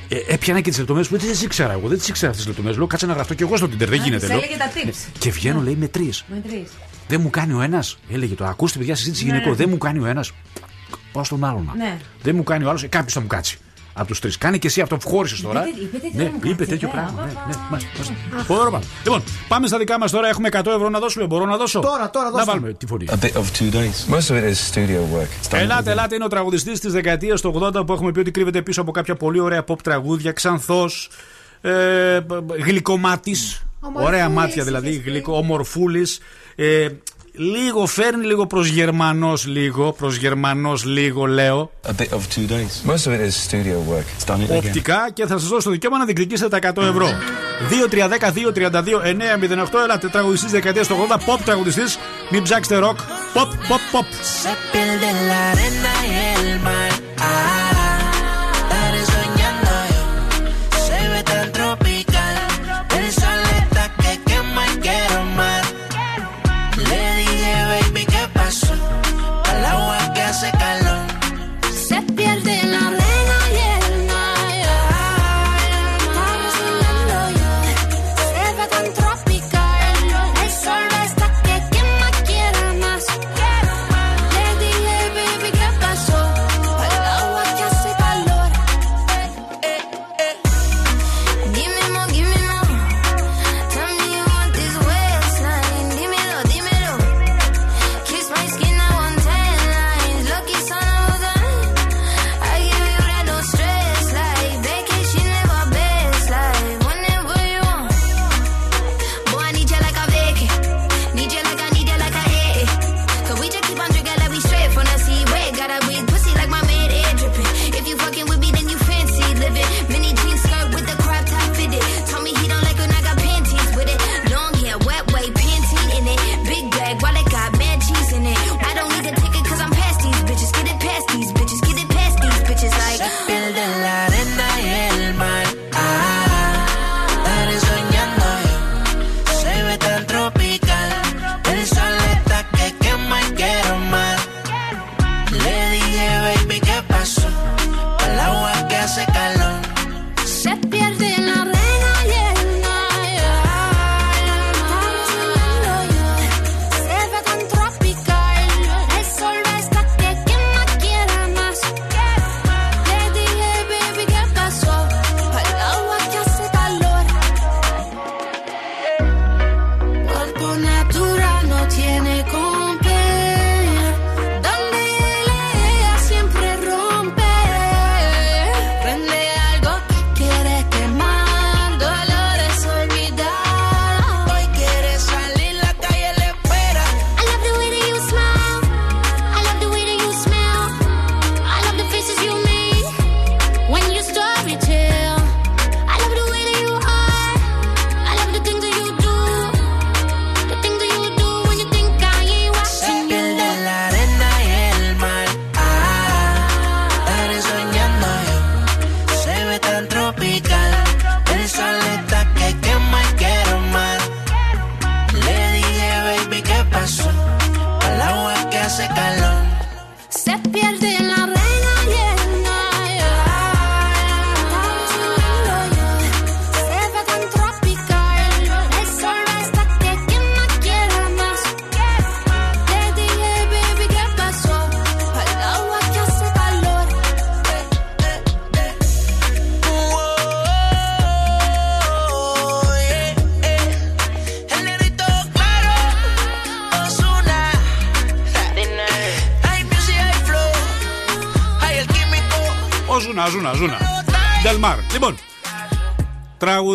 Ε, έπιανα και τις λεπτομέρειες που δεν τις ήξερα εγώ. Δεν τις ήξερα αυτές τις λεπτομέρειες. Λέω, κάτσε να γραφτώ και εγώ στο Tinder. Δεν γίνεται. Της λέω. έλεγε τα tips. Ναι. Και βγαίνω, λέει, με τρεις. Με τρει. Δεν μου κάνει ο ένας. Έλεγε το, ακούστε παιδιά, συζήτηση Ναι. γυναικό. Δεν μου κάνει ο ένας. Πάω στον άλλον. Ναι. Δεν μου κάνει ο άλλος. Κάποιος θα μου κάτσει. Από τους τρεις. Κάνε και εσύ αυτό που χώρισες τώρα. Είπε- είπε τέτοιο ναι, θα μου είπε κάτσει, τέτοιο ε, πράγμα. α, Ναι, α, ναι, α. μάλιστα, μάλιστα. Πολύ ωραία. Λοιπόν, πάμε στα δικά μας τώρα. Έχουμε 100 ευρώ να δώσουμε. Μπορώ να δώσω; Τώρα, τώρα, Να δώστε. βάλουμε τη φωνή. A bit of two days. Most of it is studio work. It's done Ελάτε, within- ελάτε, είναι ο τραγουδιστής της δεκαετίας του 80 που έχουμε πει ότι κρύβεται πίσω από κάποια πολύ ωραία pop τραγούδια. Ξανθός, ε, γλυκομάτης. Ομορφούλης Ωραία μάτια δηλαδή, είχες πει. γλυκο, ομορφούλης. Ε, λίγο φέρνει λίγο προς Γερμανός, λίγο. Προς Γερμανός, λίγο λέω. A bit of two days. Most of it is studio work. It's done it again. Οπτικά και θα σας δώσω το δικαίωμα να διεκδικήσετε τα 100 ευρώ. 2-3-10-2-32-9-08. Έλατε, τραγουδιστή δεκαετίας του 80, pop τραγουδιστής. Μην ψάξετε ροκ. Pop, pop, pop.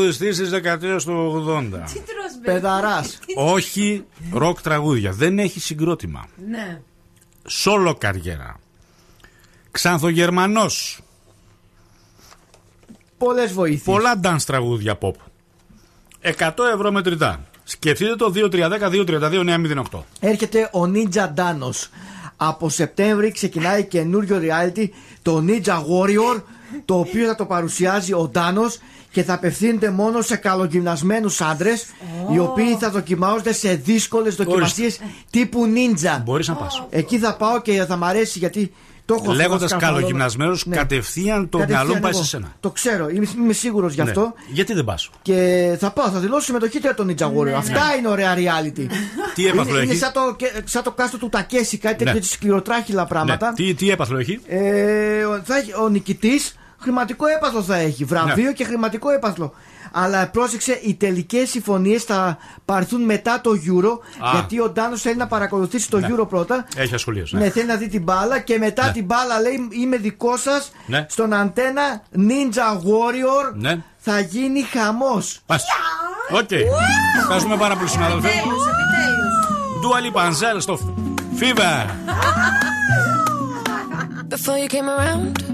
Τραγουδιστής της δεκαετίας του 80. Πεδαράς. Όχι ροκ τραγούδια. Δεν έχει συγκρότημα. Ναι. Σόλο καριέρα. Ξανθογερμανός. Πολλές βοήθειες. Πολλά dance τραγούδια pop. 100 ευρώ μετρητά. Σκεφτείτε το 2310-232-908. Έρχεται ο Ninja Ντάνος. Από Σεπτέμβρη ξεκινάει καινούριο reality, το Ninja Warrior, το οποίο θα το παρουσιάζει ο Ντάνος και θα απευθύνεται μόνο σε καλογυμνασμένους άντρες, οι οποίοι θα δοκιμάζονται σε δύσκολες δοκιμασίες τύπου Ninja. Μπορείς να πας. Εκεί θα πάω και θα μ' αρέσει γιατί το έχω Λέγοντας αυτό να σκαρφαλώνω. καλογυμνασμένος, Ναι. κατευθείαν το Κατευθείαν μυαλό πάει εγώ. σε σένα. Το ξέρω, είμαι, είμαι σίγουρος γι' Ναι. αυτό. Γιατί δεν πας; Και θα πάω, θα δηλώσω συμμετοχή για τον Ninja Warrior. Αυτά είναι ωραία reality. Τι έπαθλο είναι, είναι έχει; σαν το, και- σαν το κάστρο του Τακέση, κάτι Ναι. τέτοιο σκληροτράχυλα πράγματα. Ναι. Τι, τι έπαθλο έχει; Ε, ο- θα έχει, ο νικητής χρηματικό έπαθλο θα έχει. Βραβείο Ναι. και χρηματικό έπαθλο. Αλλά πρόσεξε, οι τελικές συμφωνίες θα πάρθουν μετά το Euro. Α. Γιατί ο Ντάνος θέλει να παρακολουθήσει το Ναι. Euro πρώτα. Έχει ασχολίες. Ναι. θέλει να δει την μπάλα και μετά Ναι. την μπάλα λέει είμαι δικός σας Ναι. στον Αντέννα Ninja Warrior Ναι. θα γίνει χαμός Πας. Οκ. Ευχαριστούμε πάρα πολύ, συνάδελφε. Ντουα Λιπανζέλ στο Fever. Before you came around,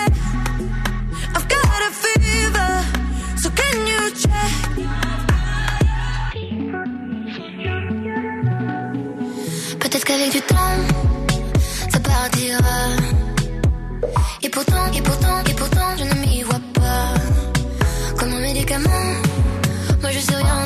Peut-être qu'avec du temps, ça partira. Et pourtant, et pourtant, et pourtant, je ne m'y vois pas. Comme un médicament, moi je sais rien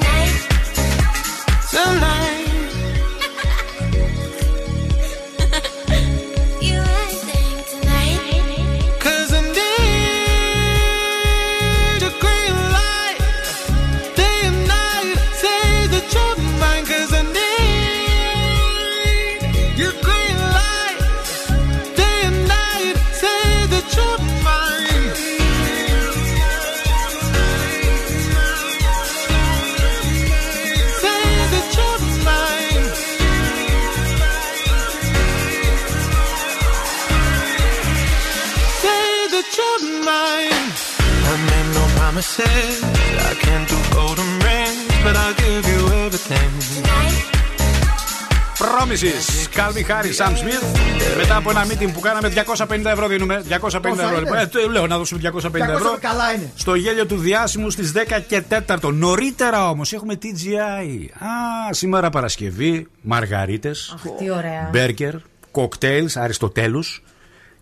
Tonight. Calvin Harris, Sam Smith. Μετά από ένα meeting που κάναμε, 250 ευρώ δίνουμε. 250 Πόσα ευρώ. είναι; λοιπόν. Ε, το λέω να δώσουμε 250 ευρώ. 200 καλά είναι. Στο γέλιο του διάσημου στις 10 και 4. Νωρίτερα όμως έχουμε TGI. Α, σήμερα Παρασκευή, μαργαρίτες, Αχ, τι ωραία. μπέργκερ, κοκτέιλς, Αριστοτέλους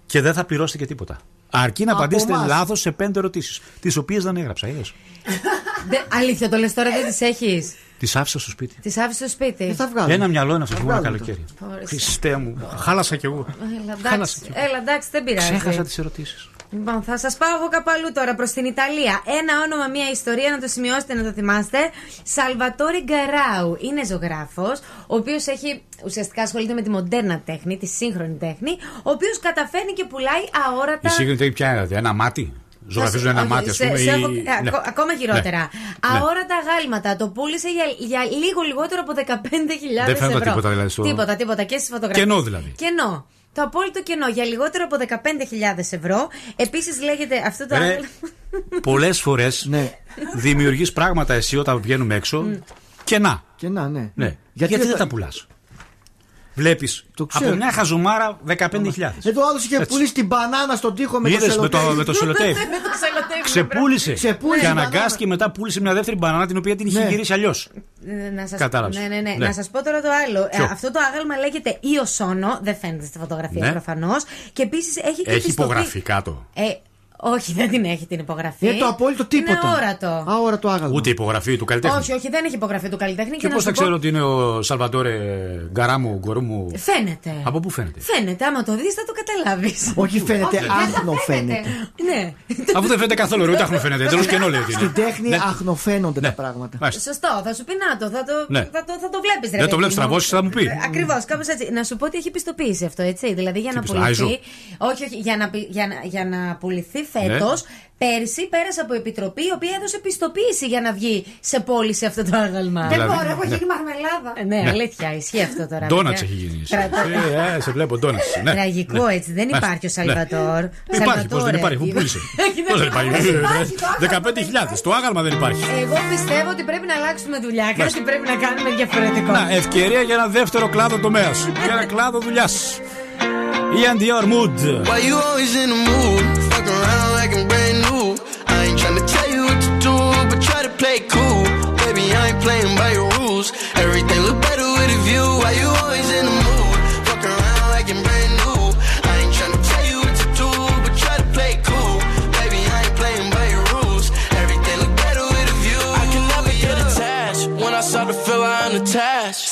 και δεν θα πληρώσετε και τίποτα. Αρκεί να Από απαντήσετε εμάς. λάθος σε πέντε ερωτήσεις, τις οποίες δεν έγραψα. Είδες. Δε- Αλήθεια, το λες τώρα δεν τις έχεις. Τις άφησα στο σπίτι. Τις άφησε στο σπίτι. Ένα μυαλό είναι αυτό Θα που είναι βγάλω καλοκαίρι. Ωραία. Χριστέ μου, χάλασα κι εγώ. Έλα, Χάλασα εντάξει, κι εγώ. έλα, εντάξει, δεν πειράζει. Ξέχασα τις ερωτήσεις. Λοιπόν, θα σας πάω εγώ κάπου αλλού τώρα προς την Ιταλία. Ένα όνομα, μία ιστορία, να το σημειώσετε, να το θυμάστε. Σαλβατόρι Γκαράου. Είναι ζωγράφος, ο οποίος έχει ουσιαστικά ασχολείται με τη μοντέρνα τέχνη, τη σύγχρονη τέχνη, ο οποίος καταφέρνει και πουλάει αόρατα. Η σύγχρονη τέχνη ποια είναι, ένα μάτι; Ζωγραφίζουν ένα Όχι, μάτι, ας σε- πούμε. σε ή- έχω- ε, Ναι. ακο- Ακόμα χειρότερα. Ναι. Αόρατα γάλματα. Το πούλησε για, για λίγο λιγότερο από 15.000 Δεν φαίνεται ευρώ. τίποτα, δηλαδή, στο- Τίποτα, τίποτα. Και στις φωτογραφίες. Κενό, δηλαδή. Κενό. Το απόλυτο κενό για λιγότερο από 15.000 ευρώ. Επίσης λέγεται αυτό το Ρε, άγαλμα. Πολλές φορές Ναι. δημιουργείς πράγματα εσύ όταν βγαίνουμε έξω και να. Και να, ναι. Ναι. Γιατί, δεν δεν τα- τα πουλάς; Βλέπεις ξέρω. από μια χαζομάρα 15.000. Εδώ άλλο είχε Έτσι. πουλήσει την μπανάνα στον τοίχο με το Είδες με το- σελοτέιπ. με το σελοτέιπ. Με το σελοτέιπ, Ξεπούλησε. Ξεπούλησε Και την αναγκάστηκε μετά πούλησε μια δεύτερη μπανάνα την οποία την είχε Ναι. γυρίσει αλλιώς. Ε, Να σας... Κατάλαβες. Ναι, ναι, ναι. Ναι. Να σας πω τώρα το άλλο. Ε, Ποιο; αυτό το άγαλμα λέγεται Ιωσόνο. Δεν φαίνεται στη φωτογραφία Ναι. προφανώς. Και επίσης έχει και Έχει πιστοποιη- υπογραφεί κάτω. Ε, όχι, δεν την έχει την υπογραφή. Είναι το απόλυτο τίποτα. Είναι όρατο. Αόρατο άγαλμα. Ούτε υπογραφή του καλλιτέχνη. Όχι, όχι, δεν έχει υπογραφή του καλλιτέχνη. Και να πώς σου θα πω- ξέρω ότι είναι ο Σαλβατόρε Γκαράμου, Γκορούμου. Φαίνεται. Από πού φαίνεται; Φαίνεται, άμα το δεις θα το καταλάβεις. Όχι φαίνεται, άχνο φαίνεται. Ναι. Αφού δεν φαίνεται καθόλου, ρε, ούτε άχνο φαίνεται. Τέλο κενό λέει ότι είναι. Στην τέχνη Ναι. αχνοφαίνονται τα πράγματα. Μάλιστα. Σωστό, θα σου πει να το, θα το, Ναι. θα το, θα το βλέπεις. Δεν το βλέπεις, τραβώσεις, θα μου πει. Ακριβώς, κάπως έτσι. Να σου πω ότι έχει πιστοποίηση αυτό, έτσι. Δηλαδή για Τι να πιστο- πουληθεί. Άιζο. Όχι, όχι, για να, πη- για να, για να πουληθεί φέτος. Ναι. Πέρσι πέρασε από επιτροπή η οποία έδωσε πιστοποίηση για να βγει σε πώληση αυτό το άγαλμα. Δεν Δηλαδή, μπορώ, έχω ναι. γίνει μαρμελάδα. Ε, Ναι, Ναι. αλήθεια, ισχύει αυτό τώρα. Ντόνατς παιδιά. έχει γίνει. Τρα- Ε, ε, σε βλέπω ντόνατς. Ναι. Τραγικό Ναι. έτσι, δεν Ναι. υπάρχει ο Ναι. Σαλβατόρ. Υπάρχει, πώς δεν υπάρχει, πού πούλησε. Πώς δεν υπάρχει. 15.000. Το άγαλμα δεν υπάρχει. Εγώ πιστεύω ότι πρέπει να αλλάξουμε δουλειά. Κάτι Μάλιστα. πρέπει να κάνουμε διαφορετικό. Να, ευκαιρία για ένα δεύτερο κλάδο τομέα. Για ένα κλάδο δουλειάς. Ian Dior Mood. Why you always in the mood? Fuck around like I'm brand new. I ain't tryna tell you what to do, but try to play cool. Baby, I ain't playing by your rules. Everything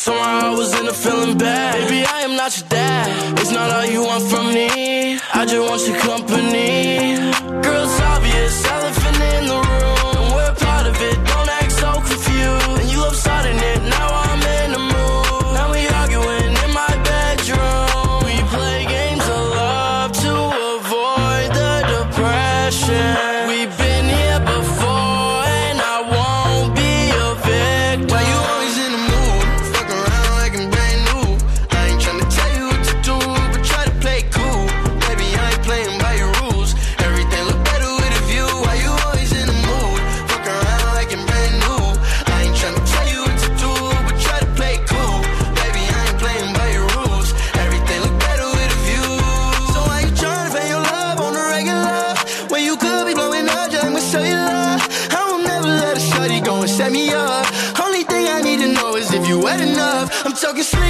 Somehow I was in a feeling bad. Baby, I am not your dad. It's not all you want from me. I just want your company. Girl, so get sleep.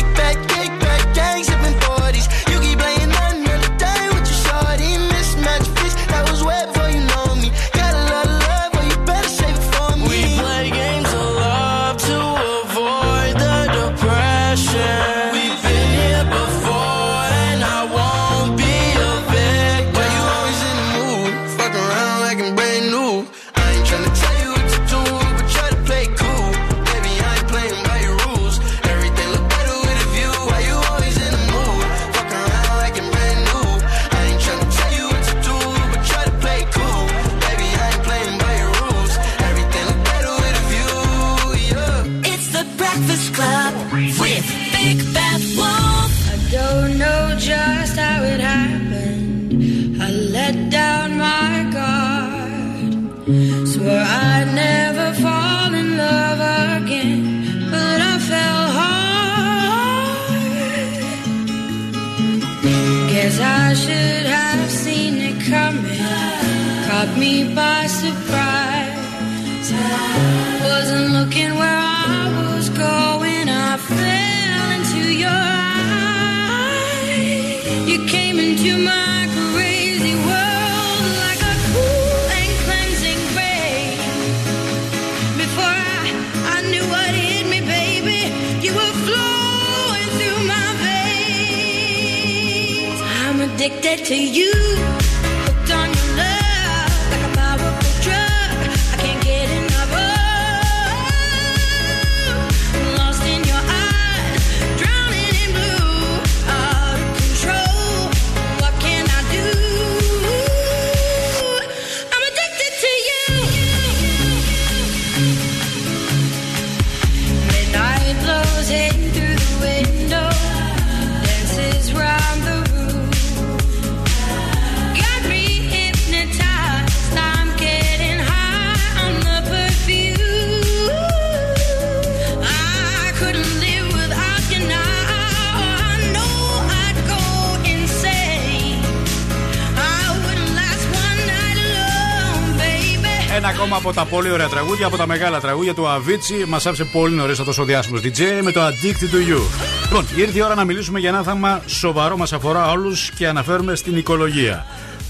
Ωραία τραγούδια, από τα μεγάλα τραγούδια του Αβίτσι. Μας άφησε πολύ νωρίς αυτός ο διάσημος DJ με το Addicted to You. Λοιπόν, ήρθε η ώρα να μιλήσουμε για ένα θέμα σοβαρό, μας αφορά όλους και αναφέρουμε στην οικολογία.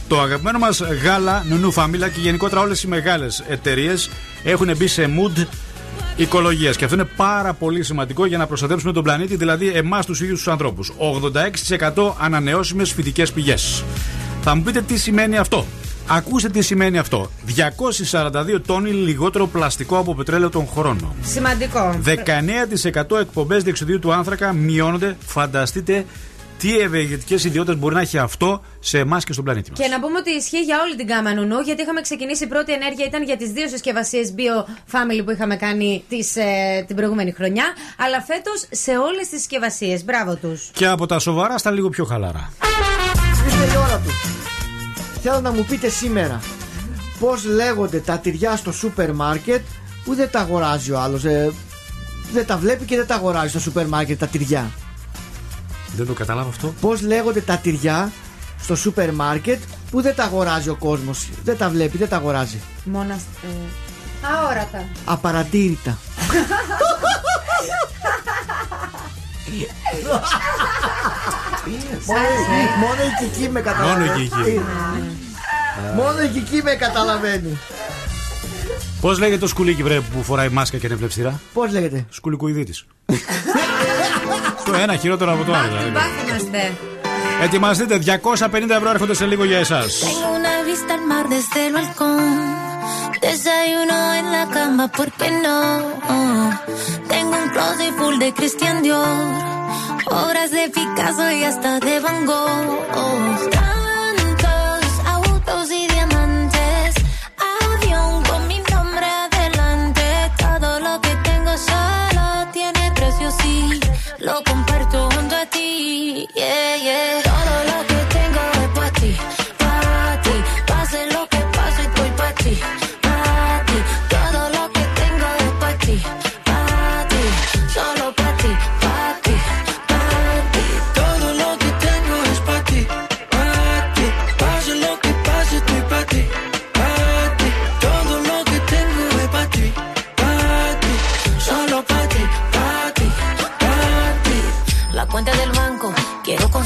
Το αγαπημένο μας γάλα, Νουνού Φάμιλα και γενικότερα όλες οι μεγάλες εταιρείες έχουν μπει σε mood οικολογίας. Και αυτό είναι πάρα πολύ σημαντικό για να προστατεύσουμε τον πλανήτη, δηλαδή εμάς τους ίδιους τους ανθρώπους. 86% ανανεώσιμες φυτικές πηγές. Θα μου πείτε τι σημαίνει αυτό. Ακούστε τι σημαίνει αυτό. 242 τόνοι λιγότερο πλαστικό από πετρέλαιο τον χρόνο. Σημαντικό. 19% εκπομπές διεξουδίου του άνθρακα μειώνονται. Φανταστείτε τι ευεργετικές ιδιότητες μπορεί να έχει αυτό σε εμάς και στον πλανήτη μας. Και να πούμε ότι ισχύει για όλη την κάμα νουνού, γιατί είχαμε ξεκινήσει η πρώτη ενέργεια ήταν για τις δύο συσκευασίες Bio Family που είχαμε κάνει τις, ε, την προηγούμενη χρονιά. Αλλά φέτος σε όλες τις συσκευασίες. Μπράβο τους. Και από τα σοβαρά στα λίγο πιο χαλαρά. Ήρθε η ώρα τους. Θέλω να μου πείτε σήμερα πώς λέγονται τα τυριά στο σούπερ μάρκετ που δεν τα αγοράζει ο άλλος. Ε, δεν τα βλέπει και δεν τα αγοράζει στο σούπερ μάρκετ τα τυριά; Δεν το καταλάβω αυτό. Πώς λέγονται τα τυριά στο σούπερ μάρκετ που δεν τα αγοράζει ο κόσμος. Δεν τα βλέπει, δεν τα αγοράζει; Μόνα. Ε, αόρατα. Απαρατήρητα. μόνο, μόνο η Κική με καταλαβαίνει. Μόνο η Κική. Μόνο η Κική με καταλαβαίνει. Πώς λέγεται το σκουλίκι βρε που φοράει μάσκα και είναι βλεψίρα; Πώς λέγεται; Σκουλικοειδίτης. το ένα χειρότερο από το άλλο. δηλαδή. Είμαστε. Ετοιμαστείτε, 250 ευρώ έρχονται σε λίγο για εσά. Tengo una vista al mar desde el balcón. Desayuno en la cama, ¿por qué no? Tengo un closet full de Christian Dior. Obras de Picasso y hasta de Van Gogh.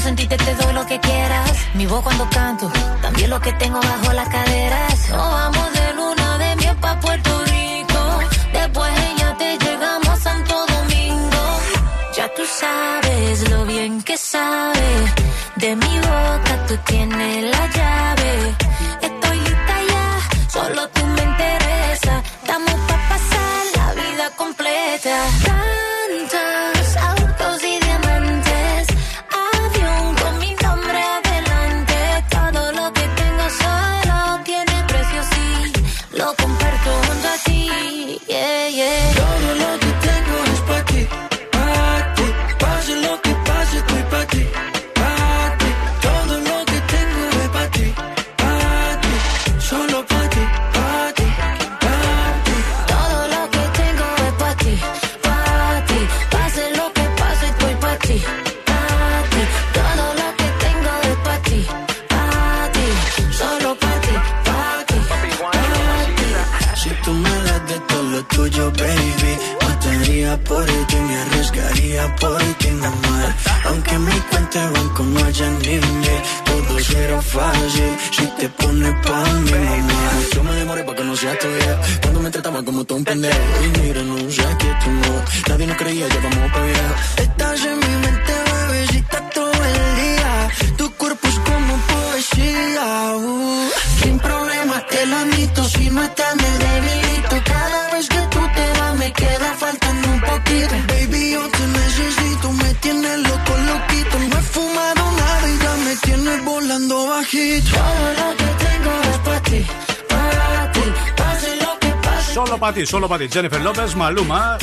En ti te, te doy lo que quieras. Mi voz cuando canto, también lo que tengo bajo las caderas. Nos vamos de luna de miel pa' Puerto Rico. Después ella te llegamos a Santo Domingo. Ya tú sabes lo bien que sabe. De mi boca tú tienes la pase. Solo πατή, solo πατή. Τζένιφερ Λόπες, Μαλούμα.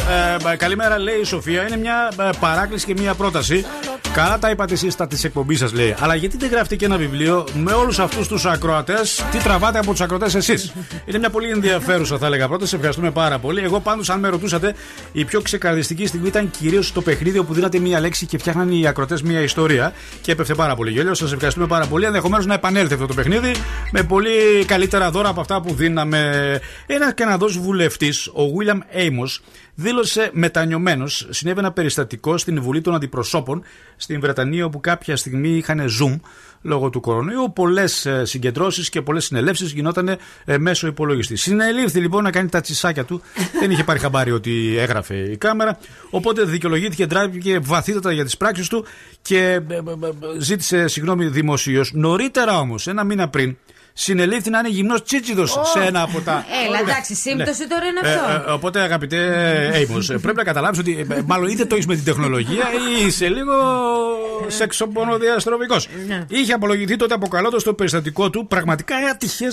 Ε, καλημέρα, λέει η Σοφία. Είναι μια ε, παράκληση και μια πρόταση. Καλά τα είπατε εσείς στα της εκπομπής σας, λέει. Αλλά γιατί δεν γράφετε και ένα βιβλίο με όλους αυτούς τους ακροατές, τι τραβάτε από τους ακροατές εσείς; Είναι μια πολύ ενδιαφέρουσα, θα έλεγα πρόταση. Ευχαριστούμε πάρα πολύ. Εγώ πάντως, αν με ρωτούσατε, η πιο ξεκαρδιστική στιγμή ήταν κυρίως το παιχνίδι όπου δίνατε μία λέξη και φτιάχναν οι ακροατές μία ιστορία και έπεφτε πάρα πολύ γέλιο. Σας ευχαριστούμε πάρα πολύ. Ενδεχομένως να επανέλθει αυτό το παιχνίδι με πολύ καλύτερα δώρα από αυτά που δίναμε. Ένα Καναδός βουλευτής, ο Βίλιαμ Έιμο, δήλωσε μετανιωμένος. Συνέβη ένα περιστατικό στην Βουλή των Αντιπροσώπων στην Βρετανία, όπου κάποια στιγμή είχαν Zoom λόγω του κορονοϊού. Πολλές συγκεντρώσεις και πολλές συνελεύσεις γινόταν ε, μέσω υπολογιστής. Συνελήφθη λοιπόν να κάνει τα τσισάκια του. Δεν είχε πάρει χαμπάρι ότι έγραφε η κάμερα. Οπότε δικαιολογήθηκε, ντράπηκε βαθύτατα για τις πράξεις του και ε, ε, ε, ζήτησε συγγνώμη δημοσίως. Νωρίτερα όμως, ένα μήνα πριν, συνελήφθη να είναι γυμνός τσίτσιδος σε ένα από τα. Έλα, εντάξει, σύμπτωση τώρα είναι αυτό. Ε, ε, οπότε, αγαπητέ Έιμο, πρέπει να καταλάβεις ότι ε, μάλλον είτε το έχεις με την τεχνολογία ή είσαι λίγο σεξοπονοδιαστροφικός. Ναι. Είχε απολογηθεί τότε αποκαλώντα το περιστατικό του πραγματικά άτυχε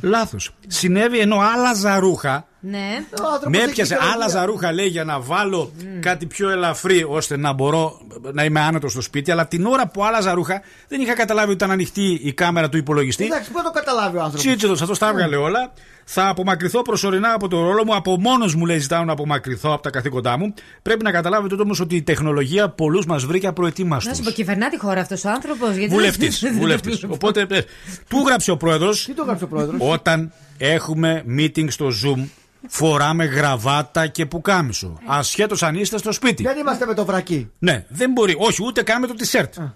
λάθος. Συνέβη ενώ άλλαζα ρούχα. Ναι. Με έπιασε, άλλαζα ρούχα λέει για να βάλω κάτι πιο ελαφρύ ώστε να μπορώ να είμαι άνετος στο σπίτι. Αλλά την ώρα που άλλαζα ρούχα δεν είχα καταλάβει ότι ήταν ανοιχτή η κάμερα του υπολογιστή. Εντάξει, πού να το καταλάβει ο άνθρωπος; Τσίτσιδο, αυτό τα έβγαλε όλα. Θα απομακρυνθώ προσωρινά από το ρόλο μου. Από μόνος μου λέει ζητάω να απομακρυνθώ από τα καθήκοντά μου. Πρέπει να καταλάβετε όμως ότι η τεχνολογία πολλούς μας βρήκε απροετοίμαστου. Να σου πω, κυβερνά τη χώρα αυτός ο άνθρωπος. Βουλευτής. Βουλευτής. Οπότε ε, του γράψε ο πρόεδρος. Τι το γράψε ο πρόεδρος; Όταν έχουμε meeting στο Zoom, φοράμε γραβάτα και πουκάμισο. Ασχέτως αν είστε στο σπίτι. Δεν είμαστε με το βρακί. Ναι, δεν μπορεί. Όχι, ούτε καν με το t-shirt.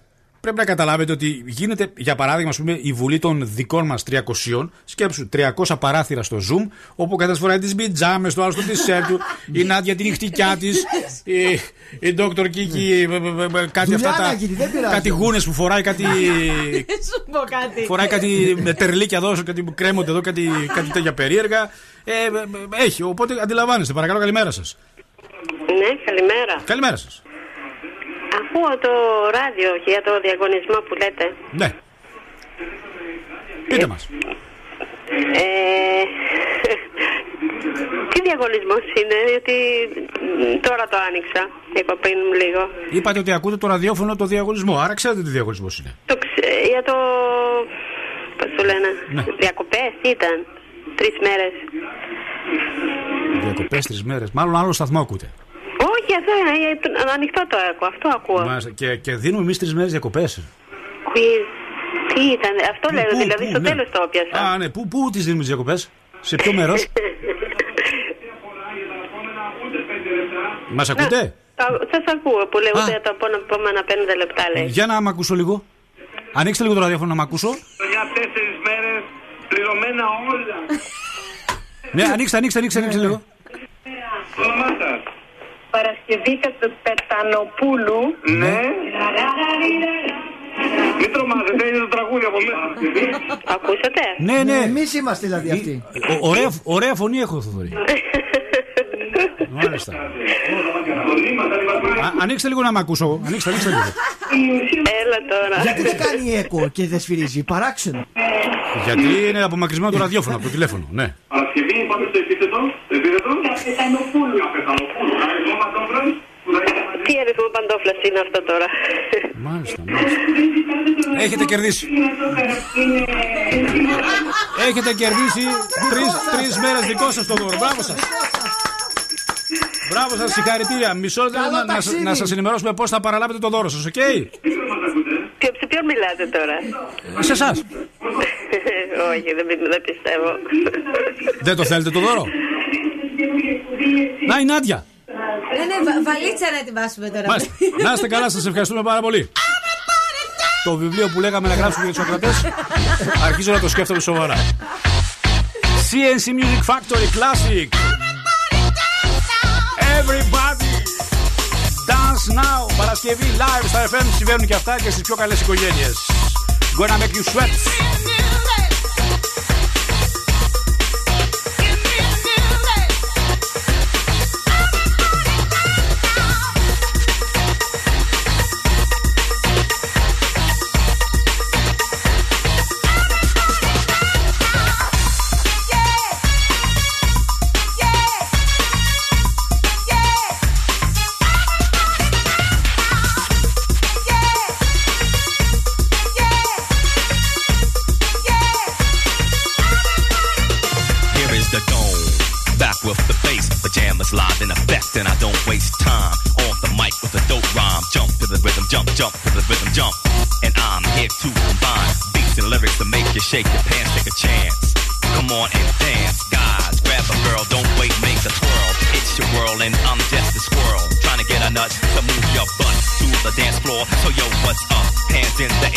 Πρέπει να καταλάβετε ότι γίνεται, για παράδειγμα, ας πούμε, η βουλή των δικών μας 300. Σκέψου 300 παράθυρα στο Zoom, όπου ο καθένα φοράει τις μπιτζάμες, το άλλο στο t-shirt του, η Νάντια την νυχτικιά της, η, η Dr. Kiki, ε, ε, ε, κάτι Δουλειά αυτά να τα. γίνει, δεν πειράζει. Κάτι γούνες που φοράει, κάτι. Σου πω κάτι. Φοράει κάτι με τερλίκια εδώ, κάτι που κρέμονται εδώ, κάτι, κάτι τέτοια περίεργα. Ε, ε, ε, έχει, οπότε αντιλαμβάνεστε. Παρακαλώ, καλημέρα σας. Ναι, καλημέρα. Καλημέρα σας. Ακούω το ράδιο για το διαγωνισμό που λέτε. Ναι. Πείτε μας. Ε, τι διαγωνισμός είναι, γιατί τώρα το άνοιξα. Είπα πριν λίγο. Είπατε ότι ακούτε το ραδιόφωνο το διαγωνισμό, άρα ξέρετε τι διαγωνισμός είναι. Το ξε- για το. Πώς το λένε, Ναι. διακοπές, τι ήταν. Τρεις μέρες. Διακοπές τρεις μέρες. Μάλλον άλλο σταθμό ακούτε. Όχι, αυτό είναι. ε, Ανοιχτό το ακούω. Αυτό ακούω. Μάλιστα. Και, και δίνουμε εμείς τρεις μέρες διακοπές. Όχι. Τι ήταν, αυτό λέω, δηλαδή στο τέλος το έπιασα. Α, ναι. Πού, πού τις δίνουμε τις διακοπές, σε ποιο μέρος; Μας ακούτε; Σας ακούω που λέγονται τα επόμενα πέντε λεπτά, λέει. Για να μ' ακούσω λίγο. Ανοίξτε λίγο το ραδιόφωνο να μ' ακούσω. Για τέσσερις μέρες πληρωμένα όλα. Ναι, ανοίξτε, ανοίξτε, ανοίξτε, ανοίξτε λίγο. Το όνομά σα. Παρασκευή Πετανοπούλου. Ναι. Μην τρομάζετε, είναι το τραγούδι από μέσα. Ακούσατε; Ναι, ναι. Εμείς είμαστε δηλαδή αυτοί. Ο- ωραία, ωραία φωνή έχω, Θοδωρή. Μάλιστα. Α, ανοίξτε λίγο να μ' ακούσω. Ανοίξτε, ανοίξτε λίγο. Έλα τώρα. Γιατί δεν κάνει έκο και δεν σφυρίζει, παράξενο. Γιατί είναι απομακρυσμένο το ραδιόφωνο από το τηλέφωνο. Ναι. Παρασκευή, πάμε στο επίθετο. Επίθετο. Καπετανοπούλου. Καπετανοπούλου. Αριθμό παντόφλας. Τι αριθμό παντόφλα είναι αυτό τώρα. Μάλιστα, Έχετε κερδίσει. Έχετε κερδίσει τρεις, τρεις μέρες δικό σας το δώρο. Μπράβο σας. Μπράβο σας, συγχαρητήρια. Μισό λεπτό Καλό να, να, ταξίδι. να σας ενημερώσουμε πώς θα παραλάβετε το δώρο σας, οκ; Ποιο, σε ποιον μιλάτε τώρα; Σε εσάς. Όχι, δεν, πι- δεν πιστεύω. Δεν το θέλετε το δώρο; Να η Νάντια. Ναι, ναι, βα- βαλίτσα να ετοιμάσουμε τώρα. Μάλιστα. Να είστε καλά, σας ευχαριστούμε πάρα πολύ. Το βιβλίο που λέγαμε να γράψουμε για τους Σοκρατές Αρχίζω να το σκέφτομαι σοβαρά CNC Music Factory Classic Everybody. Dance Now. Παρασκευή live στα FM Συμβαίνουν και αυτά και στις πιο καλές οικογένειες. Gonna make you sweat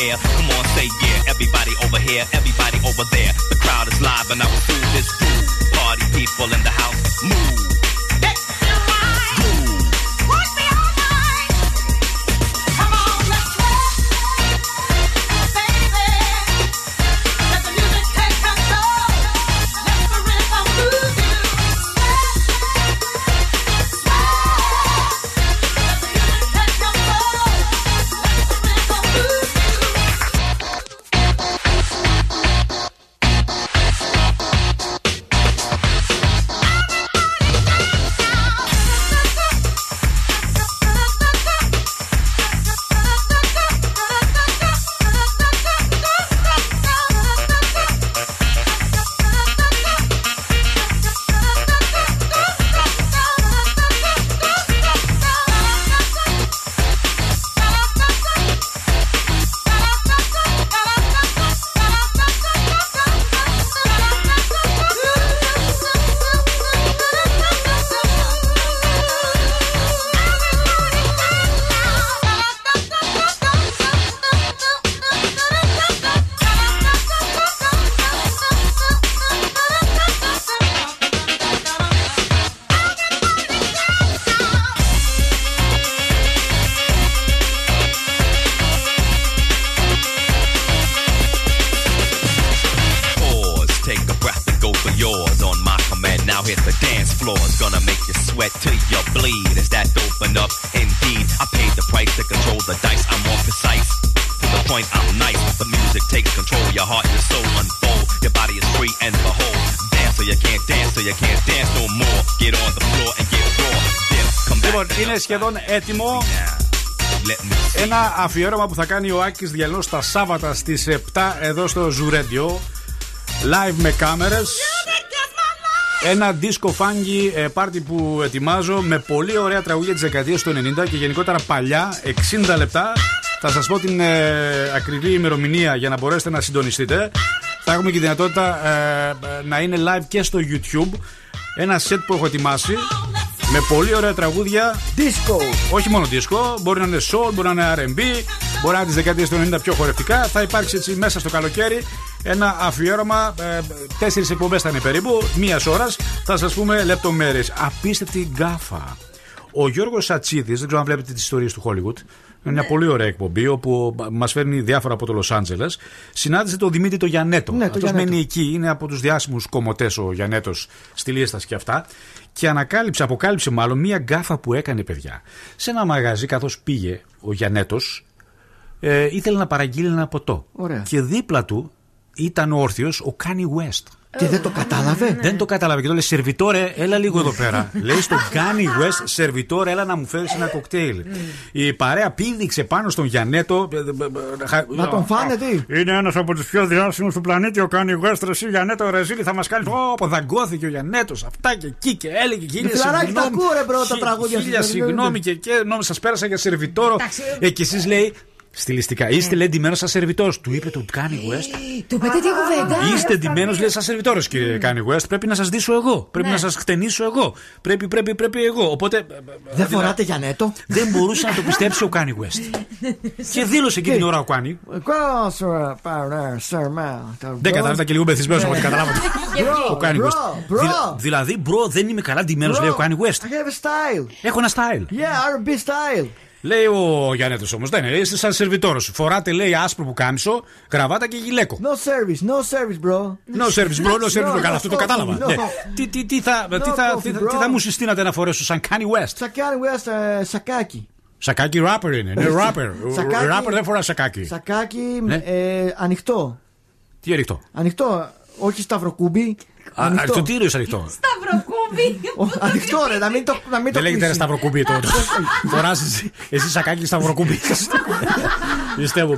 air. Come on, say yeah. Everybody over here, everybody over there. The crowd is live, and I will do this. Party people in the house, move. Σχεδόν έτοιμο. Ένα αφιέρωμα που θα κάνει ο Άκης Διαλνός τα Σάββατα στις 7 εδώ στο Zoo Radio. Live με κάμερες. Ένα disco funky ε, πάρτι που ετοιμάζω με πολύ ωραία τραγούδια της δεκαετίας του 90 και γενικότερα παλιά 60 λεπτά. Θα σας πω την ε, ακριβή ημερομηνία για να μπορέσετε να συντονιστείτε. Θα έχουμε και τη δυνατότητα ε, ε, να είναι live και στο YouTube. Ένα set που έχω ετοιμάσει Με πολύ ωραία τραγούδια. Disco. Όχι μόνο disco, μπορεί να είναι soul, μπορεί να είναι RB, μπορεί να είναι τις δεκαετίες του 90 πιο χορευτικά. Θα υπάρξει έτσι μέσα στο καλοκαίρι ένα αφιέρωμα. Ε, Τέσσερις εκπομπές θα είναι περίπου, μίας ώρας. Θα σας πούμε λεπτομέρειες. Απίστευτη γκάφα. Ο Γιώργος Σατσίδης, δεν ξέρω αν βλέπετε τις ιστορίες του Hollywood. Είναι μια πολύ ωραία εκπομπή όπου μας φέρνει διάφορα από το Λος Άντζελες. Συνάντησε τον Δημήτρη το Γιανέτο. Ναι, το Αυτός Γιαννέτο. μένει εκεί, είναι από τους διάσημους κομμωτές ο Γιανέτος στη Λίεστα και αυτά. Και ανακάλυψε, αποκάλυψε μάλλον μία γκάφα που έκανε παιδιά. Σε ένα μαγαζί, καθώς πήγε ο Γιανέτος, ε, ήθελε να παραγγείλει ένα ποτό. Ωραία. Και δίπλα του ήταν όρθιος ο Kanye West. Και δεν το κατάλαβε. Δεν το κατάλαβε και το λέει Σερβιτόρε, έλα λίγο εδώ πέρα. λέει στον Kanye West, Σερβιτόρε, έλα να μου φέρεις ένα κοκτέιλ. Η παρέα πήδηξε πάνω στον Γιανέτο. Να τον φάνε τι; Είναι ένας από τους πιο διάσημους του πλανήτη ο Kanye West. Εσύ Γιανέτο ρεζίλι θα μας κάνεις; Ω, δαγκώθηκε ο Γιανέτος. Αυτά και εκεί και έλεγε χίλια Φιλαράκι, τα συγγνώμη. ακούω, ρε, bro, τα Χι- τραγούδια Χίλια σας. συγγνώμη και, και νόμιζα σας πέρασα για σερβιτόρο. Εντάξει. Ε, και εσείς λέει. Στιλιστικά, είστε λέει ντυμένος σαν σερβιτόρος. Του είπε το Kanye West. Του είπατε τι κουβέντα. Είστε ντυμένος, λέει, σαν σερβιτόρος, κύριε Kanye West. Πρέπει να σας ντύσω εγώ. Πρέπει Ναι. να σας χτενίσω εγώ. Πρέπει, πρέπει, πρέπει εγώ. Οπότε. Δεν φοράτε Γιανέτο. Δεν μπορούσε να το πιστέψει ο Kanye West. και δήλωσε εκείνη την ώρα ο Kanye. Δεν κατάλαβα και λίγο μεθυσμένο από ό,τι καταλάβατε. Ο Kanye Bro, West. bro. Δηλα- Δηλαδή, bro, δεν είμαι καλά ντυμένος, λέει ο Kanye West. I have a style. Έχω ένα style. Yeah, R&B style. Λέει ο Γιανέτος όμως. Δεν είναι, είστε σαν σερβιτόρος. Φοράτε, λέει, άσπρο πουκάμισο, γραβάτα και γιλέκο. No service, no service, bro. No service, bro, no service, bro. Καλά, αυτό το κατάλαβα. No. Ναι. Τι, τι, τι, θα, τι, θα, coffee, τι, θα- bro. τι θα μου συστήνατε να φορέσω σαν Kanye West; Σακάρι West, ε, σακάκι. Σακάκι rapper είναι. Είναι rapper. Σακάκι. Rapper δεν φοράς σακάκι. Σακάκι Ναι. ε, ανοιχτό. Τι ανοιχτό; Ανοιχτό, όχι σταυροκούμπι. Α, Ανοιχτό. Το τύριο ανοιχτό. Σταυροκούμπι. Ο- Ανοιχτό, ρε, να μην το, να μην το Δεν λέγεται ρε κλείσει. σταυροκούμπι το. Φορά εσύ σακάκι σταυροκούμπι. Πιστεύω.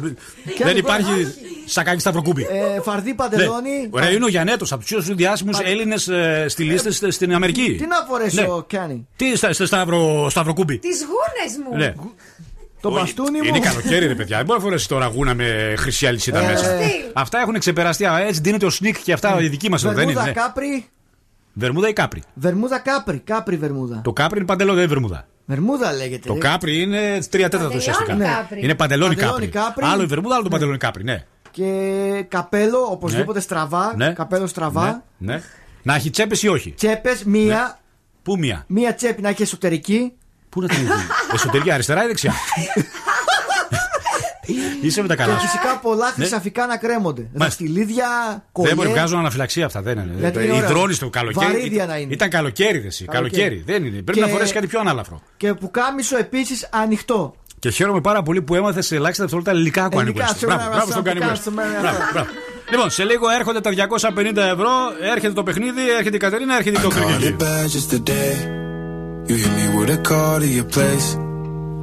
Δεν υπάρχει σακάκι σταυροκούμπι. Ε, φαρδί Ναι. παντελόνι. Ωραία, είναι ο Γιανέτος από τους πιο διάσημου Έλληνες στυλίστε στην Αμερική. Τι να φορέσει Ναι. ο Κάνι. Τι στα, στα σταυρο, σταυροκούμπι. Τις γούνες μου. Ναι. Το Όχι, μπαστούνι μου. Είναι καλοκαίρι, ρε παιδιά. Δεν μπορεί να φορέσεις τώρα γούνα με χρυσή αλυσίδα Ε, μέσα. τι; Αυτά έχουν ξεπεραστεί. Α, Έτσι ντύνεται ο Snik και αυτά η δικοί μας εδώ, δεν είναι. Βερμούδα ναι. κάπρι. Βερμούδα ή κάπρι; Βερμούδα κάπρι. Κάπρι βερμούδα. Το κάπρι είναι παντελόνι, δεν είναι βερμούδα. Βερμούδα λέγεται. Το ρε. κάπρι είναι τρία τέταρτα ουσιαστικά. Ναι. κάπρι. Είναι παντελόνι Παντελόνι κάπρι. κάπρι. Άλλο η βερμούδα, άλλο το παντελόνι κάπρι. Ναι. Και καπέλο οπωσδήποτε στραβά. Ναι. Καπέλο στραβά. Ναι. ναι. Να έχει τσέπες ή όχι; Τσέπες, μία. Πού μία; Μία τσέπη να έχει εσωτερική. Πού να την έχει. Εσωτερική αριστερά ή δεξιά; Είσαι με τα καλά Και σου. φυσικά πολλά Ναι. χρυσαφικά να κρέμονται. Δαχτυλίδια, Δεν μπορεί κολλιέ. να βγάζουν αναφυλαξία αυτά. Δεν είναι. Γιατί είναι ωραία. Υδρώνει το καλοκαίρι. Βαρύδια να είναι. Ήταν καλοκαίρι, δε εσύ. Καλοκαίρι. Καλοκαίρι. Δεν είναι. Πρέπει Και- να φορέσεις κάτι πιο ανάλαφρο. Και που κάμισο επίσης ανοιχτό. Και χαίρομαι πάρα πολύ που έμαθες σε ελάχιστα δευτερόλεπτα ελληνικά Kanye Ελληνικά, West. σήμερα, Μπράβο, μπράβο στον σήμερα, Kanye West. σήμερα, Μπράβο, σήμερα. μπράβο. Λοιπόν, σε λίγο έρχονται τα 250 ευρώ, έρχεται το παιχνίδι, έρχεται η Κατερίνα, έρχεται η Dr.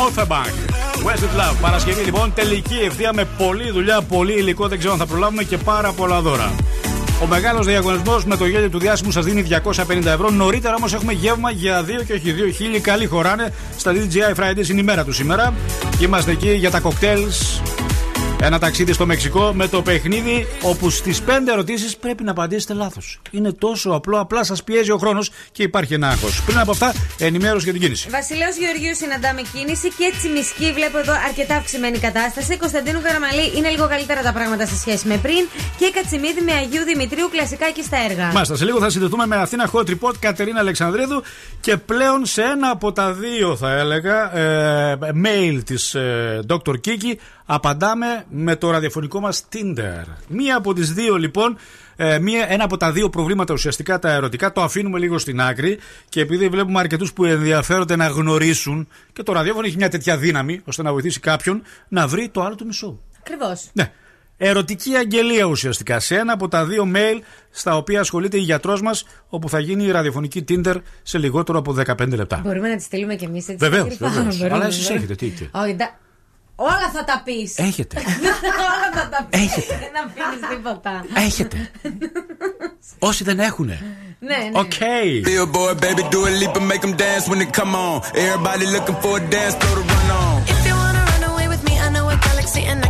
All the back. Wednesday love. Παρασκευή λοιπόν. Τελική ευθεία με πολλή δουλειά, πολύ υλικό. Δεν ξέρω αν θα προλάβουμε και πάρα πολλά δώρα. Ο μεγάλος διαγωνισμός με το γέλιο του διάσημου σας δίνει 250 ευρώ. Νωρίτερα όμως έχουμε γεύμα για 2 και όχι 2 χίλιοι. Καλή χωράνε στα DJI Fridays. Είναι η μέρα του σήμερα. Και είμαστε εκεί για τα κοκτέιλς Ένα ταξίδι στο Μεξικό με το παιχνίδι όπου στις 5 ερωτήσεις πρέπει να απαντήσετε λάθος. Είναι τόσο απλό, απλά σας πιέζει ο χρόνος και υπάρχει ένα άγχος. Πριν από αυτά, ενημέρωση για την κίνηση. Βασιλέο Γεωργίου συναντάμε κίνηση και Τσιμισκή βλέπω εδώ αρκετά αυξημένη κατάσταση. Κωνσταντίνου Καραμαλή είναι λίγο καλύτερα τα πράγματα σε σχέση με πριν. Και Κατσιμίδη με Αγίου Δημητρίου κλασικά εκεί στα έργα. Μάλιστα, σε λίγο θα συνδεθούμε με Αθήνα Hot Report Κατερίνα Αλεξανδρίδου και πλέον σε ένα από τα δύο θα έλεγα ε, mail της ε, Dr. Kiki απαντάμε με το ραδιοφωνικό μας Tinder. Μία από τις δύο λοιπόν ε, μία, ένα από τα δύο προβλήματα ουσιαστικά τα ερωτικά το αφήνουμε λίγο στην άκρη και επειδή βλέπουμε αρκετούς που ενδιαφέρονται να γνωρίσουν και το ραδιόφωνο έχει μια τέτοια δύναμη ώστε να βοηθήσει κάποιον να βρει το άλλο του μισό. Ακριβώς. Ναι. Ερωτική αγγελία ουσιαστικά σε ένα από τα δύο mail στα οποία ασχολείται η γιατρός μας, όπου θα γίνει η ραδιοφωνική Tinder σε λιγότερο από 15 λεπτά. Μπορούμε να τη στείλουμε κι εμείς έτσι. Βεβαίως, κρυφά. βεβαίως. Μπορούμε, Αλλά εσείς βέβαια. έχετε τι έχετε. Όχι, ντα- Όλα θα τα πει. Έχετε. Όλα θα τα πει. Έχετε. Δεν αφήνει τίποτα. Έχετε. Όσοι δεν έχουνε. Ναι, ναι. Οκ. Billboard, baby, do a leap and make them dance when they come on. Everybody looking for a dance, throw the run on. If you wanna run away with me, I know a galaxy and I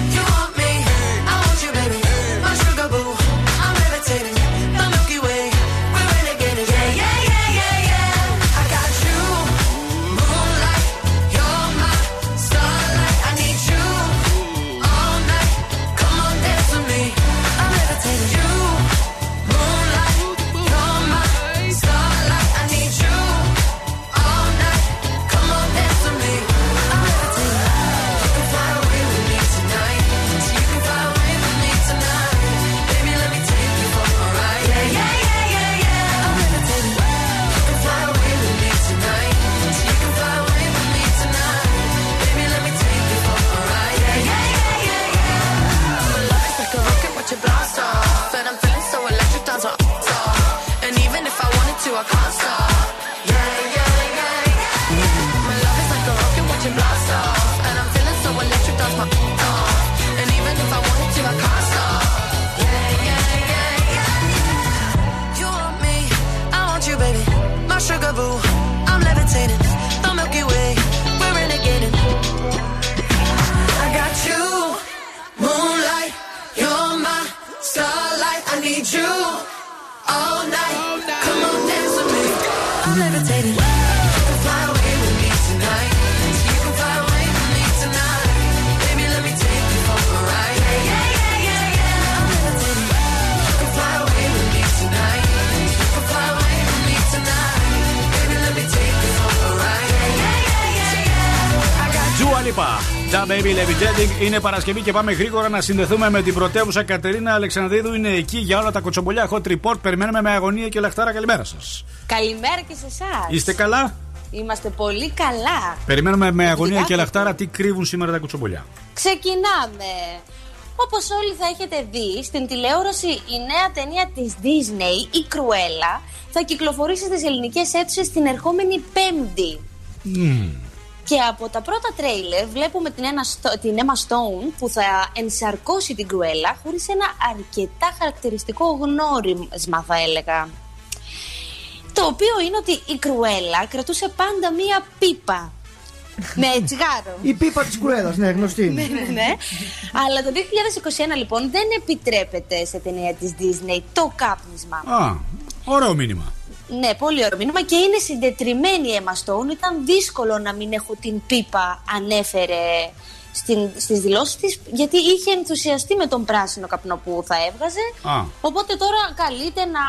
Got Τζουα Λίπα. Da Baby Levitating. Είναι Παρασκευή και πάμε γρήγορα να συνδεθούμε με την πρωτεύουσα Κατερίνα Αλεξανδρίδου. Είναι εκεί για όλα τα κοτσομπολιά hot report. Περιμένουμε με αγωνία και λαχτάρα. Καλημέρα σας. Καλημέρα και σε εσάς. Είστε καλά; Είμαστε πολύ καλά. Περιμένουμε με αγωνία Ειδικά και λαχτάρα τι κρύβουν σήμερα τα κοτσομπολιά. Ξεκινάμε. Όπως όλοι θα έχετε δει, στην τηλεόραση η νέα ταινία της Disney, η Κρουέλα, θα κυκλοφορήσει στις ελληνικές αίθουσες την ερχόμενη Πέμπτη. Και από τα πρώτα τρέιλερ βλέπουμε την, ένα, την Emma Stone που θα ενσαρκώσει την Κρουέλα χωρίς ένα αρκετά χαρακτηριστικό γνώρισμα θα έλεγα. Το οποίο είναι ότι η Κρουέλα κρατούσε πάντα μία πίπα με τσιγάρο. Η πίπα της κουρέλα, ναι, γνωστή. ναι, ναι, ναι. Αλλά το 2021 λοιπόν δεν επιτρέπεται σε ταινία της Disney το κάπνισμα. Α, ωραίο μήνυμα. Ναι, πολύ ωραίο μήνυμα και είναι συντετριμένη η Emma Stone. Ήταν δύσκολο να μην έχω την πίπα, ανέφερε στην, στις δηλώσεις της, γιατί είχε ενθουσιαστεί με τον πράσινο καπνό που θα έβγαζε. Α. Οπότε τώρα καλείται να,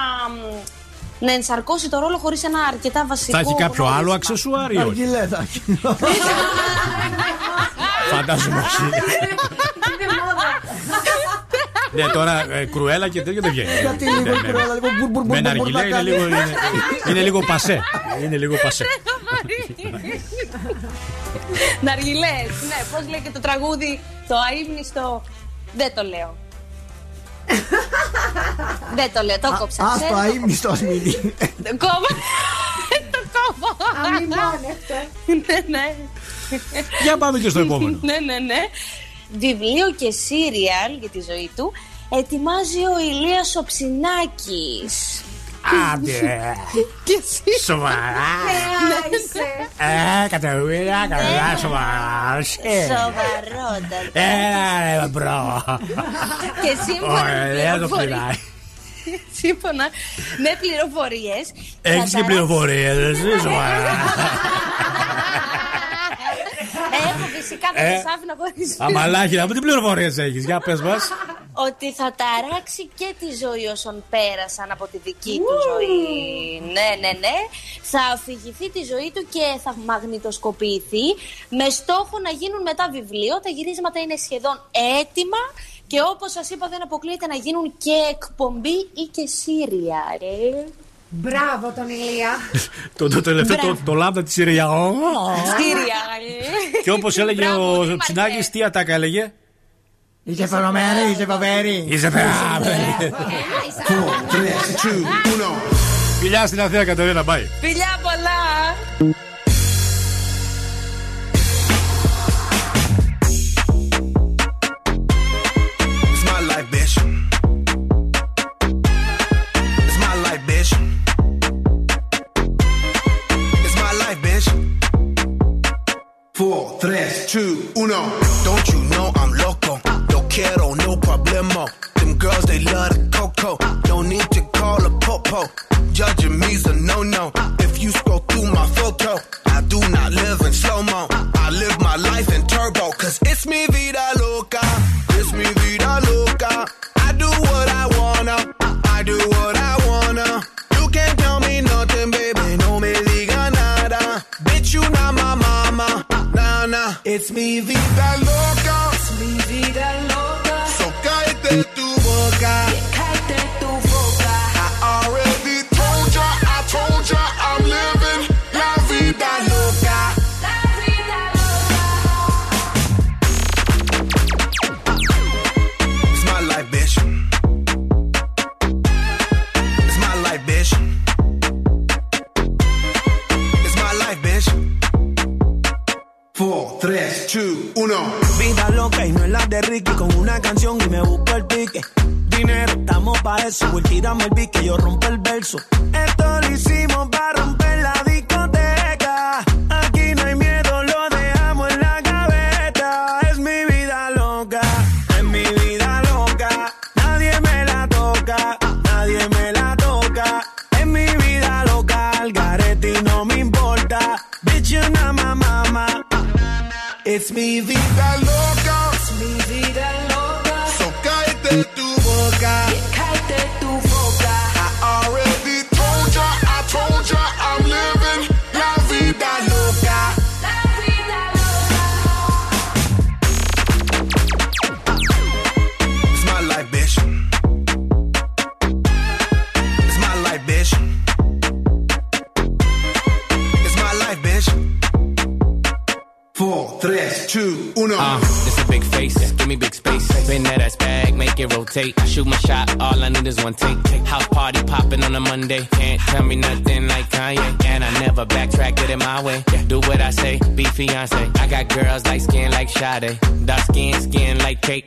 να ενσαρκώσει το ρόλο χωρίς ένα αρκετά βασικό Θα έχει κάποιο άλλο γνώρισμα. αξεσουάρι, όχι. Αργιλέ θα έχει. Φαντάζομαι όχι. Ναι, τώρα ε, κρουέλα και τέτοιο δεν βγαίνει. Γιατί Ναι, λίγο η ναι. κουρέλα, λίγο μπουρ, μπουρ, μπουρ, Με μπουρ, ναργιλέ να είναι κάνει. λίγο, είναι, είναι λίγο πασέ. Είναι λίγο πασέ. Ναργιλές, ναι, πώς λέει και το τραγούδι, το αείμνηστο, δεν το λέω. δεν το λέω, το κόψα. Α ξέρω, το το αίμνηστο ας μείνει. Το κόβω. το κόβω. Αμυνώνευτε. ναι, ναι. Για πάμε και στο επόμενο. ναι, ναι, ναι. Βιβλίο και σίριαλ για τη ζωή του ετοιμάζει ο Ηλίας ο Ψινάκης. Άντε. Και εσύ. Σοβαρά. Ναι, είσαι. Ε, Κατερίνα, καλά, σοβαρά. Ε. Σοβαρότατα. Έλα ρε bro. Και σύμφωνα με Ωραία το πληροφορίες- πειράει. Σύμφωνα με πληροφορίες Έχεις θα και ταράξει- πληροφορίες, εσύ σοβαρά. Έχω φυσικά δεν Ε, σας άφηνα χωρίς Αμαλάχη, από τι πληροφορίες έχεις, για πες μας. ότι θα ταράξει και τη ζωή όσων πέρασαν από τη δική του ζωή. Ναι, ναι, ναι. Θα αφηγηθεί τη ζωή του και θα μαγνητοσκοπηθεί με στόχο να γίνουν μετά βιβλίο. Τα γυρίσματα είναι σχεδόν έτοιμα και όπως σας είπα δεν αποκλείεται να γίνουν και εκπομπή ή και σύρια. Μπράβο τον Ηλία. Το, το τελευταίο, το, το λάμδα της Συρία. Σύρια. Και όπως έλεγε Μπράβο, ο τι Ψινάκης, τι ατάκα έλεγε; Είσαι φαινομενή, είσαι φοβερή. Είσαι φαινομενή. Φιλιά στην Αθήνα, Κατερίνα, πάει. Φιλιά πολλά! Two, uno. Don't you know I'm loco? No quiero, no problemo. Them girls, they love the coco. Don't need to call a popo. Judging me's a no-no. If you scroll through my photo, I do not live in slow-mo. I live my life in turbo, cause it's me Es mi vida loca. Es mi vida loca. So cállate tú. una canción y me busco el pique. Dinero, estamos para eso. Pues tírame el pique, yo rompo el verso. Esto lo hicimos para romper la discoteca. Aquí no hay miedo, lo dejamos en la gaveta. Es mi vida loca, es mi vida loca. Nadie me la toca, nadie me la toca. Es mi vida loca, el y no me importa. Bitch, you're not my mama. It's mi vida loca. Make it rotate. Shoot my shot, all I need is one take. House party popping on a Monday. Can't tell me nothing like Kanye. And I never backtrack, get it my way. Do what I say, be fiance. I got girls like skin like Sade. Dark skin, skin like cake.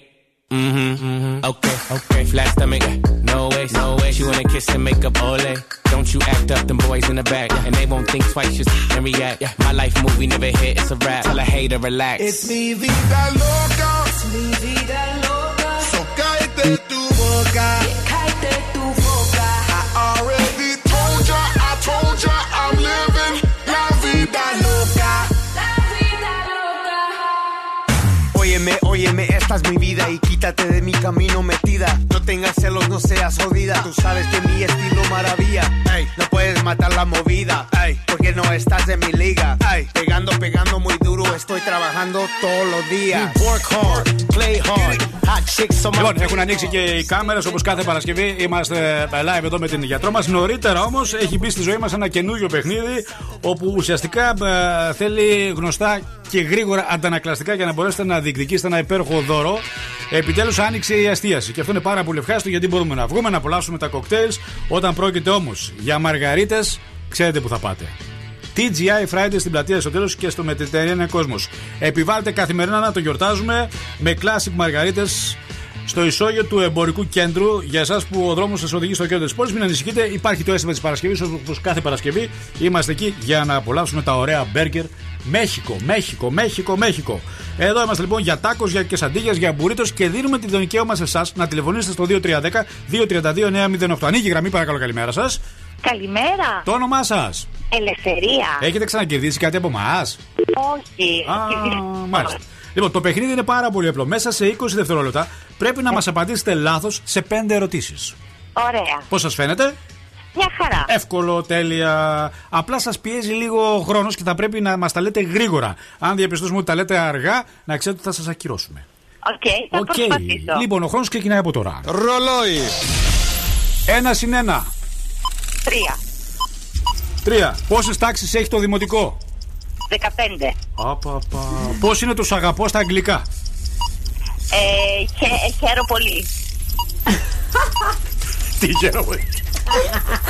Mm-hmm, mm-hmm. Okay, okay. Flat stomach, no way, no way. She wanna kiss and make up ole. Don't you act up, them boys in the back. And they won't think twice, just and react. My life movie never hit, it's a rap. Tell a hater, relax. It's mi vida loca. Mi vida loca. So tu boca. Cállate tu boca. I already told ya, I told ya, I'm living la vida loca. La vida loca. Óyeme, óyeme, esta es mi vida y quítate de mi camino metida. No tengas celos, no seas jodida. Tú sabes que mi estilo maravilla. Ey, no puedes matar la movida. Ey, porque no estás en mi liga. Ey, pegando, pegando muy duro. Estoy trabajando todos los días. Work hard, play hard. Hot chicks on my Λοιπόν, έχουν ανοίξει και οι κάμερε όπω κάθε Παρασκευή. Είμαστε live εδώ με την γιατρό μα. Νωρίτερα όμω έχει μπει στη ζωή μα ένα καινούριο παιχνίδι όπου ουσιαστικά ε, θέλει γνωστά και γρήγορα αντανακλαστικά για να μπορέσετε να διεκδικήσετε ένα υπέροχο δώρο. Επιτέλους άνοιξε η αστίαση. Και αυτό είναι πάρα πολύ ευχάριστο γιατί μπορούμε να βγούμε να απολαύσουμε τα κοκτέιλς. Όταν πρόκειται όμως για μαργαρίτες, ξέρετε που θα πάτε. TGI Friday στην πλατεία Εσωτέλου και στο Mediterranean Cosmos. Επιβάλλεται καθημερινά να το γιορτάζουμε με classic μαργαρίτες στο ισόγειο του εμπορικού κέντρου. Για εσάς που ο δρόμος σας οδηγεί στο κέντρο της πόλης, μην ανησυχείτε. Υπάρχει το αίσθημα της Παρασκευής, όπω κάθε Παρασκευή. Είμαστε εκεί για να απολαύσουμε τα ωραία μπέργκερ. Μέχικο, Μέχικο, Μέχικο, Μέχικο. Εδώ είμαστε λοιπόν για τάκος, για κεσαντίγια, για μπουρίτος και δίνουμε τη δικαίωμα σε εσάς να τηλεφωνήσετε στο 2310-232-908. Ανοίγει η γραμμή, παρακαλώ, καλημέρα σας. Καλημέρα. Το όνομά σας. Ελευθερία. Έχετε ξανακερδίσει κάτι από εμάς; Όχι. Α, μάλιστα. Λοιπόν, το παιχνίδι είναι πάρα πολύ απλό. Μέσα σε 20 δευτερόλεπτα πρέπει να μας απαντήσετε λάθος σε 5 ερωτήσεις. Ωραία. Πώς σας φαίνεται, Μια χαρά. Εύκολο, τέλεια. Απλά σας πιέζει λίγο χρόνος και θα πρέπει να μας τα λέτε γρήγορα. Αν διαπιστώσουμε ότι τα λέτε αργά, να ξέρετε ότι θα σας ακυρώσουμε. Οκ, θα Οκ. προσπαθήσω. Λοιπόν, ο χρόνος ξεκινάει από τώρα. Ρολόι. Ένα συν ένα. Τρία. Τρία. Πόσες τάξεις έχει το δημοτικό; Δεκαπέντε. Πώς είναι το σ' αγαπώ στα αγγλικά; Ε, χε, χαίρω πολύ. Τι χαίρομαι.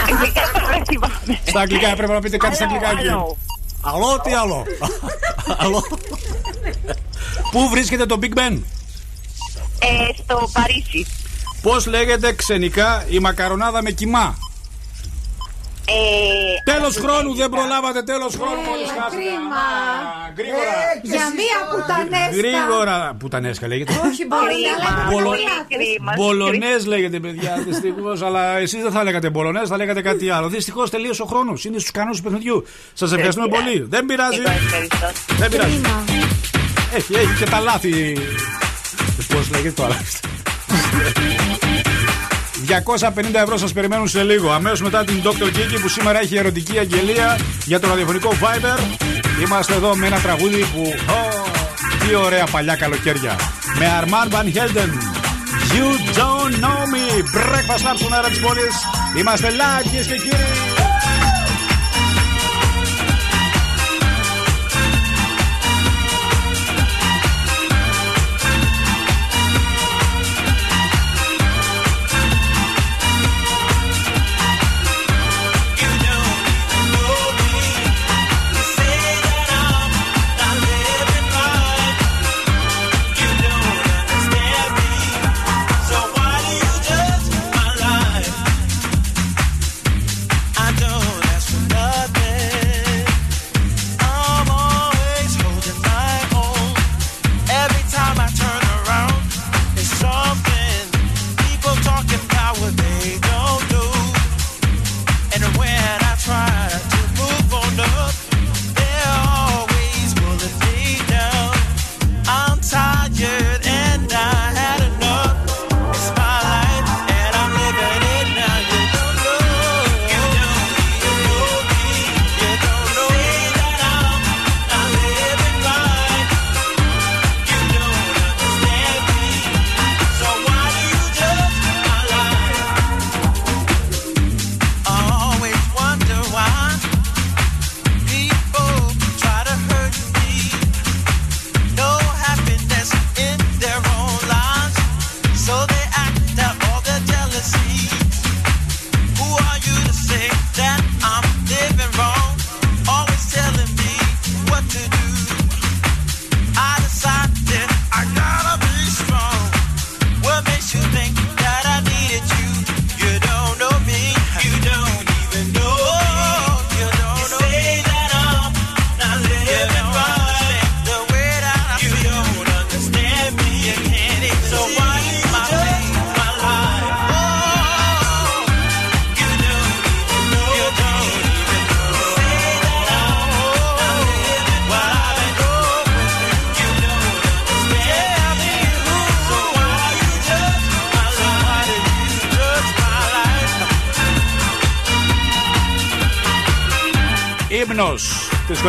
Αγγλικά δεν θυμάμαι. Στα αγγλικά έπρεπε να πείτε κάτι στα αγγλικά. Άλλο, κύριε. άλλο. Αλλό, τι άλλο; Αλλό. Πού βρίσκεται το Big Ben; Ε, στο Παρίσι. Πώς λέγεται ξενικά η μακαρονάδα με κοιμά; Ε, Τέλος χρόνου δεν προλάβατε τέλος χρόνου μόλις χάσατε. Κρίμα. Γρήγορα. Για μία πουτανέσκα. Γρήγορα. Πουτανέσκα λέγεται. Όχι, μπολονέ, αλλά Μπολο- κρίμα. Μπολονές λέγεται, παιδιά, δυστυχώς. αλλά εσείς δεν θα λέγατε μπολονές, θα λέγατε κάτι άλλο. Δυστυχώς τελείωσε ο χρόνος. Είναι στους κανόνες του παιχνιδιού. Σας ευχαριστούμε πολύ. Δεν πειράζει. εγώ ευχαριστώ. Δεν πειράζει. Έχει, έχει και τα λάθη. Πώς λέγεται το άλλο. 250 ευρώ σας περιμένουν σε λίγο. Αμέσως μετά την Dr. Kiki που σήμερα έχει ερωτική αγγελία για το ραδιοφωνικό Viber. Είμαστε εδώ με ένα τραγούδι που. Ω, τι ωραία παλιά καλοκαίρια. Με Armand Van Helden. You don't know me. Breakfast Lab στον αέρα της πόλης. Είμαστε live κυρίες και κύριοι.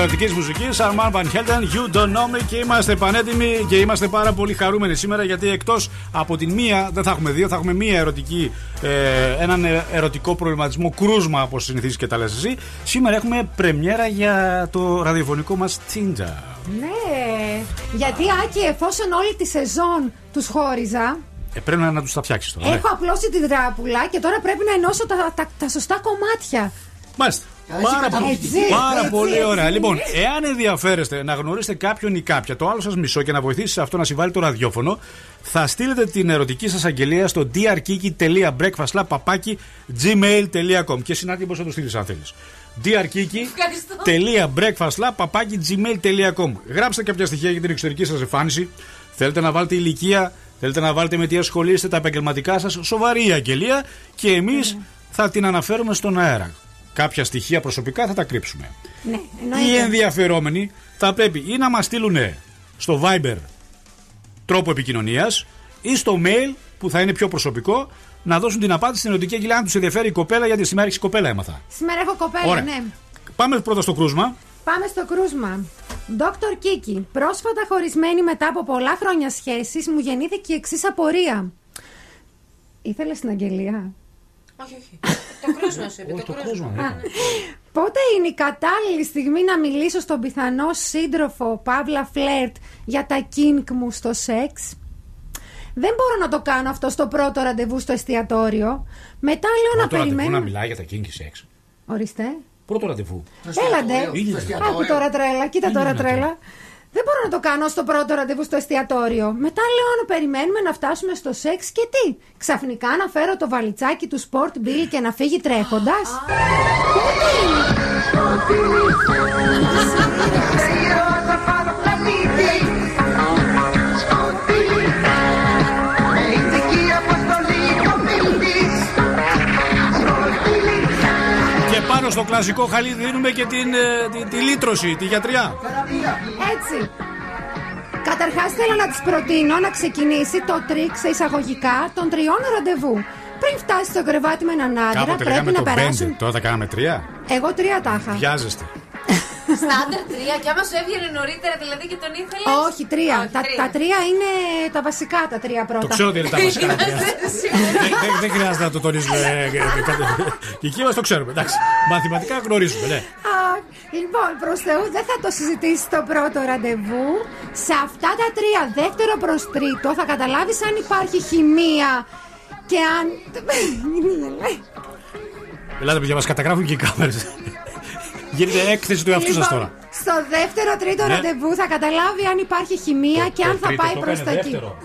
Ύμνος της χορευτικής μουσικής Armand Van Helden, You Don't Know Me και είμαστε πανέτοιμοι και είμαστε πάρα πολύ χαρούμενοι σήμερα γιατί εκτός από την μία, δεν θα έχουμε δύο, θα έχουμε μία ερωτική, ε, έναν ε, ερωτικό προβληματισμό κρούσμα όπως συνηθίζεις και τα λες εσύ. Σήμερα έχουμε πρεμιέρα για το ραδιοφωνικό μας Tinder. Ναι, γιατί Άκη, εφόσον όλη τη σεζόν τους χώριζα, Ε, πρέπει να, να τους τα φτιάξεις τώρα. ναι. έχω απλώσει τη δράπουλα και τώρα πρέπει να ενώσω τα, τα, τα σωστά κομμάτια. Μάλιστα. Καλά, Πάρα, εσύ πολύ- κατάλαβες. πάρα Έτσι, πολύ έτσι, ωραία. έτσι. Λοιπόν, εάν ενδιαφέρεστε να γνωρίσετε κάποιον ή κάποια, το άλλο σας μισό και να βοηθήσει σε αυτό να συμβάλλει το ραδιόφωνο, θα στείλετε την ερωτική σας αγγελία στο drkiki.breakfastlab.gmail.com και συνάρτη μπορεί να το στείλεις αν θέλεις. drkiki.breakfastlab.gmail.com Γράψτε κάποια στοιχεία για την εξωτερική σας εμφάνιση. Θέλετε να βάλετε ηλικία, θέλετε να βάλετε με τι ασχολείστε, τα επαγγελματικά σας. Σοβαρή αγγελία και εμείς θα την αναφέρουμε στον αέρα. Κάποια στοιχεία προσωπικά θα τα κρύψουμε. Ναι, Οι εννοείται. ενδιαφερόμενοι θα πρέπει ή να μας στείλουν στο Viber τρόπο επικοινωνίας ή στο mail που θα είναι πιο προσωπικό να δώσουν την απάντηση στην ερωτική αγγελία αν τους ενδιαφέρει η κοπέλα, γιατί σήμερα έχεις κοπέλα έμαθα. Σήμερα έχω κοπέλα, Ωραία. ναι. Πάμε πρώτα στο κρούσμα. Πάμε στο κρούσμα. Δόκτωρ Κίκη, πρόσφατα χωρισμένη μετά από πολλά χρόνια σχέσης, μου γεννήθηκε η εξής απορία. Ήθελες την αγγελία; Όχι, όχι. Το κρούσμα σου είπε. Το κρούσμα. ναι. Α, Πότε είναι η κατάλληλη στιγμή να μιλήσω στον πιθανό σύντροφο Παύλα Φλερτ για τα κίνκ μου στο σεξ; Δεν μπορώ να το κάνω αυτό στο πρώτο ραντεβού στο εστιατόριο. Μετά λέω να Πρώτο ραντεβού να περιμένω. μιλάει για τα kinky sex. Ορίστε. Πρώτο ραντεβού. Έλαντε. Ήλιο. Άκου τώρα τρέλα, κοίτα τώρα δυνατόν. τρέλα. Δεν μπορώ να το κάνω στο πρώτο ραντεβού στο εστιατόριο. Μετά λέω να περιμένουμε να φτάσουμε στο σεξ και τι; Ξαφνικά να φέρω το βαλιτσάκι του Sport Bill και να φύγει τρέχοντας. Πάνω στο κλασικό χαλί δίνουμε και την, ε, τη, τη λύτρωση, τη γιατριά. Έτσι. Καταρχάς θέλω να της προτείνω να ξεκινήσει το τρικ σε εισαγωγικά των τριών ραντεβού. Πριν φτάσει στο κρεβάτι με έναν άντρα, Κάποτε πρέπει λέγαμε να το περάσουν. πέντε. Τώρα θα κάναμε τρία. Εγώ τρία τα είχα. Βιάζεστε. Στάνταρ 3 και άμα σου έβγαινε νωρίτερα δηλαδή και τον ήθελε. Όχι, τρία. τα, τα τρία είναι τα βασικά τα τρία πρώτα. Το ξέρω ότι είναι τα βασικά τα τρία. δεν, δεν, δεν χρειάζεται να το τονίζουμε. ε, ε, ε, Και εκεί μα το ξέρουμε. Εντάξει. Μαθηματικά γνωρίζουμε, ναι. Α, λοιπόν, προ Θεού δεν θα το συζητήσει το πρώτο ραντεβού. Σε αυτά τα τρία, δεύτερο προ τρίτο, θα καταλάβει αν υπάρχει χημεία και αν. Μην γελάει. Ελάτε, παιδιά, μα καταγράφουν και οι κάμερε. Γίνεται έκθεση του εαυτού σας Λοιπόν, τώρα. Στο δεύτερο τρίτο Ναι. ραντεβού θα καταλάβει αν υπάρχει χημεία και αν θα τρίτο πάει το προς έκανε τα εκεί. δεύτερο.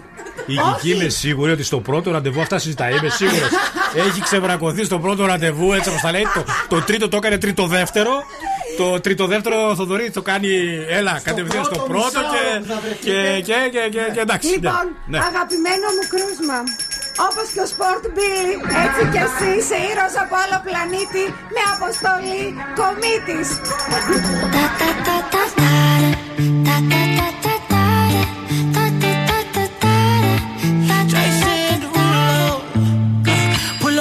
Η Κική είμαι σίγουρη ότι στο πρώτο ραντεβού αυτά συζητάει. Είμαι σίγουρος. Έχει ξεβρακωθεί στο πρώτο ραντεβού, έτσι όπως τα λέει. Το, το τρίτο το έκανε τρίτο δεύτερο. Το τρίτο δεύτερο Θοδωρή το κάνει. Έλα, κατευθείαν στο πρώτο πρώτο και. μισάωρο θα Και, και, και, και, και εντάξει. Λοιπόν, ναι. Ναι. αγαπημένο μου κρούσμα. Όπω και ο Sport Billy, έτσι κι εσύ είσαι ήρωας από άλλο πλανήτη με αποστολή κομίτης.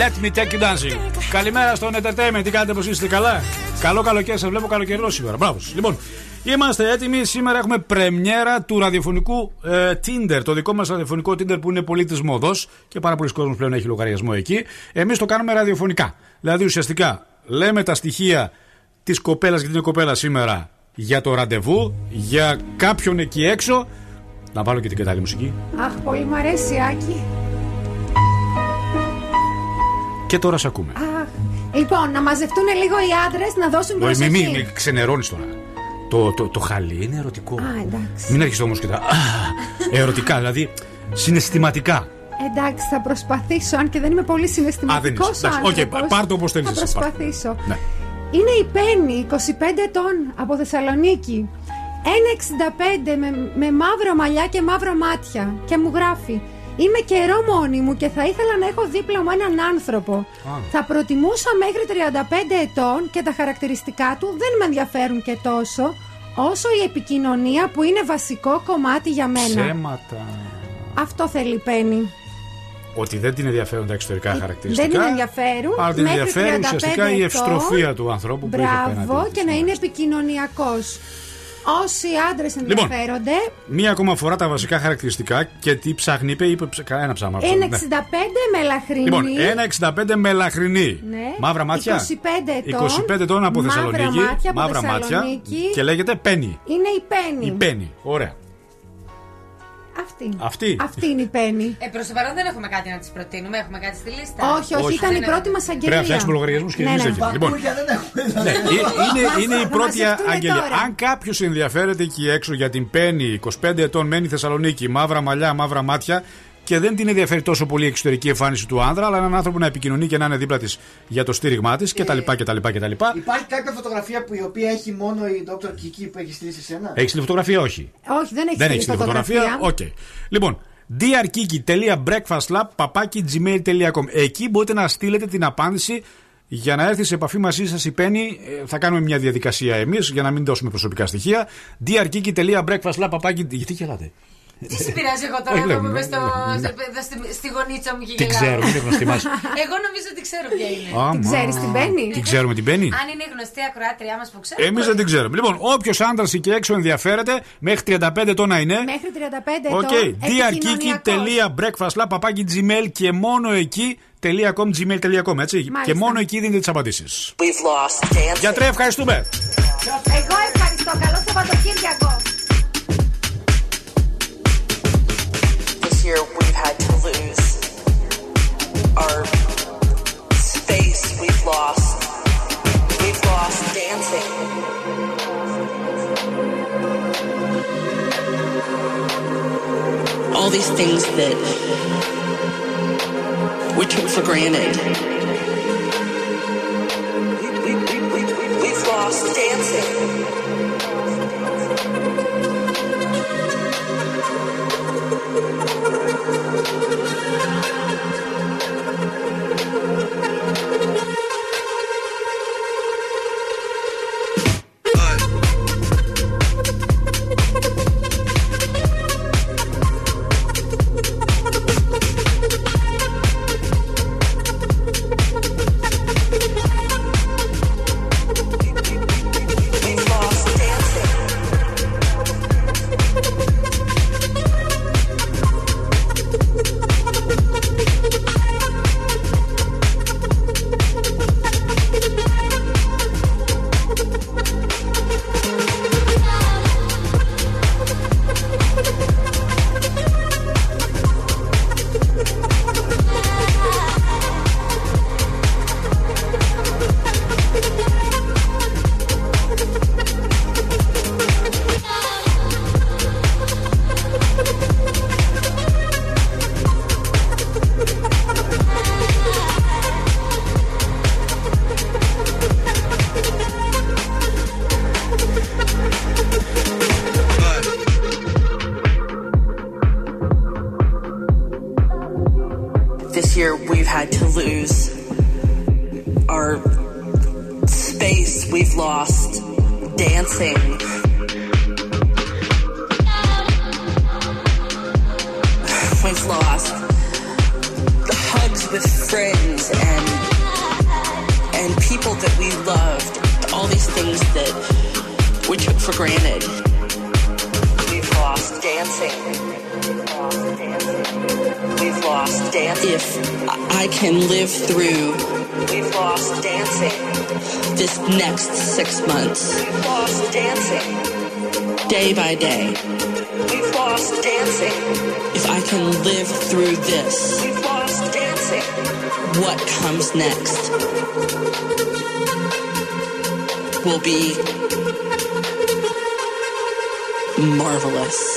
Let me take you dancing. Καλημέρα στον entertainment. Τι κάνετε, πώς είστε καλά; Καλό καλοκαίρι, σας βλέπω καλοκαιρινό σήμερα. Μπράβο. σας. Λοιπόν, είμαστε έτοιμοι. Σήμερα έχουμε πρεμιέρα του ραδιοφωνικού ε, Tinder. Το δικό μας ραδιοφωνικό Tinder που είναι πολύ της μόδος και πάρα πολλοί κόσμοι πλέον έχει λογαριασμό εκεί. Εμείς το κάνουμε ραδιοφωνικά. Δηλαδή ουσιαστικά λέμε τα στοιχεία της κοπέλας γιατί είναι κοπέλας σήμερα για το ραντεβού, για κάποιον εκεί έξω. Να βάλω και την κατάλληλη μουσική. Αχ, πολύ μ' αρέσει, Άκη. Και τώρα σε ακούμε. Αχ. Λοιπόν, να μαζευτούν λίγο οι άντρες να δώσουν Όχι, προσοχή. μην μη, ξενερώνεις τώρα. Το, το, το χαλί είναι ερωτικό. Α, εντάξει. Μην έρχεσαι όμως και τα. Α, ερωτικά, δηλαδή συναισθηματικά. Εντάξει, θα προσπαθήσω, αν και δεν είμαι πολύ συναισθηματικό Α, δεν είσαι. Εντάξει, οκ, πάρ' το όπως θέλεις Θα εσύ, πάρ' το. προσπαθήσω. Ναι. Είναι η Πέννη, 25 ετών, από Θεσσαλονίκη. 1,65 με, με μαύρα μαλλιά και μαύρα μάτια. Και μου γράφει. Είμαι καιρό μόνη μου και θα ήθελα να έχω δίπλα μου έναν άνθρωπο. Θα προτιμούσα μέχρι 35 ετών και τα χαρακτηριστικά του δεν με ενδιαφέρουν και τόσο όσο η επικοινωνία που είναι βασικό κομμάτι για μένα. Ψέματα. Αυτό θέλει η Πέννη. Ότι δεν την ενδιαφέρουν τα εξωτερικά χαρακτηριστικά. Ε, Δεν την ενδιαφέρουν. Αλλά την μέχρι ενδιαφέρει 35 ουσιαστικά η ετών. ευστροφία του ανθρώπου που έχει απέναντι. Μπράβο και να είναι επικοινωνιακός. Όσοι άντρες Λοιπόν, ενδιαφέρονται, Μία ακόμα φορά τα βασικά χαρακτηριστικά και τι ψάχνει, είπε, είπε ψ- κανένα ψάμα. αυτό, είναι ναι. 65 μελαχρινή. Λοιπόν, 1,65 μελαχρινή. Ναι. Μαύρα μάτια. 25 ετών. 25 ετών από Μαύρα Θεσσαλονίκη. μάτια από μαύρα μάτια. Θεσσαλονίκη. Και λέγεται Πέννη. Είναι η Πέννη. Η Πέννη. Ωραία. Αυτή. Αυτή. Αυτή είναι η Πέννη. Ε, προς το παρόν δεν έχουμε κάτι να της προτείνουμε, έχουμε κάτι στη λίστα. όχι, όχι, ήταν η πρώτη μας αγγελία. Πρέπει να φτιάξουμε λογαριασμούς και Ναι, εμείς ναι. εκεί. Λοιπόν, ναι, ε- είναι, είναι η πρώτη μαζευτούν αγγελία. τώρα. Αν κάποιος ενδιαφέρεται εκεί έξω για την Πέννη, 25 ετών, μένει Θεσσαλονίκη, μαύρα μαλλιά, μαύρα μάτια και δεν την ενδιαφέρει τόσο πολύ η εξωτερική εμφάνιση του άνδρα, αλλά έναν άνθρωπο να επικοινωνεί και να είναι δίπλα της για το στήριγμά της κτλ. κτλ, κτλ. Υπάρχει κάποια φωτογραφία που η οποία έχει μόνο η Dr. Kiki που έχει στείλει σε σένα; Έχεις τη φωτογραφία, όχι. Όχι, δεν έχει Δεν στείλει έχεις τη φωτογραφία. Οκ. Λοιπόν, drkiki.breakfastlab παπάκι gmail.com. Εκεί μπορείτε να στείλετε την απάντηση για να έρθει σε επαφή μαζί σας η Πέννη. Ε, Θα κάνουμε μια διαδικασία εμείς για να μην δώσουμε προσωπικά στοιχεία. drkiki.breakfastlab παπάκι. Γιατί γελάτε; Τι σε πειράζει εγώ Όχι, τώρα που λέγουμε, είμαι στο, ναι. στο- εδώ στη, στη γωνίτσα μου και Την γελάω. ξέρω, είναι γνωστή μας. Εγώ νομίζω ότι ξέρω ποια είναι. Άμα. ξέρεις την Πέννη; Την ξέρουμε την Πέννη; Αν είναι γνωστή ακροάτριά μας που ξέρω. Εμείς δεν την ξέρουμε. Λοιπόν, όποιος άντρας εκεί έξω ενδιαφέρεται, μέχρι 35 ετών να είναι. Μέχρι 35 ετών. Οκ. επικοινωνιακός. drkiki.breakfastclub παπάκι gmail και μόνο εκεί. .com, gmail.com, έτσι. Μάλιστα. Και μόνο εκεί δίνετε τις απαντήσεις. We've lost dancing. Γιατρέ, ευχαριστούμε. Εγώ ευχαριστώ. Καλό Σαββατοκύριακο. Our space. We've lost. We've lost dancing. All these things that we took for granted. We, we, we, we, we- we've lost dancing. will be marvelous.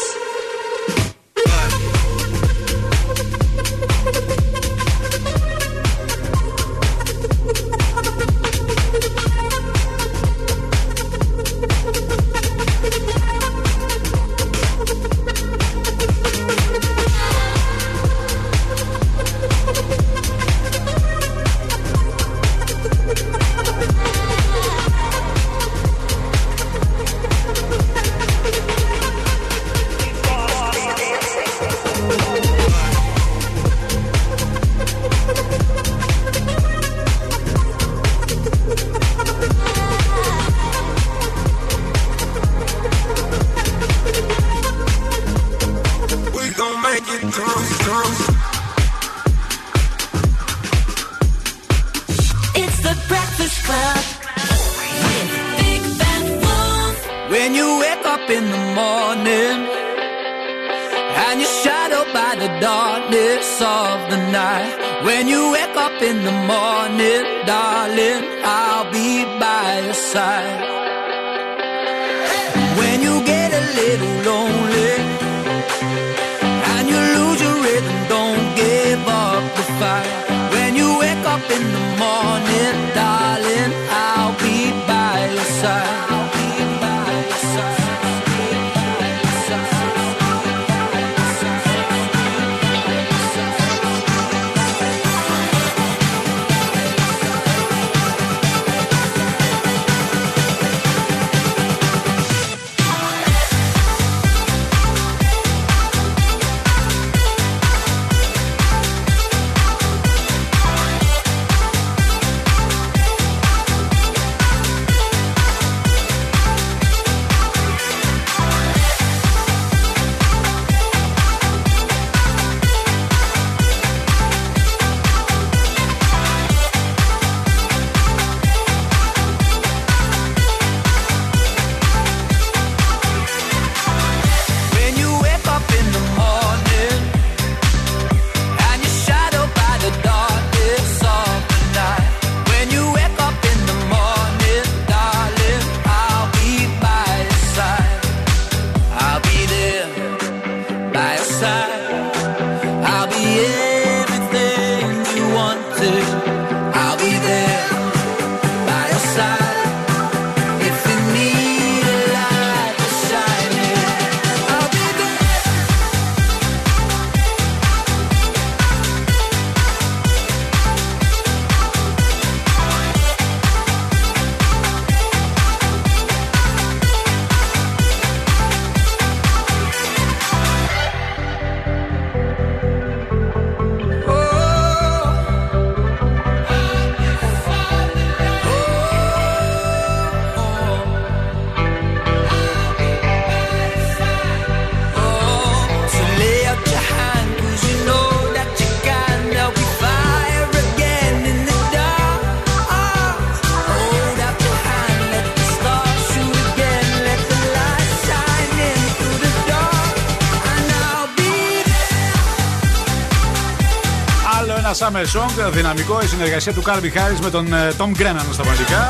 Song, δυναμικό η συνεργασία του Κάρμπι Χάρι με τον ε, Τόμ Γκρέναν στα μαγικά.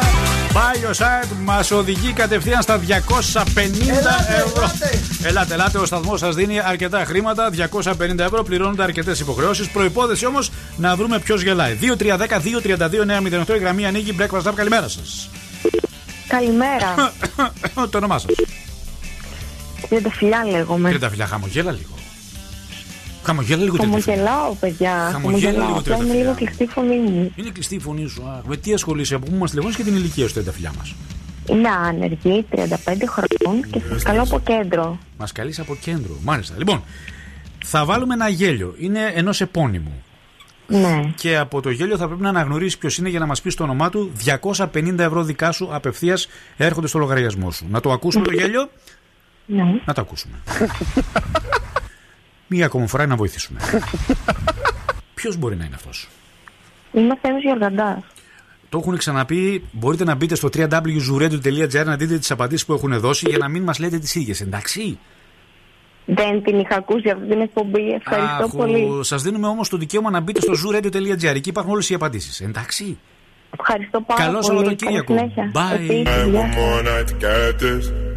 Πάει ο Σάιντ, μας οδηγεί κατευθείαν στα 250 ελάτε, ευρώ. Ελάτε, ελάτε, ο σταθμός σας δίνει αρκετά χρήματα. 250 ευρώ πληρώνονται αρκετές υποχρεώσεις. Προπόθεση όμως να βρούμε ποιος γελάει. 2-3-10-2-32-908 η γραμμή ανοίγει. Breakfast Lab, καλημέρα σας. Καλημέρα. Το όνομά σας. Τριανταφυλιά λέγομαι. Τριανταφυλιά, χαμογέλα λίγο. Χαμογέλα λίγο τέτοιο. Χαμογελάω, παιδιά. Χαμογέλα λίγο Απλά τέτοιο. Είναι λίγο κλειστή η φωνή μου. Είναι κλειστή η φωνή σου. Αχ, με τι ασχολείσαι, από πού μας τηλεφωνεί και την ηλικία σου τα φιλιά μας. Είμαι άνεργη, 35 χρονών και σας καλώ από κέντρο. Μας καλείς από κέντρο. Μάλιστα. Λοιπόν, θα βάλουμε ένα γέλιο. Είναι ενός επώνυμου. Ναι. Και από το γέλιο θα πρέπει να αναγνωρίσεις ποιος είναι για να μας πεις το όνομά του. 250 ευρώ δικά σου απευθείας έρχονται στο λογαριασμό σου. Να το ακούσουμε το γέλιο; Ναι. Να το ακούσουμε. Μία ακόμα φορά να βοηθήσουμε. Ποιος μπορεί να είναι αυτός; Είμαι ο Θέμης Γιοργαντάς. Το έχουν ξαναπεί. Μπορείτε να μπείτε στο www.zuradio.gr να δείτε τις απαντήσεις που έχουν δώσει για να μην μας λέτε τις ίδιες. Εντάξει; Δεν την είχα ακούσει αυτή την εκπομπή. Ευχαριστώ πολύ. Σας δίνουμε όμως το δικαίωμα να μπείτε στο zuradio.gr. Εκεί υπάρχουν όλες οι απαντήσεις. Εντάξει; Ευχαριστώ πάρα Καλό πολύ. Σαββατοκύριακο. Καλή συνέχεια. Bye.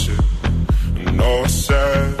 All sad.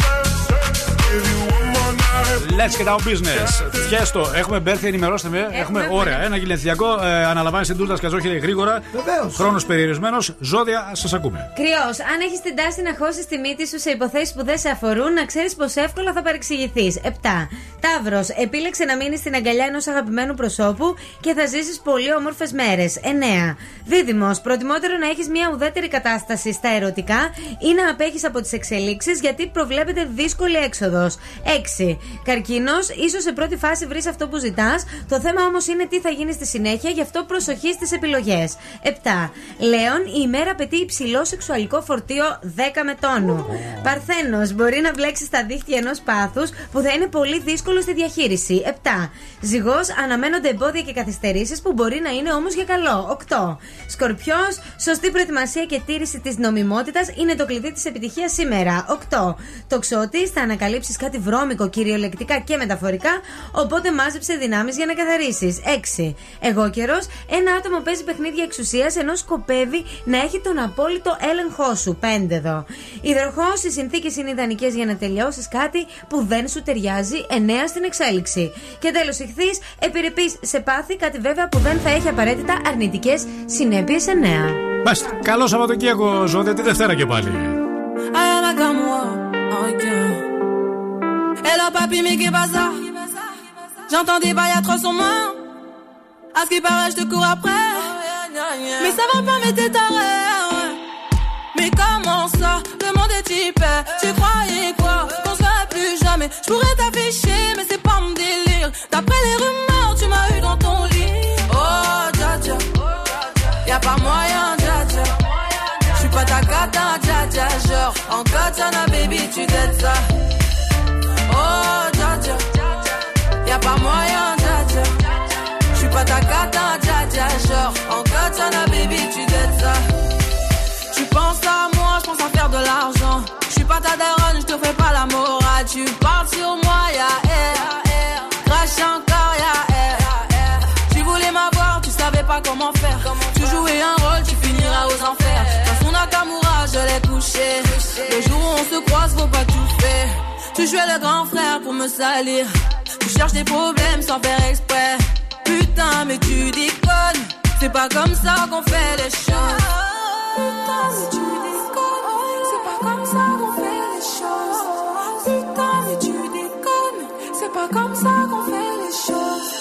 Let's get our business. Φιέστο, έχουμε μπέρθει, ενημερώστε με. Έχουμε, ωραία. Ένα γυλενθιακό. Ε, αναλαμβάνει την τούλτα σκαζόχυρη γρήγορα. Χρόνος περιορισμένος. Ζώδια, σας ακούμε. Κρυός, αν έχεις την τάση να χώσεις τη μύτη σου σε υποθέσεις που δεν σε αφορούν, να ξέρεις πως εύκολα θα παρεξηγηθείς. 7. Ταύρος, επίλεξε να μείνεις στην αγκαλιά ενός αγαπημένου προσώπου και θα ζήσεις πολύ όμορφες μέρες. 9. Δίδυμος, προτιμότερο να έχεις μια ουδέτερη κατάσταση στα ερωτικά ή να απέχεις από τις εξελίξεις γιατί προβλέπεται δύσκολη έξοδος. 6. Καρκίνος, ίσως σε πρώτη φάση βρεις αυτό που ζητάς, το θέμα όμως είναι τι θα γίνει στη συνέχεια, γι' αυτό προσοχή στις επιλογές. 7. Λέων, η ημέρα απαιτεί υψηλό σεξουαλικό φορτίο 10 με τόνου. Παρθένος, μπορεί να μπλέξεις τα δίχτυα ενός πάθους που θα είναι πολύ δύσκολο στη διαχείριση. 7. Ζυγός, αναμένονται εμπόδια και καθυστερήσεις που μπορεί να είναι όμως για καλό. 8. Σκορπιός, σωστή προετοιμασία και τήρηση της νομιμότητας είναι το κλειδί της επιτυχίας σήμερα. 8. Τοξότης, θα ανακαλύψεις κάτι βρώμικο κυριολεκτικά και μεταφορικά, οπότε μάζεψε δυνάμεις για να καθαρίσεις. 6. Εγώ καιρός, ένα άτομο παίζει παιχνίδια εξουσίας ενώ σκοπεύει να έχει τον απόλυτο έλεγχό σου. 5 εδώ. Υδροχός, οι συνθήκες είναι ιδανικές για να τελειώσεις κάτι που δεν σου ταιριάζει. 9 στην εξέλιξη. Και τέλος, ηχθείς, επιρρεπείς σε πάθη, κάτι βέβαια που δεν θα έχει απαραίτητα αρνητικές συνέπειες. 9. Μάλιστα. Καλό Σαββατοκύριακο, ζώδια, τη Δευτέρα και πάλι. Ayana comme moi, ok. Et là, papi, mais qu'est pas ça? J'entends des bails à 300 mains. À ce qui paraît, je te cours après. Mais ça va pas, mais t'es taré. Mais comment ça? Le monde est typé. Tu croyais quoi? Qu'on se plus jamais. Je pourrais t'afficher, mais c'est pas mon délire. D'après les rumeurs, tu m'as eu dans ton lit. Oh, dja dja. Y'a pas moyen, dja dja. J'suis pas ta cata, dja dja. Genre, en katana, baby, tu t'aides ça. pas moyen, dja Je suis pas ta cata, dja dja. Genre, en katana, baby, tu dettes ça. Tu penses à moi, je pense à faire de l'argent. Je suis pas ta daronne, je te fais pas la morale. Tu parles sur moi, ya eh, air. Eh. Crash encore, ya eh, air. Tu voulais m'avoir, tu savais pas comment faire. Tu jouais un rôle, tu finiras aux enfers. Dans son Nakamura, je l'ai couché. Le jour où on se croise, faut pas tout faire. Tu jouais le grand frère pour me salir. Tu cherches des problèmes sans faire exprès. Putain, mais tu déconnes. C'est pas comme ça qu'on fait les choses. Putain, mais tu déconnes. C'est pas comme ça qu'on fait les choses. Putain, mais tu déconnes. C'est pas comme ça qu'on fait les choses.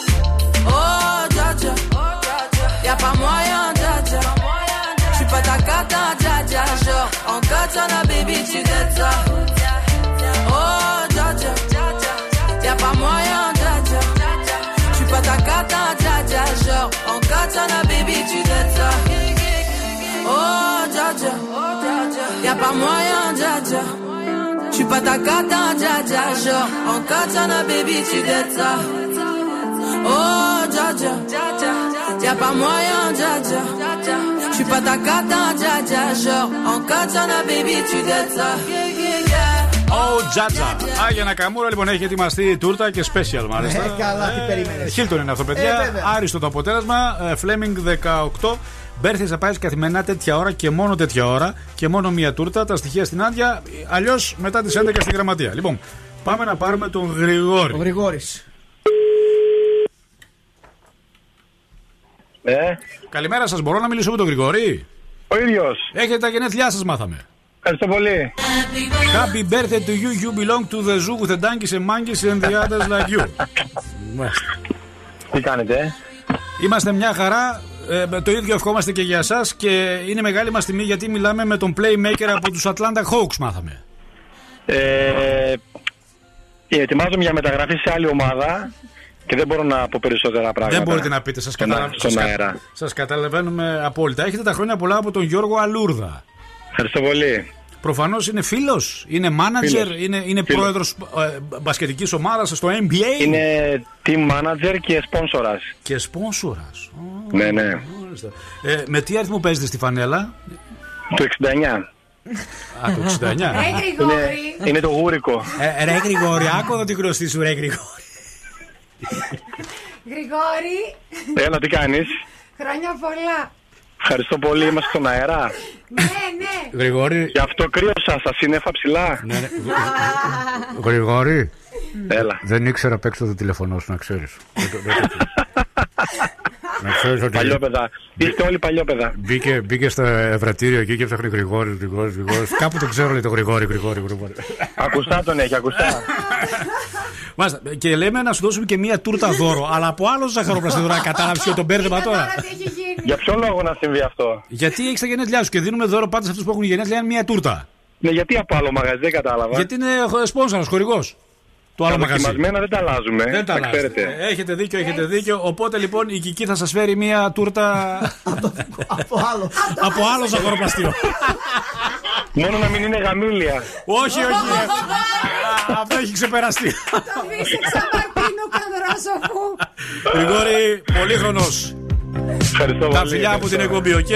Oh, dja dja. Y'a pas moyen, dja dja. J'suis pas ta cata, dja dja. Genre, en katana, baby, tu dettes ça. Katana, baby, tu dettes. Oh, dja dja. Y'a pas moyen, dja dja. J'suis pas ta cata, dja dja. Genre, en katana, baby, tu dettes ça. Oh, dja dja. Y'a pas moyen, dja dja. J'suis pas ta cata, dja dja. Genre, en katana, baby, tu dettes ça. Ο Τζάτζα. Άγια Νακαμούρα λοιπόν έχει ετοιμαστεί η τούρτα και special μάλιστα. Ε, καλά, τι περίμενες. Χίλτον είναι αυτό, παιδιά. Ε, βέβαια. Άριστο το αποτέλεσμα. Ε, Fleming 18. Μπέρθει θα πάει καθημερινά τέτοια ώρα και μόνο τέτοια ώρα και μόνο μία τούρτα. Τα στοιχεία στην άδεια. Αλλιώς μετά τις 11 στην γραμματεία. Λοιπόν, πάμε να πάρουμε τον Γρηγόρη. Ο Γρηγόρης. Ε, Καλημέρα σας, μπορώ να μιλήσω με τον Γρηγόρη; ο ίδιος. Έχετε τα γενέθλιά σας, μάθαμε. Ευχαριστώ πολύ. Happy birthday to you, you belong to the zoo with the donkeys and monkeys and the others like you. Μάλιστα. Τι κάνετε, ε; Είμαστε μια χαρά. Ε, το ίδιο ευχόμαστε και για εσά και είναι μεγάλη μας τιμή γιατί μιλάμε με τον playmaker από τους Atlanta Hawks, μάθαμε. ε; Ετοιμάζομαι για μεταγραφή σε άλλη ομάδα και δεν μπορώ να πω περισσότερα πράγματα. Δεν μπορείτε να πείτε, σας Στον- καταλαβα... στον σας κα- αέρα. σας καταλαβαίνουμε απόλυτα. Έχετε τα χρόνια πολλά από τον Γιώργο Αλούρδα. Ευχαριστώ πολύ. Προφανώς είναι φίλος, είναι manager, Φίλος. είναι, είναι Φίλος. πρόεδρος ε, μπασκετικής ομάδας στο NBA. Είναι team manager και sponsora. Και σπόνσορας. Ναι, ναι. Ε, με τι αριθμό παίζετε στη φανέλα, Το 69. Α, το 69. Ρε Γρηγόρη. Είναι, είναι το γούρικο. Ε, ρε Γρηγόρη, άκου εδώ τη γνωστή σου, ρε Γρηγόρη. Γρηγόρη, Έλα, τι κάνεις; χρόνια πολλά. Ευχαριστώ πολύ, είμαστε στον αέρα. Ναι, ναι. Γρηγόρη. Γι' αυτό κρύωσα στα σύννεφα ψηλά. Ναι, Γρηγόρη. Έλα. Δεν ήξερα απ' έξω το τηλεφωνό σου, να ξέρεις. να ξέρεις ότι. Παλιόπαιδα. Είστε όλοι παλιόπαιδα. Μπήκε, μπήκε στο ευρατήριο εκεί και έψαχνε Γρηγόρης, Γρηγόρης, Γρηγόρης. Κάπου το ξέρω, λέει το Γρηγόρη, Γρηγόρη, Γρηγόρη. Ακουστά τον έχει, ακουστά. Μάλιστα. Και λέμε να σου δώσουμε και μία τούρτα δώρο, αλλά από άλλο ζαχαροπλαστήρα. Κατάλαβε και το μπέρδεμα τώρα. Για ποιο λόγο να συμβεί αυτό; Γιατί έχει τα γενέθλιά σου και δίνουμε δώρο πάντα σε αυτούς που έχουν γενέθλια είναι μία τούρτα. Ναι, γιατί από άλλο μαγαζί, δεν κατάλαβα. Γιατί είναι σπόνσορα, χορηγός. Το άλλο Τα μαγαζί. δοκιμασμένα δεν τα αλλάζουμε. Δεν τα τα αλλάζετε. ξέρετε. Έχετε δίκιο, έχετε δίκιο. Οπότε λοιπόν η Κική θα σας φέρει μία τούρτα Από άλλο. από άλλο ζαχαροπλαστείο. Μόνο να μην είναι γαμήλια. όχι, όχι. Α, Αυτό έχει ξεπεραστεί. Το φύσηξα Μαρτίνο Κοντρόσοφου. Γρηγόρη, πολύχρονος. Ευχαριστώ Τα πολύ. φιλιά από την ευχαριστώ. εκπομπή, οκ;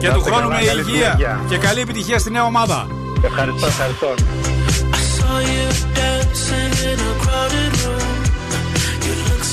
Και Να του είστε χρόνου καλά, με καλή υγεία. συνέχεια. Και καλή επιτυχία στη νέα ομάδα. Ευχαριστώ, ευχαριστώ.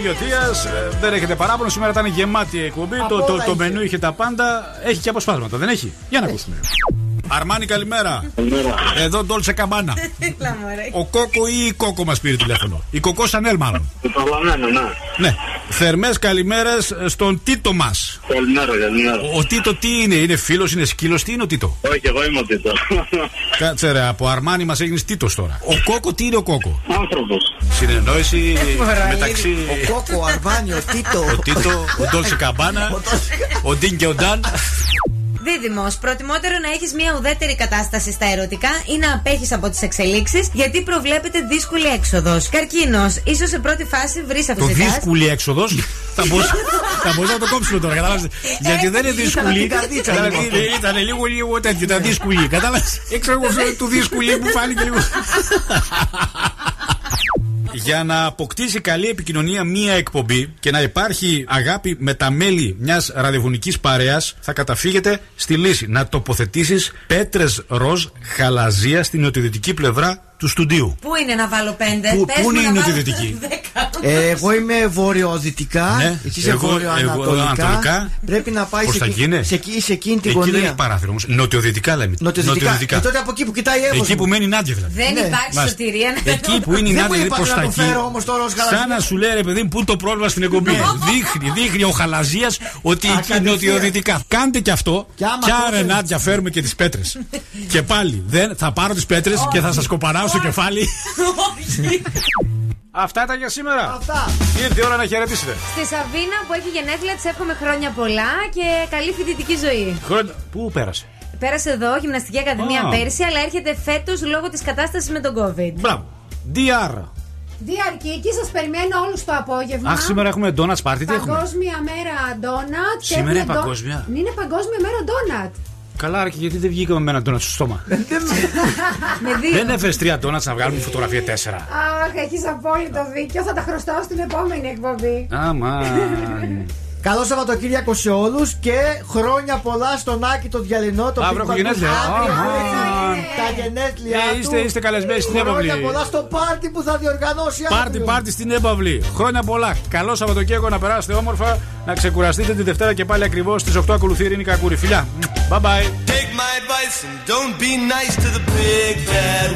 Σε Σεβιωτία. Δεν έχετε παράπονο. Σήμερα ήταν γεμάτη η εκπομπή. Από Το, το, όλα το είχε. μενού είχε τα πάντα. Έχει και αποσπάσματα, δεν έχει; Για να ακούσουμε. Αρμάνι, καλημέρα. Εδώ Ντόλτσε Καμπάνα. Έλα, μωρέ. Ο Κόκο ή η Κόκο μας πήρε τηλέφωνο; Η Κοκό Σανέλ, μάλλον. Το παρλαμένο, ναι. Ναι. Θερμές καλημέρες στον Τίτο μας. Καλημέρα, καλημέρα. Ο Τίτο τι είναι, είναι φίλος, είναι σκύλος, τι είναι ο Τίτο; Όχι, εγώ είμαι ο Τίτο. Κάτσε ρε, από Αρμάνι μας έγινες Τίτος τώρα. Ο Κόκο τι είναι ο Κόκο; Άνθρωπος. Συνεννόηση μεταξύ. Ο Κόκο, ο Αρβάνι, ο Τίτο. Ο Τίτο, ο Ντόλσε Καμπάνα, ο Ντίν και ο Νταν. Δίδυμος, προτιμότερο να έχεις μια ουδέτερη κατάσταση στα ερωτικά ή να απέχεις από τις εξελίξεις, γιατί προβλέπεται δύσκολη έξοδος. Καρκίνος, ίσως σε πρώτη φάση βρεις Το αφισικά. δύσκολη έξοδος θα μπορούσα θα μπορούσα να το κόψουμε τώρα, κατάλαβε. Γιατί δεν είναι δύσκολη. την καρδίτσα, Κατάλαβες, λίγο. είναι- Ήταν λίγο λίγο τέτοιο, ήταν δύσκολη. Κατάλαβε. Έξω εγώ αυτό του δύσκολη μου φάνηκε λίγο. Για να αποκτήσει καλή επικοινωνία μία εκπομπή και να υπάρχει αγάπη με τα μέλη μιας ραδιοφωνικής παρέας, θα καταφύγετε στη λύση να τοποθετήσεις πέτρες ροζ χαλαζία στην νοτιοδυτική πλευρά του στουντίου. Πού είναι να βάλω πέντε, Πού- Πες πού μου είναι να η βάλω νοτιοδυτική; δέκα. Ε, εγώ είμαι βορειοδυτικά. Ναι. Εσύ είσαι Εγώ- βορειοανατολικά. εγώ ανατολικά. Πρέπει να πάει Προς σε, τα εκεί- εκεί είναι. σε, εκεί- σε εκείνη την Εκεί δεν γωνία. έχει παράθυρο όμως. Νοτιοδυτικά λέμε. Νοτιοδυτικά. Ε, τότε από εκεί που κοιτάει η Εύωσμο. Εκεί που μένει η Νάντια δηλαδή. Δεν Ναι. υπάρχει Μάλιστα. σωτηρία. να- Εκεί που είναι η Δεν Νάντια μου δηλαδή είπατε προς να τα το εκεί. φέρω όμως τώρα ως Σαν γαλαζία. να σου λέει ρε παιδί μου, πού είναι το πρόβλημα στην εκπομπή. δείχνει, δείχνει ο χαλαζίας ότι εκεί κατευθείαν. νοτιοδυτικά. Κάντε και αυτό. Και άμα Και τότε- άρα Νάντια φέρουμε και τις πέτρες. και πάλι δεν, θα πάρω τις πέτρες και θα σας κοπανάω στο κεφάλι. Αυτά ήταν για σήμερα. Αυτά. Ήρθε η ώρα να χαιρετήσετε. Στη Σαβίνα που έχει γενέθλια της εύχομαι χρόνια πολλά και καλή φοιτητική ζωή. Χρόνια. Πού πέρασε; Πέρασε εδώ, Γυμναστική Ακαδημία Α. πέρσι, αλλά έρχεται φέτος λόγω της κατάστασης με τον COVID. Μπράβο. DR. Διαρκή, εκεί σας περιμένω όλους το απόγευμα. Αχ, σήμερα έχουμε donuts party. Τι έχουμε; Παγκόσμια μέρα ντόνατς. και Σήμερα έχουμε είναι ντο- παγκόσμια. Είναι παγκόσμια μέρα ντόνατς. Καλά, ρε, και γιατί δεν βγήκαμε με ένα donut στο στόμα. Με δύο. δεν έφερες τρία donuts να βγάλουμε φωτογραφία τέσσερα. Αχ, έχεις απόλυτο δίκιο. Θα τα χρωστάω στην επόμενη εκπομπή. Αμάν. Καλό Σαββατοκύριακο σε όλους και χρόνια πολλά στον Άκη το Διαλυνό. Το Αύριο έχω οποίο γενέθλια. αύριο Αμάν. έχει Τα γενέθλια. Ε, του. είστε- είστε καλεσμένοι στην Έπαυλη. Χρόνια πολλά στο πάρτι που θα διοργανώσει Πάρτι, αύριο. πάρτι στην Έπαυλη. Χρόνια πολλά. Καλό Σαββατοκύριακο να περάσετε όμορφα. Να ξεκουραστείτε τη Δευτέρα και πάλι ακριβώς στις 8 ακολουθεί η Ειρήνη Κακούρη. Φιλιά. Bye bye. Take my advice and don't be nice to the big bad